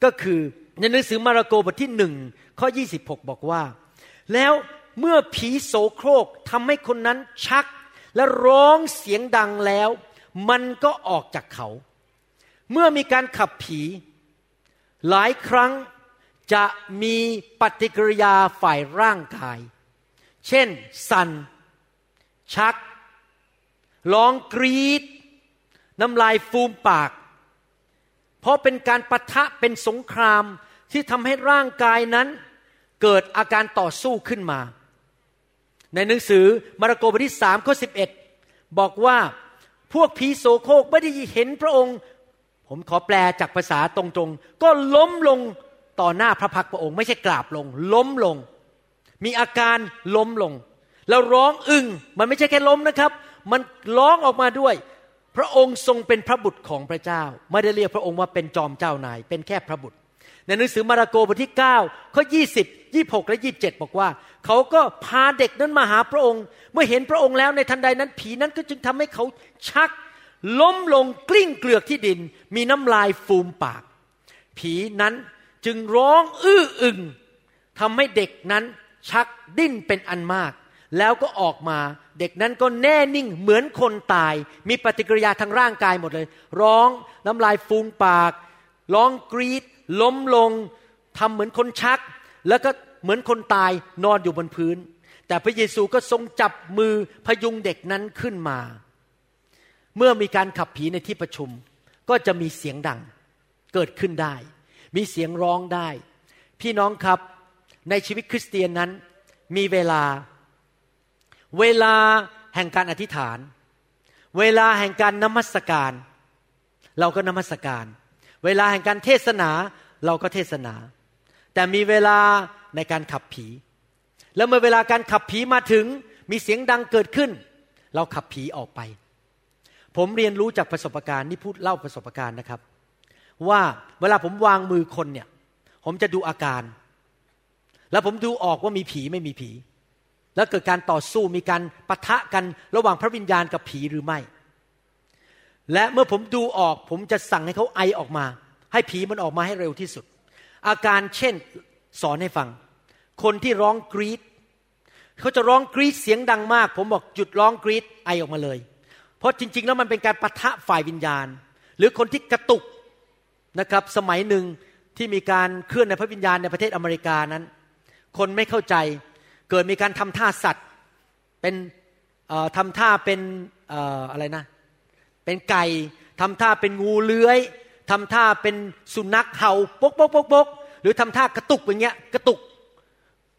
ก็คือในหนังสือมาระโกบทที่หนึ่งข้อ 26 บอกว่า แล้วเมื่อผีโสโครกทำให้คนนั้นชักและร้องเสียงดังแล้ว มันก็ออกจากเขา เมื่อมีการขับผี หลายครั้งจะมีปฏิกิริยาฝ่ายร่างกาย เช่น สัน ชัก ร้องกรีด น้ำลายฟูมปาก เพราะเป็นการปะทะเป็นสงครามที่ทำให้ร่างกายนั้น เกิดอาการต่อสู้ขึ้นมา ในหนังสือมาระโกบทที่สามข้อสิบเอ็ดบอกว่าพวกผีโสโครกไม่ได้เห็นพระองค์ ผมขอแปลจากภาษาตรงๆ ก็ล้มลงต่อหน้าพระพักพระองค์ ไม่ใช่กราบลง ล้มลง มีอาการล้มลง แล้วร้องอึงมันไม่ใช่แค่ล้มนะครับ มันร้องออกมาด้วย พระองค์ทรงเป็นพระบุตรของพระเจ้า ไม่ได้เรียกพระองค์ว่าเป็นจอมเจ้านาย เป็นแค่พระบุตร ในหนังสือมาระโกบทที่9ข้อ20 26 และ 27 บอกว่า เขาก็พาเด็กนั้นมาหาพระองค์ เมื่อเห็นพระองค์แล้วในทันใดนั้นผีนั้นก็จึงทำให้เขาชัก ล้มลงกลิ้งเกลือกที่ดิน มีน้ำลายฟูมปาก ผีนั้นจึงร้องอื้ออึงทำให้เด็กนั้น ชักดิ้นเป็นอันมาก แล้วก็ออกมาเด็กนั้นก็แน่นิ่งเหมือนคนตาย มีปฏิกิริยาทางร่างกายหมดเลย ร้องน้ำลายฟูมปาก ร้องกรีด ล้มลงทำเหมือนคนชัก แล้วก็เหมือนคนตายนอนอยู่บนพื้น แต่พระเยซูก็ทรงจับมือพยุงเด็กนั้นขึ้นมา เมื่อมีการขับผีในที่ประชุม ก็จะมีเสียงดังเกิดขึ้นได้ มีเสียงร้องได้ พี่น้องครับ ในชีวิตคริสเตียนนั้นมีเวลา เวลาแห่งการอธิษฐาน เวลาแห่งการนมัสการ เราก็นมัสการ เวลาแห่งการเทศนาเราก็เทศนา แต่มีเวลาในการขับผี แล้วเมื่อเวลาการขับผีมาถึงมีเสียงดังเกิดขึ้น เราขับผีออกไป ผมเรียนรู้จากประสบการณ์นี่พูดเล่าประสบการณ์นะครับ ว่าเวลาผมวางมือคนเนี่ย ผมจะดูอาการ แล้วผมดูออกว่ามีผีไม่มีผี แล้วเกิดการต่อสู้มีการปะทะกันระหว่างพระวิญญาณกับผีหรือไม่ และเมื่อผมดูออกผมจะสั่งให้เขาไอออกมา ให้ผีมันออกมาให้เร็วที่สุด อาการเช่นสอนให้ฟัง คนที่ร้องกรีดเขาจะร้องกรีดเสียงดังมาก ผมบอกหยุดร้องกรีดไอออกมาเลย เพราะจริง ๆ แล้วมันเป็นการปะทะฝ่ายวิญญาณ หรือคนที่กระตุกนะครับสมัยหนึ่งที่มีการเคลื่อนในพระวิญญาณในประเทศอเมริกานั้น คนไม่เข้าใจ เกิดมีการทำท่าสัตว์ เป็นทำท่าเป็นอะไรนะ เป็นไก่ทำท่าเป็นงูเลื้อยทำท่าเป็นสุนัขเห่าปกปกปกปกหรือทำท่ากระตุกอย่างเงี้ยกระตุก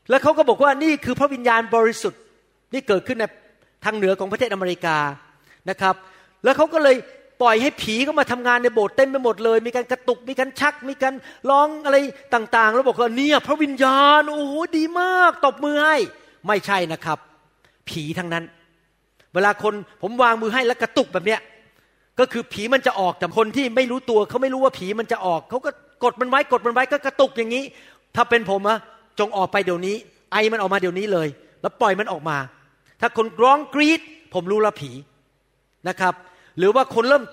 แล้วเขาก็บอกว่านี่คือพระวิญญาณบริสุทธิ์นี่เกิดขึ้นในทางเหนือของประเทศอเมริกานะครับ แล้วเขาก็เลย ปล่อยให้ผีเข้ามาทำงานในโบสถ์เต็มไปหมดเลย มีการกระตุกมีการชัก มีการร้องอะไรต่างๆ แล้วบอกว่าเนี่ยพระวิญญาณโอ้โหดีมากตบมือให้ไม่ใช่นะครับ ผีทั้งนั้น เวลาคนผมวางมือให้แล้วกระตุกแบบเนี้ยก็คือผีมันจะออกแต่คนที่ไม่รู้ตัวเขาไม่รู้ว่าผีมันจะออกเขาก็กดมันไว้กดมันไว้ก็กระตุกอย่างนี้ ถ้าเป็นผมอะจงออกไปเดี๋ยวนี้ ไอมันออกมาเดี๋ยวนี้เลย แล้วปล่อยมันออกมา ถ้าคนร้องกรีดผมรู้ละผีนะครับ หรือว่าคนเริ่ม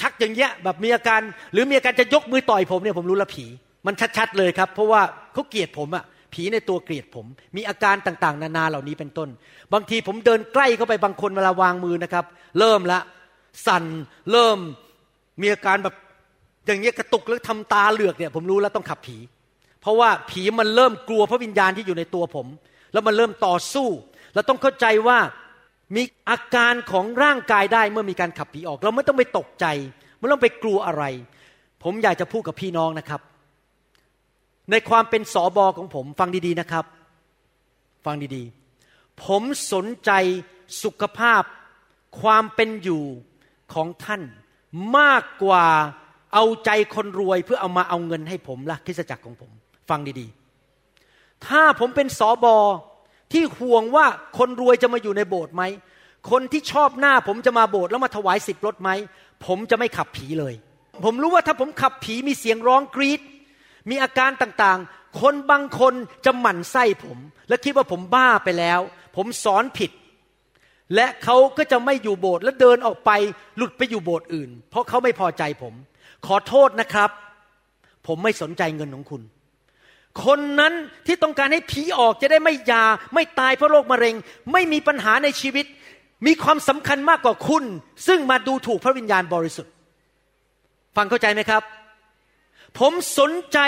ชักอย่างเงี้ยแบบมีอาการ หรือมีอาการจะยกมือต่อยผมเนี่ยผมรู้ละผี มันชัดๆเลยครับ เพราะว่าเขาเกลียดผมอะผีในตัวเกลียดผม มีอาการต่างๆ นานาเหล่านี้เป็นต้น บางทีผมเดินใกล้เข้าไปบางคนเวลาวางมือนะครับ เริ่มละสั่นเริ่มมีอาการแบบอย่างเงี้ยกระตุกแล้วทำตาเหลือกเนี่ยผมรู้แล้วต้องขับผี เพราะว่าผีมันเริ่มกลัวพระวิญญาณที่อยู่ในตัวผม แล้วมันเริ่มต่อสู้ เราต้องเข้าใจว่า มีอาการของร่างกายได้เมื่อมีการขับผีออก เราไม่ต้องไปตกใจ ไม่ต้องไปกลัวอะไร ผมอยากจะพูดกับพี่น้องนะครับ ในความเป็นสอบอของผม ฟังดีๆนะครับ ฟังดีๆ ผมสนใจสุขภาพความเป็นอยู่ของท่าน มากกว่าเอาใจคนรวยเพื่อเอามาเอาเงินให้ผมละคริสจักรของผม ฟังดีๆ ถ้าผมเป็นสอบอ ที่ห่วงว่าคนรวยจะมาอยู่ในโบสถ์ไหม คนที่ชอบหน้าผมจะมาโบสถ์แล้วมาถวายสิบรถไหม ผมจะไม่ขับผีเลย ผมรู้ว่าถ้าผมขับผีมีเสียงร้องกรีดมีอาการต่างๆ คนบางคนจะหมั่นไส้ผม และคิดว่าผมบ้าไปแล้ว ผมสอนผิด และเขาก็จะไม่อยู่โบสถ์แล้วเดินออกไปหลุดไปอยู่โบสถ์อื่น เพราะเขาไม่พอใจผม ขอโทษนะครับ ผมไม่สนใจเงินของคุณ คนนั้นที่ต้องการให้ผีออกจะได้ไม่ยา ไม่ตายเพราะโรคมะเร็ง ไม่มีปัญหาในชีวิต มีความสำคัญมากกว่าคุณ ซึ่งมาดูถูกพระวิญญาณบริสุทธิ์ ฟังเข้าใจไหมครับ ผมสนใจ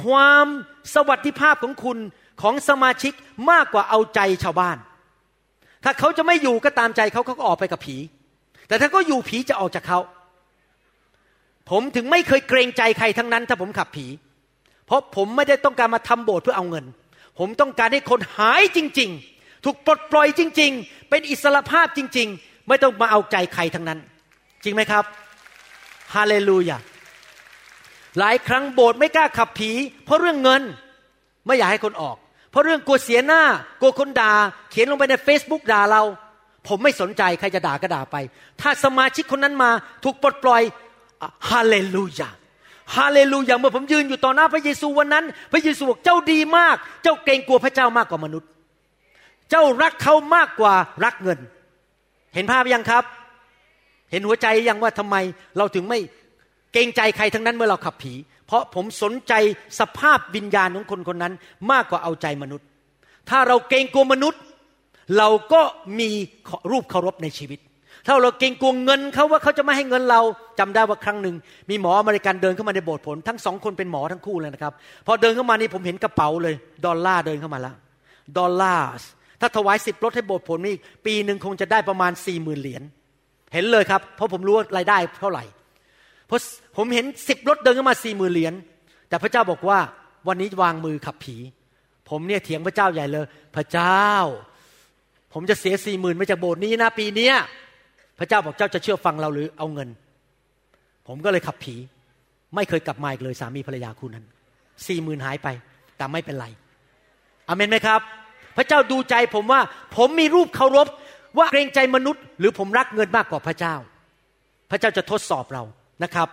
ความสวัสดิภาพของคุณของสมาชิกมากกว่าเอาใจชาวบ้าน ถ้าเขาจะไม่อยู่ก็ตามใจเขาเขาก็ออกไปกับผี แต่ถ้าก็อยู่ผีจะออกจากเขา ผมถึงไม่เคยเกรงใจใครทั้งนั้น ถ้าผมขับผี เพราะผมไม่ได้ต้องการมาทำโบสถ์เพื่อเอาเงิน ผมต้องการให้คนหายจริง ๆ ถูกปลดปล่อยจริง ๆ เป็นอิสระภาพจริง ๆ ไม่ต้องมาเอาใจใครทั้งนั้น จริงไหมครับฮาเลลูยาหลายครั้งโบสถ์ไม่กล้าขับผี เพราะเรื่องเงินไม่อยากให้คนออก เพราะเรื่องกลัวเสียหน้ากลัวคนด่าเขียนลงไปใน Facebook ด่าเรา ผมไม่สนใจใครจะด่าก็ด่าไป ถ้าสมาชิกคนนั้นมาถูกปลดปล่อยฮาเลลูยา ฮาเลลูยาเมื่อผมยืนอยู่ต่อหน้าพระเยซูวันนั้น พระเยซูบอกเจ้าดีมาก เจ้าเกรงกลัวพระเจ้ามากกว่ามนุษย์ เจ้ารักเขามากกว่ารักเงิน เห็นภาพยังครับ เห็นหัวใจยังว่าทำไมเราถึงไม่เกรงใจใครทั้งนั้นเมื่อเราขับผี เพราะผมสนใจสภาพวิญญาณของคนคนนั้นมากกว่าเอาใจมนุษย์ ถ้าเราเกรงกลัวมนุษย์ เราก็มีรูปเคารพในชีวิต ถ้าเราเกรงกลัวเงินเขาว่าเขาจะไม่ให้เงินเราจำได้ว่าครั้งหนึ่งมีหมออเมริกันเดินเข้ามาในโบสถ์ผลทั้งสองคนเป็นหมอทั้งคู่เลยนะครับ พอเดินเข้ามานี่ผมเห็นกระเป๋าเลยดอลลาร์เดินเข้ามาแล้วดอลลาร์ถ้าถวายสิบรถให้โบสถ์ผลนี่ปีหนึ่งคงจะได้ประมาณสี่หมื่นเหรียญเห็นเลยครับ เพราะผมรู้ว่ารายได้เท่าไหร่เพราะผมเห็นสิบรถเดินเข้ามาสี่หมื่นเหรียญแต่พระเจ้าบอกว่าวันนี้วางมือขับผี ผมเนี่ยเถียงพระเจ้าใหญ่เลย พระเจ้า ผมจะเสียสี่หมื่นมาจากโบสถ์นี้นะปีเนี้ย พระเจ้าบอกเจ้าจะเชื่อฟังเราหรือเอาเงิน ผมก็เลยขับผี ไม่เคยกลับมาอีกเลยสามีภรรยาคู่นั้นสี่หมื่นหายไป แต่ไม่เป็นไรอเมนไหมครับ พระเจ้าดูใจผมว่า ผมมีรูปเคารพว่าเกรงใจมนุษย์ หรือผมรักเงินมากกว่าพระเจ้า พระเจ้าจะทดสอบเรานะครับ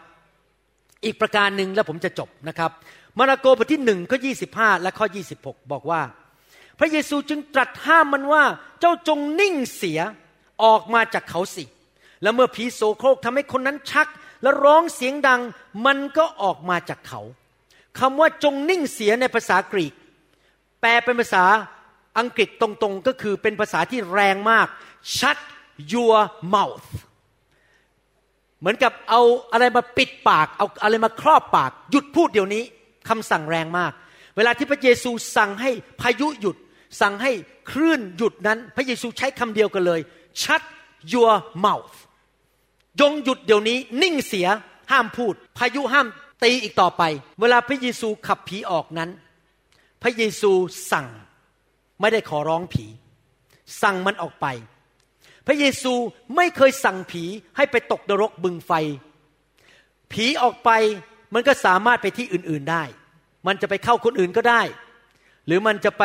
อีกประการหนึ่งแล้วผมจะจบนะครับมาระโกบทที่หนึ่งข้อยีและข้อ 26 บอกว่า พระเยซูจึงตรัสห้ามมันว่าเจ้าจงนิ่งเสีย ออกมาจากเขาสิ แล้วเมื่อผีโสโครกทำให้คนนั้นชัก และร้องเสียงดัง มันก็ออกมาจากเขาคำว่าจงนิ่งเสียในภาษากรีก แปลเป็นภาษาอังกฤษตรงๆ ก็คือเป็นภาษาที่แรงมาก shut your mouth เหมือนกับเอาอะไรมาปิดปาก เอาอะไรมาครอบปาก หยุดพูดเดี๋ยวนี้คำสั่งแรงมาก เวลาที่พระเยซูสั่งให้พายุหยุด สั่งให้คลื่นหยุดนั้น พระเยซูใช้คำเดียวกันเลย shut your mouth ยงหยุดเดี๋ยวนี้นิ่งเสียห้ามพูด พายุห้ามตีอีกต่อไป เวลาพระเยซูขับผีออกนั้น พระเยซูสั่งไม่ได้ขอร้องผี สั่งมันออกไป พระเยซูไม่เคยสั่งผีให้ไปตกนรกบึงไฟ ผีออกไปมันก็สามารถไปที่อื่นๆได้ มันจะไปเข้าคนอื่นก็ได้ หรือมันจะไป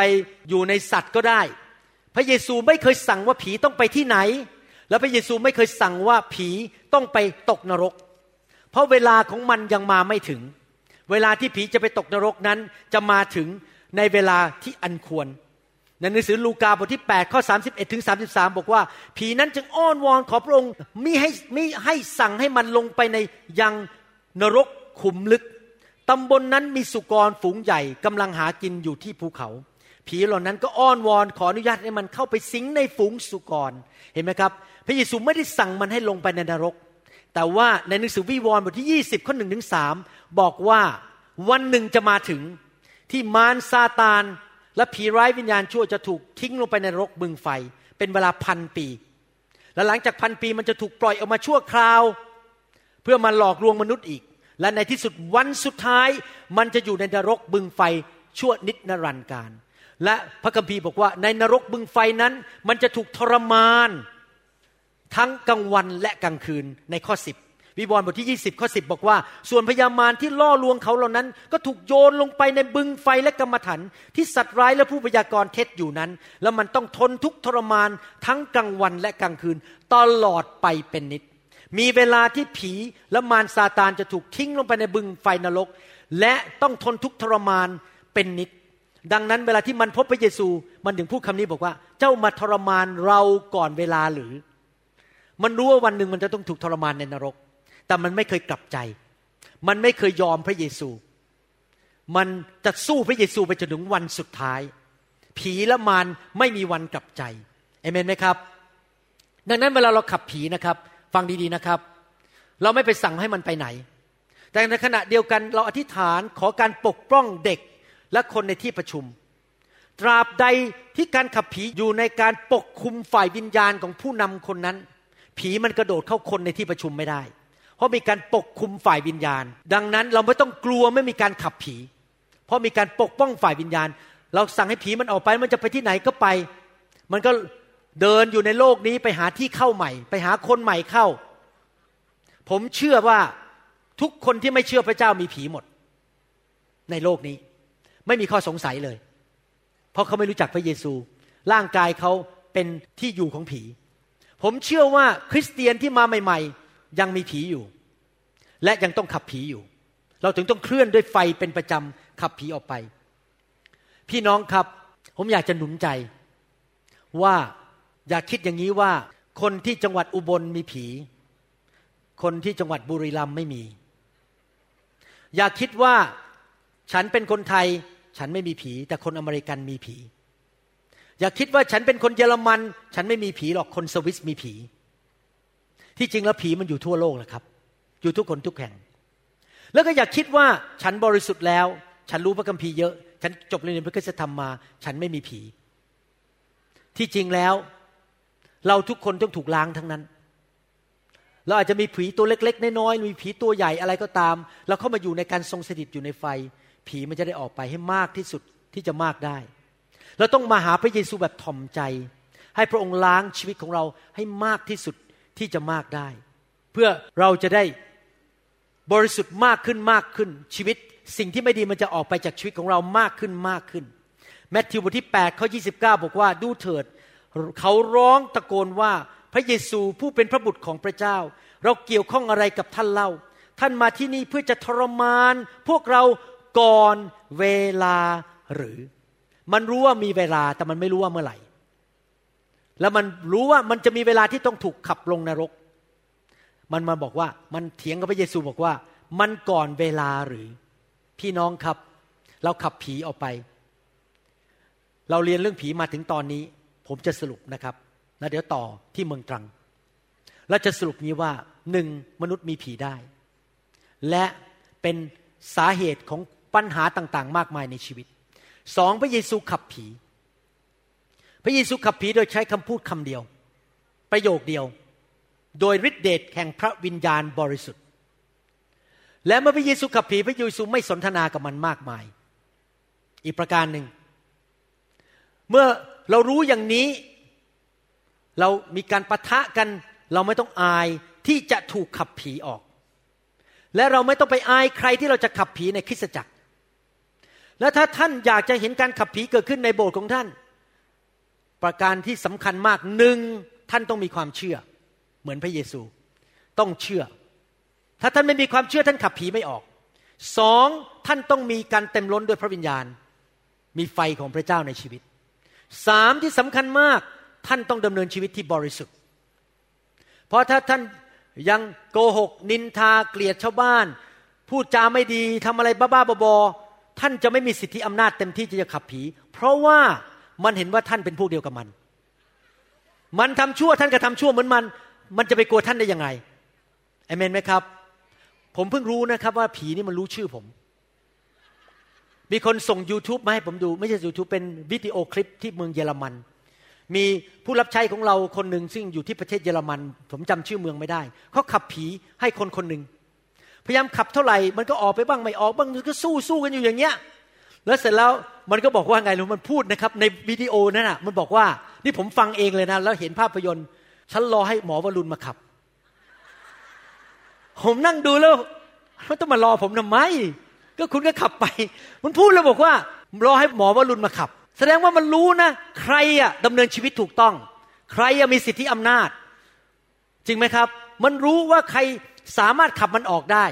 อยู่ในสัตว์ก็ได้ พระเยซูไม่เคยสั่งว่าผีต้องไปที่ไหน แล้วพระเยซูไม่เคยสั่งว่าผีต้องไปตกนรก เพราะเวลาของมันยังมาไม่ถึง เวลาที่ผีจะไปตกนรกนั้นจะมาถึงในเวลาที่อันควรในหนังสือลูกาบทที่ 8 ข้อ 31 ถึง 33 บอกว่า ผีนั้นจึงอ้อนวอนขอพระองค์มิให้มิให้สั่งให้มันลงไปในยังนรกขุมลึกตำบลนนั้นมีสุกรฝูงใหญ่กำลังหากินอยู่ที่ภูเขา ผีเหล่านั้นก็อ้อนวอนขออนุญาตให้มันเข้าไปสิงในฝูงสุกร เห็นไหมครับ พระเยซูไม่ได้สั่งมันให้ลงไปในนรก แต่ว่าในหนังสือวิวรณ์บทที่ 20 ข้อหนึ่งถึงสบอกว่าวันหนึ่งจะมาถึงที่มารซาตาน และผีร้ายวิญญาณชั่วจะถูกทิ้งลงไปในรกบึงไฟ เป็นเวลาพันปี และหลังจากพันปีมันจะถูกปล่อยออกมาชั่วคราว เพื่อมาหลอกลวงมนุษย์อีก และในที่สุดวันสุดท้าย มันจะอยู่ในนรกบึงไฟชั่วนิดนรันการ และพระคัมภีร์บอกว่า ในนรกบึงไฟนั้น มันจะถูกทรมาน ทั้งกลางวันและกลางคืนในข้อสิบวิวรณ์บทที่ 20 ข้อ 10 บอกว่า ส่วนพญามารที่ล่อลวงเขาเหล่านั้น ก็ถูกโยนลงไปในบึงไฟและกรรมฐานที่สัตว์ร้ายและผู้พยากรณ์เท็จอยู่นั้น แล้วมันต้องทนทุกทรมานทั้งกลางวันและกลางคืน ตลอดไปเป็นนิด มีเวลาที่ผีและมารซาตานจะถูกทิ้งลงไปในบึงไฟนรก และต้องทนทุกทรมานเป็นนิด ดังนั้นเวลาที่มันพบพระเยซู มันถึงพูดคำนี้บอกว่า เจ้ามาทรมานเราก่อนเวลาหรือ มันรู้ว่าวันหนึ่งมันจะต้องถูกทรมานในนรก แต่มันไม่เคยกลับใจ มันไม่เคยยอมพระเยซู มันจะสู้พระเยซูไปจนถึงวันสุดท้าย ผีและมารไม่มีวันกลับใจเอเมนไหมครับ ดังนั้นเวลาเราขับผีนะครับ ฟังดีๆนะครับ เราไม่ไปสั่งให้มันไปไหน แต่ในขณะเดียวกันเราอธิษฐานขอการปกป้องเด็ก และคนในที่ประชุม ตราบใดที่การขับผีอยู่ในการปกคุมฝ่ายวิญญาณของผู้นำคนนั้น ผีมันกระโดดเข้าคนในที่ประชุมไม่ได้ เพราะมีการปกคุมฝ่ายวิญญาณ ดังนั้นเราไม่ต้องกลัวไม่มีการขับผี เพราะมีการปกป้องฝ่ายวิญญาณ เราสั่งให้ผีมันออกไปมันจะไปที่ไหนก็ไป มันก็เดินอยู่ในโลกนี้ไปหาที่เข้าใหม่ ไปหาคนใหม่เข้า ผมเชื่อว่าทุกคนที่ไม่เชื่อพระเจ้ามีผีหมด ในโลกนี้ ไม่มีข้อสงสัยเลย เพราะเขาไม่รู้จักพระเยซู ร่างกายเขาเป็นที่อยู่ของผี ผมเชื่อว่าคริสเตียนที่มาใหม่ ๆ ยังมีผีอยู่ และยังต้องขับผีอยู่ เราถึงต้องเคลื่อนด้วยไฟเป็นประจำขับผีออกไป พี่น้องครับ ผมอยากจะหนุนใจ ว่าอย่าคิดอย่างนี้ว่า คนที่จังหวัดอุบลมีผี คนที่จังหวัดบุรีรัมย์ไม่มี อย่าคิดว่าฉันเป็นคนไทย ฉันไม่มีผี แต่คนอเมริกันมีผี อย่าคิดว่าฉันเป็นคนเยอรมัน ฉันไม่มีผีหรอกคนสวิสมีผี ที่จริงแล้วผีมันอยู่ทั่วโลกแหละครับ อยู่ทุกคนทุกแห่ง แล้วก็อย่าคิดว่าฉันบริสุทธิ์แล้ว ฉันรู้พระคัมภีร์เยอะ ฉันจบเรียนพระคุณธรรมมา ฉันไม่มีผี ที่จริงแล้ว เราทุกคนต้องถูกล้างทั้งนั้นเราอาจจะมีผีตัวเล็ก ๆ น้อยๆมีผีตัวใหญ่อะไรก็ตาม เราเข้ามาอยู่ในการทรงสถิตอยู่ในไฟ ผีมันจะได้ออกไปให้มากที่สุดที่จะมากได้ เราต้องมาหาพระเยซูแบบถ่อมใจ ให้พระองค์ล้างชีวิตของเราให้มากที่สุดที่จะมากได้ เพื่อเราจะได้บริสุทธิ์มากขึ้นมากขึ้นชีวิต สิ่งที่ไม่ดีมันจะออกไปจากชีวิตของเรามากขึ้นมากขึ้นแมทธิวบทที่8ข้อ29 บอกว่าดูเถิด เขาร้องตะโกนว่าพระเยซูผู้เป็นพระบุตรของพระเจ้า เราเกี่ยวข้องอะไรกับท่านเล่า ท่านมาที่นี่เพื่อจะทรมาน พวกเรา ก่อนเวลาหรือ มันรู้ว่ามีเวลาแต่มันไม่รู้ว่าเมื่อไหร่ แล้วมันรู้ว่ามันจะมีเวลาที่ต้องถูกขับลงนรก มันมาบอกว่ามันเถียงกับพระเยซูบอกว่า มันก่อนเวลาหรือ พี่น้องครับ เราขับผีออกไป เราเรียนเรื่องผีมาถึงตอนนี้ ผมจะสรุปนะครับแล้วเดี๋ยวต่อที่เมืองตรังแล้วจะสรุปนี้ว่าหนึ่งมนุษย์มีผีได้ และเป็นสาเหตุของ ปัญหาต่างๆ มากมายในชีวิตสองพระเยซูขับผี พระเยซูขับผีโดยใช้คำพูดคำเดียว ประโยคเดียว โดยฤทธิเดชแห่งพระวิญญาณบริสุทธิ์ และเมื่อพระเยซูขับผีพระเยซูไม่สนทนากับมันมากมาย อีกประการหนึ่ง เมื่อเรารู้อย่างนี้เรามีการประทะกันเราไม่ต้องอายที่จะถูกขับผีออก และเราไม่ต้องไปอายใครที่เราจะขับผีในคริสตจักร และถ้าท่านอยากจะเห็นการขับผีเกิดขึ้นในโบสถ์ของท่าน ประการที่สำคัญมากหนึ่งท่านต้องมีความเชื่อ เหมือนพระเยซู ต้องเชื่อ ถ้าท่านไม่มีความเชื่อท่านขับผีไม่ออกสองท่านต้องมีการเต็มล้นด้วยพระวิญญาณ มีไฟของพระเจ้าในชีวิตสามที่สำคัญมากท่านต้องดำเนินชีวิตที่บริสุทธิ์ เพราะถ้าท่านยังโกหก นินทาเกลียดชาวบ้าน พูดจาไม่ดีทำอะไรบ้าๆบอๆ ท่านจะไม่มีสิทธิอำนาจเต็มที่ที่จะขับผี เพราะว่ามันเห็นว่าท่านเป็นพวกเดียวกับมัน มันทำชั่วท่านก็ทำชั่วเหมือนมัน มันจะไปกลัวท่านได้ยังไงเอเมนไหมครับ ผมเพิ่งรู้นะครับว่าผีนี่มันรู้ชื่อผม มีคนส่ง YouTube มาให้ผมดู ไม่ใช่ YouTube เป็นวิดีโอคลิปที่เมืองเยอรมัน มีผู้รับใช้ของเราคนหนึ่งซึ่งอยู่ที่ประเทศเยอรมัน ผมจำชื่อเมืองไม่ได้เขาขับผีให้คนคนหนึ่ง พยายามขับเท่าไหร่มันก็ออกไปบ้างไม่ออกบ้างมันก็สู้สู้กันอยู่อย่างเงี้ยแล้วเสร็จแล้วมันก็บอกว่าไงรู้มันพูดนะครับ ในวิดีโอนั่นน่ะ มันบอกว่า นี่ผมฟังเองเลยนะแล้วเห็นภาพยนตร์ฉันรอให้หมอวรุณมาขับ ผมนั่งดูแล้วมันต้องมารอผมทำไม ก็คุณก็ขับไป มันพูดแล้วบอกว่า รอให้หมอวรุณมาขับ แสดงว่ามันรู้นะ ใครอะดำเนินชีวิตถูกต้อง ใครอะมีสิทธิอำนาจ จริงไหมครับ มันรู้ว่าใคร สามารถขับมันออกได้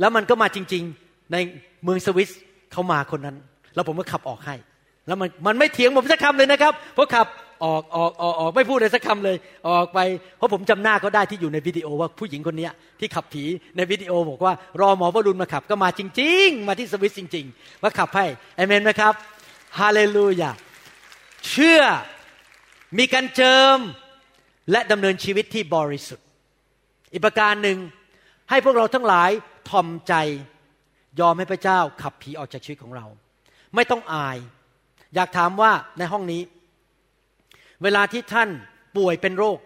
แล้วมันก็มาจริง ๆ ในเมืองสวิสเขามาคนนั้น แล้วผมก็ขับออกให้ แล้วมันมันไม่เถียงผมสักคำเลยนะครับเพราะขับออกออกออกออกไม่พูดเลยสักคำเลย ออกไป เพราะผมจำหน้าเขาได้ที่อยู่ในวิดีโอว่าผู้หญิงคนนี้ที่ขับผีในวิดีโอบอกว่ารอหมอวรุณมาขับก็มาจริง ๆ มาที่สวิสจริง ๆ ว่าขับให้เอเมนไหมครับฮาเลลูยาเชื่อมีการเจิมและดำเนินชีวิตที่บริสุทธิ์ อีกประการหนึ่งให้พวกเราทั้งหลายทอมใจ ยอมให้พระเจ้าขับผีออกจากชีวิตของเรา ไม่ต้องอาย อยากถามว่าในห้องนี้ เวลาที่ท่านป่วยเป็นโรค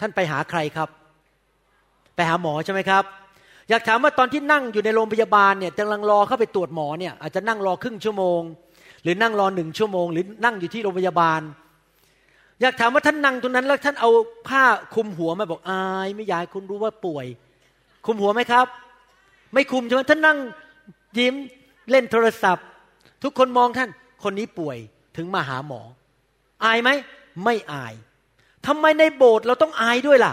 ท่านไปหาใครครับ ไปหาหมอใช่ไหมครับ อยากถามว่าตอนที่นั่งอยู่ในโรงพยาบาลเนี่ยกำลังรอเข้าไปตรวจหมอเนี่ยอาจจะนั่งรอครึ่งชั่วโมง หรือนั่งรอหนึ่งชั่วโมง หรือนั่งอยู่ที่โรงพยาบาล อยากถามว่าท่านนั่งตรงนั้น แล้วท่านเอาผ้าคลุมหัวมาบอกอายไม่อยากคุณรู้ว่าป่วย คลุมหัวไหมครับ ไม่คลุมใช่ไหมท่านนั่งยิ้มเล่นโทรศัพท์ ทุกคนมองท่าน คนนี้ป่วยถึงมาหาหมอ อายไหมไม่อายทำไมในโบสถ์เราต้องอายด้วยล่ะ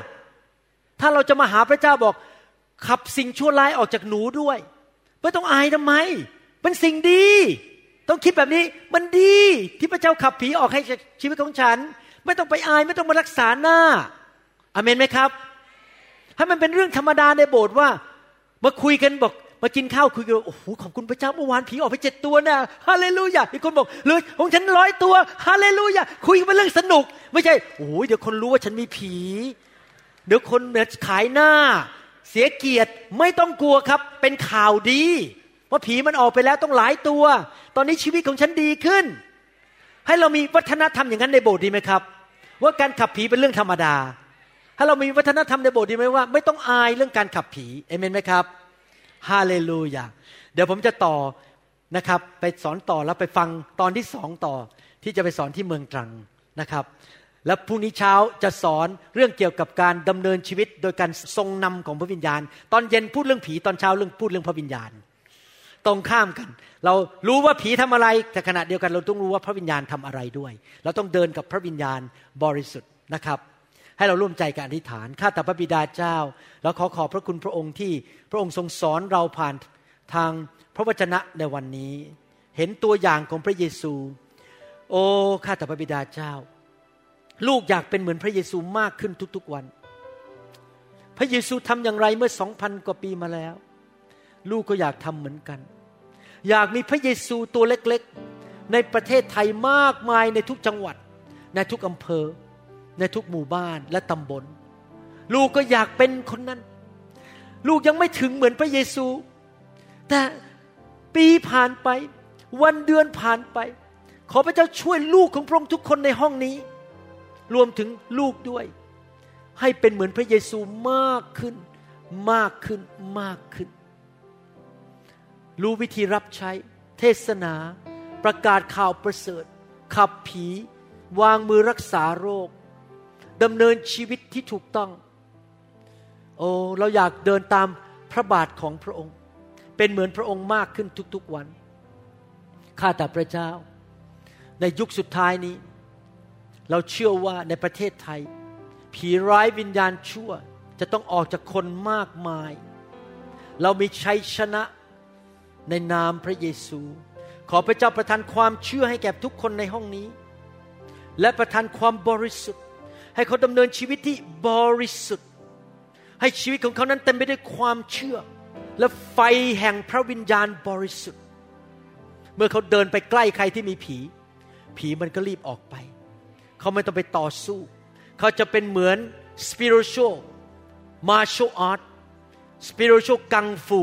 ถ้าเราจะมาหาพระเจ้าบอกขับสิ่งชั่วร้ายออกจากหนูด้วยไม่ต้องอายทำไม เป็นสิ่งดี ต้องคิดแบบนี้มันดีที่พระเจ้าขับผีออกให้ชีวิตของฉัน ไม่ต้องไปอายไม่ต้องมารักษาหน้าอเมนไหมครับ ให้มันเป็นเรื่องธรรมดาในโบสถ์ว่า มาคุยกันบอกมากินข้าวคุยกันโอ้โหขอบคุณพระเจ้าเมื่อวานผีออกไปเจ็ดตัวนะฮาเลลูยาอีกคนบอกเลยของฉันร้อยตัวฮาเลลูยาคุยกันเป็นเรื่องสนุก ไม่ใช่โอ้ยเดี๋ยวคนรู้ว่าฉันมีผี เดี๋ยวคนเนตขายหน้า เสียเกียรติไม่ต้องกลัวครับ เป็นข่าวดีว่าผีมันออกไปแล้วต้องหลายตัว ตอนนี้ชีวิตของฉันดีขึ้น ให้เรามีวัฒนธรรมอย่างนั้นในโบสถ์ดีไหมครับ ว่าการขับผีเป็นเรื่องธรรมดา ให้เรามีวัฒนธรรมในโบสถ์ดีไหมว่า ไม่ต้องอายเรื่องการขับผีเอเมนไหมครับฮาเลลูยาเดี๋ยวผมจะต่อนะครับ ไปสอนต่อแล้วไปฟังตอนที่สองต่อ ที่จะไปสอนที่เมืองตรังนะครับ แล้วพรุ่งนี้เช้าจะสอนเรื่องเกี่ยวกับการดำเนินชีวิต โดยการทรงนำของพระวิญญาณ ตอนเย็นพูดเรื่องผีตอนเช้าเรื่องพูดเรื่องพระวิญญาณ ตรงข้ามกัน เรารู้ว่าผีทำอะไร แต่ขณะเดียวกันเราต้องรู้ว่าพระวิญญาณทำอะไรด้วย เราต้องเดินกับพระวิญญาณบริสุทธิ์นะครับ ให้เราร่วมใจกันอธิษฐานข้าแต่พระบิดาเจ้า แล้วขอขอบพระคุณพระองค์ที่พระองค์ทรงสอนเราผ่านทางพระวจนะในวันนี้ เห็นตัวอย่างของพระเยซู โอ้ข้าแต่พระบิดาเจ้า ลูกอยากเป็นเหมือนพระเยซูมากขึ้นทุกๆวัน พระเยซูทำอย่างไรเมื่อสองพันกว่าปีมาแล้ว ลูกก็อยากทำเหมือนกัน อยากมีพระเยซูตัวเล็กๆ ในประเทศไทยมากมายในทุกจังหวัด ในทุกอำเภอ ในทุกหมู่บ้านและตำบล ลูกก็อยากเป็นคนนั้น ลูกยังไม่ถึงเหมือนพระเยซู แต่ปีผ่านไป วันเดือนผ่านไป ขอพระเจ้าช่วยลูกของพระองค์ทุกคนในห้องนี้ รวมถึงลูกด้วย ให้เป็นเหมือนพระเยซูมากขึ้น มากขึ้นมากขึ้น รู้วิธีรับใช้ เทศนา ประกาศข่าวประเสริฐ ขับผี วางมือรักษาโรคดำเนินชีวิตที่ถูกต้อง โอ้เราอยากเดินตามพระบาทของพระองค์ เป็นเหมือนพระองค์มากขึ้นทุกๆวัน ข้าแต่พระเจ้า ในยุคสุดท้ายนี้ เราเชื่อว่าในประเทศไทย ผีร้ายวิญญาณชั่วจะต้องออกจากคนมากมาย เรามีชัยชนะ ในนามพระเยซู ขอพระเจ้าประทานความเชื่อให้แก่ทุกคนในห้องนี้ และประทานความบริสุทธิ์ ให้เขาดำเนินชีวิตที่บริสุทธิ์ ให้ชีวิตของเขานั้นเต็มไปด้วยความเชื่อ และไฟแห่งพระวิญญาณบริสุทธิ์ เมื่อเขาเดินไปใกล้ใครที่มีผี ผีมันก็รีบออกไป เขาไม่ต้องไปต่อสู้ เขาจะเป็นเหมือน spiritual martial art spiritual กังฟู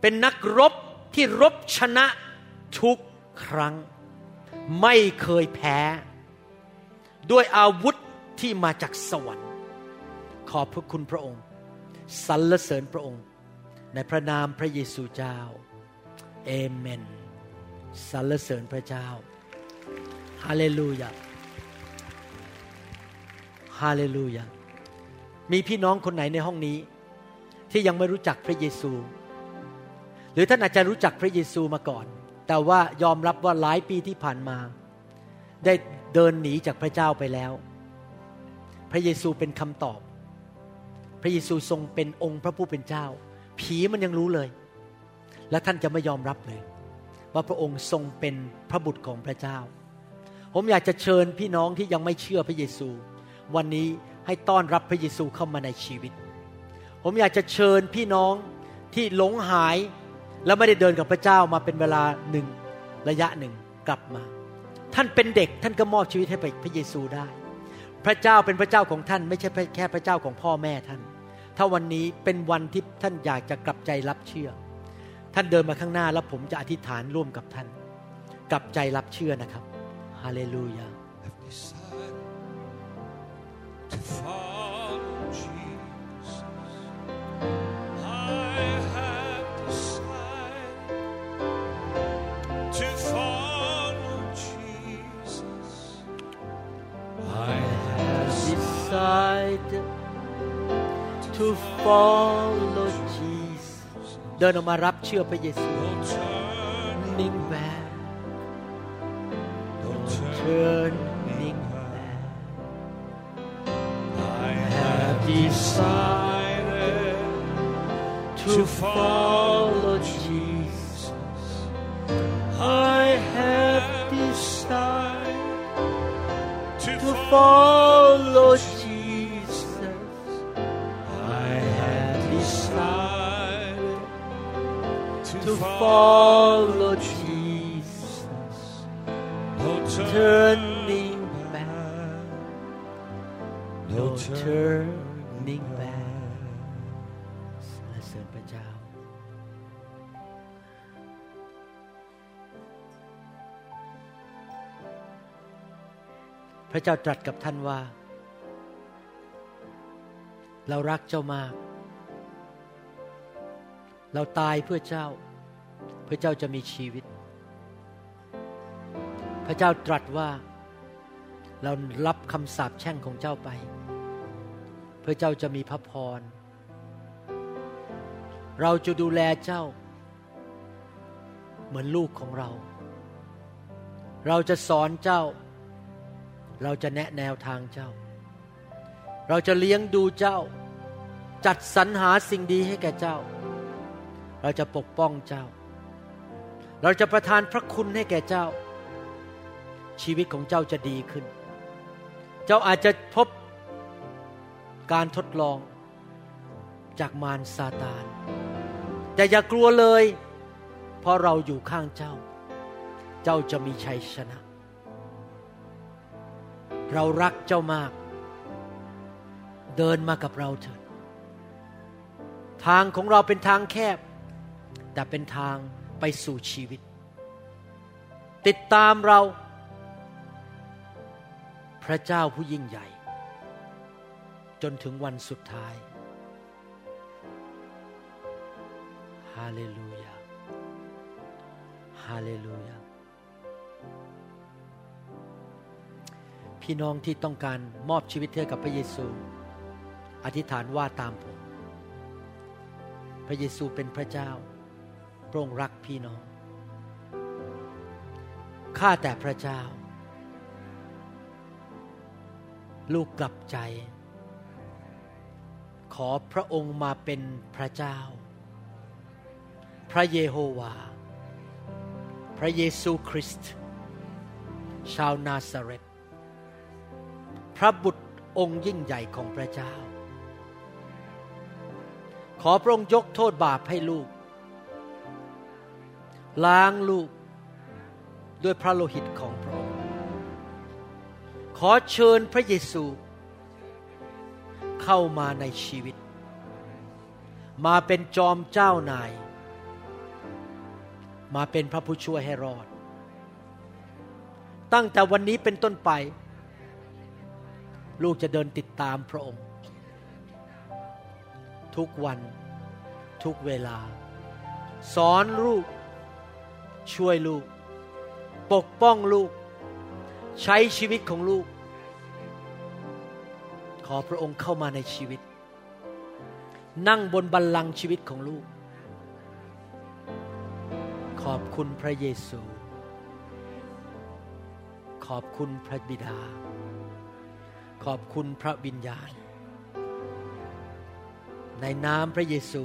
เป็นนักรบ ที่รบชนะทุกครั้ง ไม่เคยแพ้ ด้วยอาวุธที่มาจากสวรรค์ ขอบพระคุณพระองค์สรรเสริญพระองค์ ในพระนามพระเยซูเจ้าเอเมนสรรเสริญพระเจ้าฮาเลลูยาฮาเลลูยามีพี่น้องคนไหนในห้องนี้ ที่ยังไม่รู้จักพระเยซู หรือท่านอาจจะรู้จักพระเยซูมาก่อน แต่ว่ายอมรับว่าหลายปีที่ผ่านมา ได้เดินหนีจากพระเจ้าไปแล้ว พระเยซูเป็นคำตอบ พระเยซูทรงเป็นองค์พระผู้เป็นเจ้า ผีมันยังรู้เลย และท่านจะไม่ยอมรับเลย ว่าพระองค์ทรงเป็นพระบุตรของพระเจ้า ผมอยากจะเชิญพี่น้องที่ยังไม่เชื่อพระเยซู วันนี้ให้ต้อนรับพระเยซูเข้ามาในชีวิต ผมอยากจะเชิญพี่น้องที่หลงหาย และไม่ได้เดินกับพระเจ้ามาเป็นเวลาหนึ่งระยะหนึ่งกลับมา ท่านเป็นเด็กท่านก็มอบชีวิตให้พระเยซูได้ พระเจ้าเป็นพระเจ้าของท่าน ไม่ใช่แค่พระเจ้าของพ่อแม่ท่าน ถ้าวันนี้เป็นวันที่ท่านอยากจะกลับใจรับเชื่อ ท่านเดินมาข้างหน้าแล้วผมจะอธิษฐานร่วมกับท่าน กลับใจรับเชื่อนะครับฮาเลลูยา follow Jesus เดินออกมารับเชื่อพระเยซู No turning turning back No turning back I have decided to follow Jesus I have decided to to follow follow Jesus To follow Jesus No turning back No turning turning back สรรเสริญพระเจ้า พระเจ้าตรัสกับท่านว่า เรารักเจ้ามาก เราตายเพื่อเจ้า เพื่อเจ้าจะมีชีวิต พระเจ้าตรัสว่าเรารับคำสาปแช่งของเจ้าไปเพื่อเจ้าจะมีพระพร เราจะดูแลเจ้า เหมือนลูกของเรา เราจะสอนเจ้า เราจะแนะแนวทางเจ้า เราจะเลี้ยงดูเจ้า จัดสรรหาสิ่งดีให้แก่เจ้า เราจะปกป้องเจ้า เราจะประทานพระคุณให้แก่เจ้า ชีวิตของเจ้าจะดีขึ้น เจ้าอาจจะพบการทดลองจากมารซาตาน แต่อย่ากลัวเลย เพราะเราอยู่ข้างเจ้า เจ้าจะมีชัยชนะ เรารักเจ้ามาก เดินมากับเราเถิด ทางของเราเป็นทางแคบ แต่เป็นทาง ไปสู่ชีวิต ติดตามเรา พระเจ้าผู้ยิ่งใหญ่ จนถึงวันสุดท้ายฮาเลลูยาฮาเลลูยาพี่น้องที่ต้องการมอบชีวิตให้กับพระเยซู อธิษฐานว่าตามผม พระเยซูเป็นพระเจ้า พระองค์รักพี่น้อง ข้าแต่พระเจ้า ลูกกลับใจ ขอพระองค์มาเป็นพระเจ้า พระเยโฮวา พระเยซูคริสต์ ชาวนาซาเรตพระบุตรองค์ยิ่งใหญ่ของพระเจ้า ขอพระองค์ยกโทษบาปให้ลูก ล้างลูกด้วยพระโลหิตของพระองค์ ขอเชิญพระเยซู เข้ามาในชีวิต มาเป็นจอมเจ้านาย มาเป็นพระผู้ช่วยให้รอด ตั้งแต่วันนี้เป็นต้นไป ลูกจะเดินติดตามพระองค์ ทุกวันทุกเวลา สอนลูก ช่วยลูก ปกป้องลูก ใช้ชีวิตของลูก ขอพระองค์เข้ามาในชีวิต นั่งบนบัลลังก์ชีวิตของลูก ขอบคุณพระเยซู ขอบคุณพระบิดา ขอบคุณพระวิญญาณ ในนามพระเยซู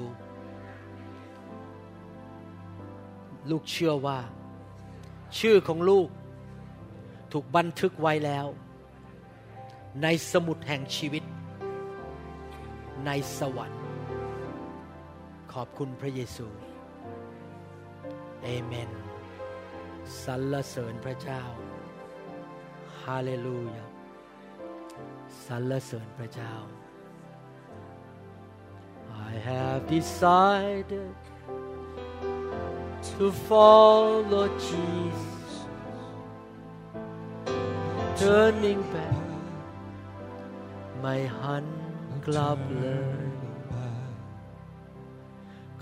ลูกเชื่อว่า ชื่อของลูกถูกบันทึกไว้แล้ว ในสมุดแห่งชีวิต ในสวรรค์ ขอบคุณพระเยซูเอเมนสรรเสริญพระเจ้าฮาเลลูยาสรรเสริญพระเจ้า I have decided to follow Jesus turning back ไม่หันกลับเลย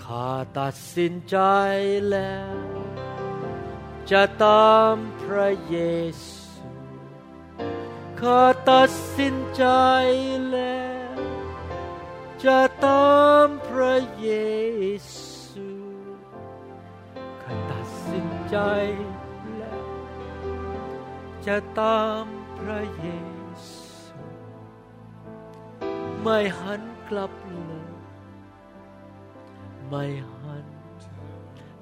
ข้าตัดสินใจแล้ว จะตามพระเยซูข้าตัดสินใจแล้วจจะตามพระเยซู ใจแล้วจะตามพระเยซูไม่หันกลับเลยไม่หัน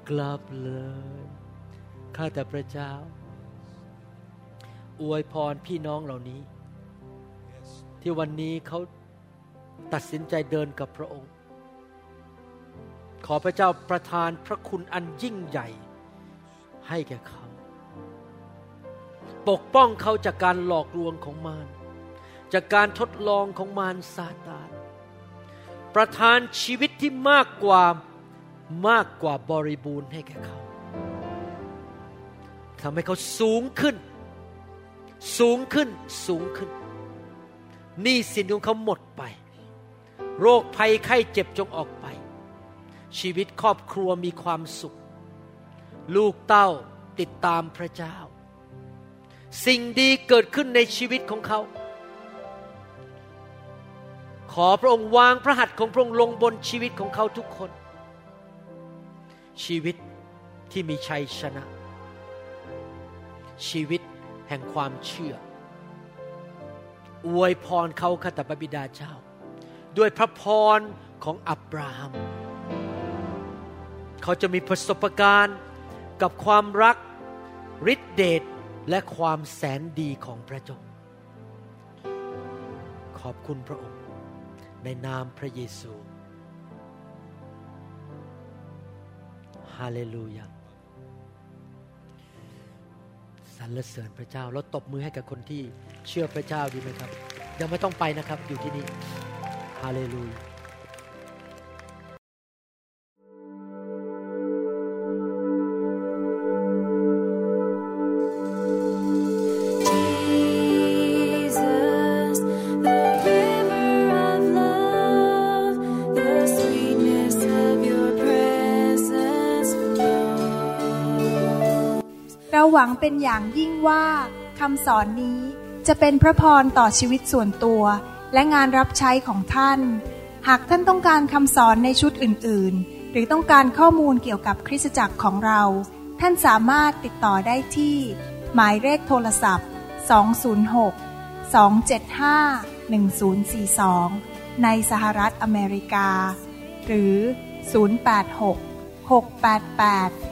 กลับเลยข้าแต่พระเจ้า อวยพรพี่น้องเหล่านี้ ที่วันนี้เขาตัดสินใจเดินกับพระองค์ ขอพระเจ้าประทานพระคุณอันยิ่งใหญ่ ให้แก่เขา ปกป้องเขาจากการหลอกลวงของมารจากการทดลองของมารซาตานประทานชีวิตที่มากกว่ามากกว่าบริบูรณ์ให้แก่เขาทำให้เขาสูงขึ้น สูงขึ้นสูงขึ้นหนี้สินของเขาหมดไป โรคภัยไข้เจ็บจงออกไป ชีวิตครอบครัวมีความสุข ลูกเต้าติดตามพระเจ้า สิ่งดีเกิดขึ้นในชีวิตของเขา ขอพระองค์วางพระหัตถ์ของพระองค์ลงบนชีวิตของเขาทุกคน ชีวิตที่มีชัยชนะ ชีวิตแห่งความเชื่อ อวยพรเขาข้าแต่พระบิดาเจ้า ด้วยพระพรของอับราฮัม เขาจะมีประสบการณ์ กับความรักฤทธิเดชและความแสนดีของพระเจ้าขอบคุณพระองค์ ในนามพระเยซูฮาเลลูยาสรรเสริญพระเจ้าแล้วตบมือให้กับคนที่เชื่อพระเจ้าดีไหมครับ ยังไม่ต้องไปนะครับอยู่ที่นี่ฮาเลลูยา หวังเป็นอย่างยิ่งว่าคำสอนนี้จะเป็นพระพรต่อชีวิตส่วนตัว และงานรับใช้ของท่าน หากท่านต้องการคำสอนในชุดอื่น ๆ หรือต้องการข้อมูลเกี่ยวกับคริสตจักรของเรา ท่านสามารถติดต่อได้ที่ หมายเลขโทรศัพท์ 206 275 1042 ในสหรัฐอเมริกา หรือ 086 688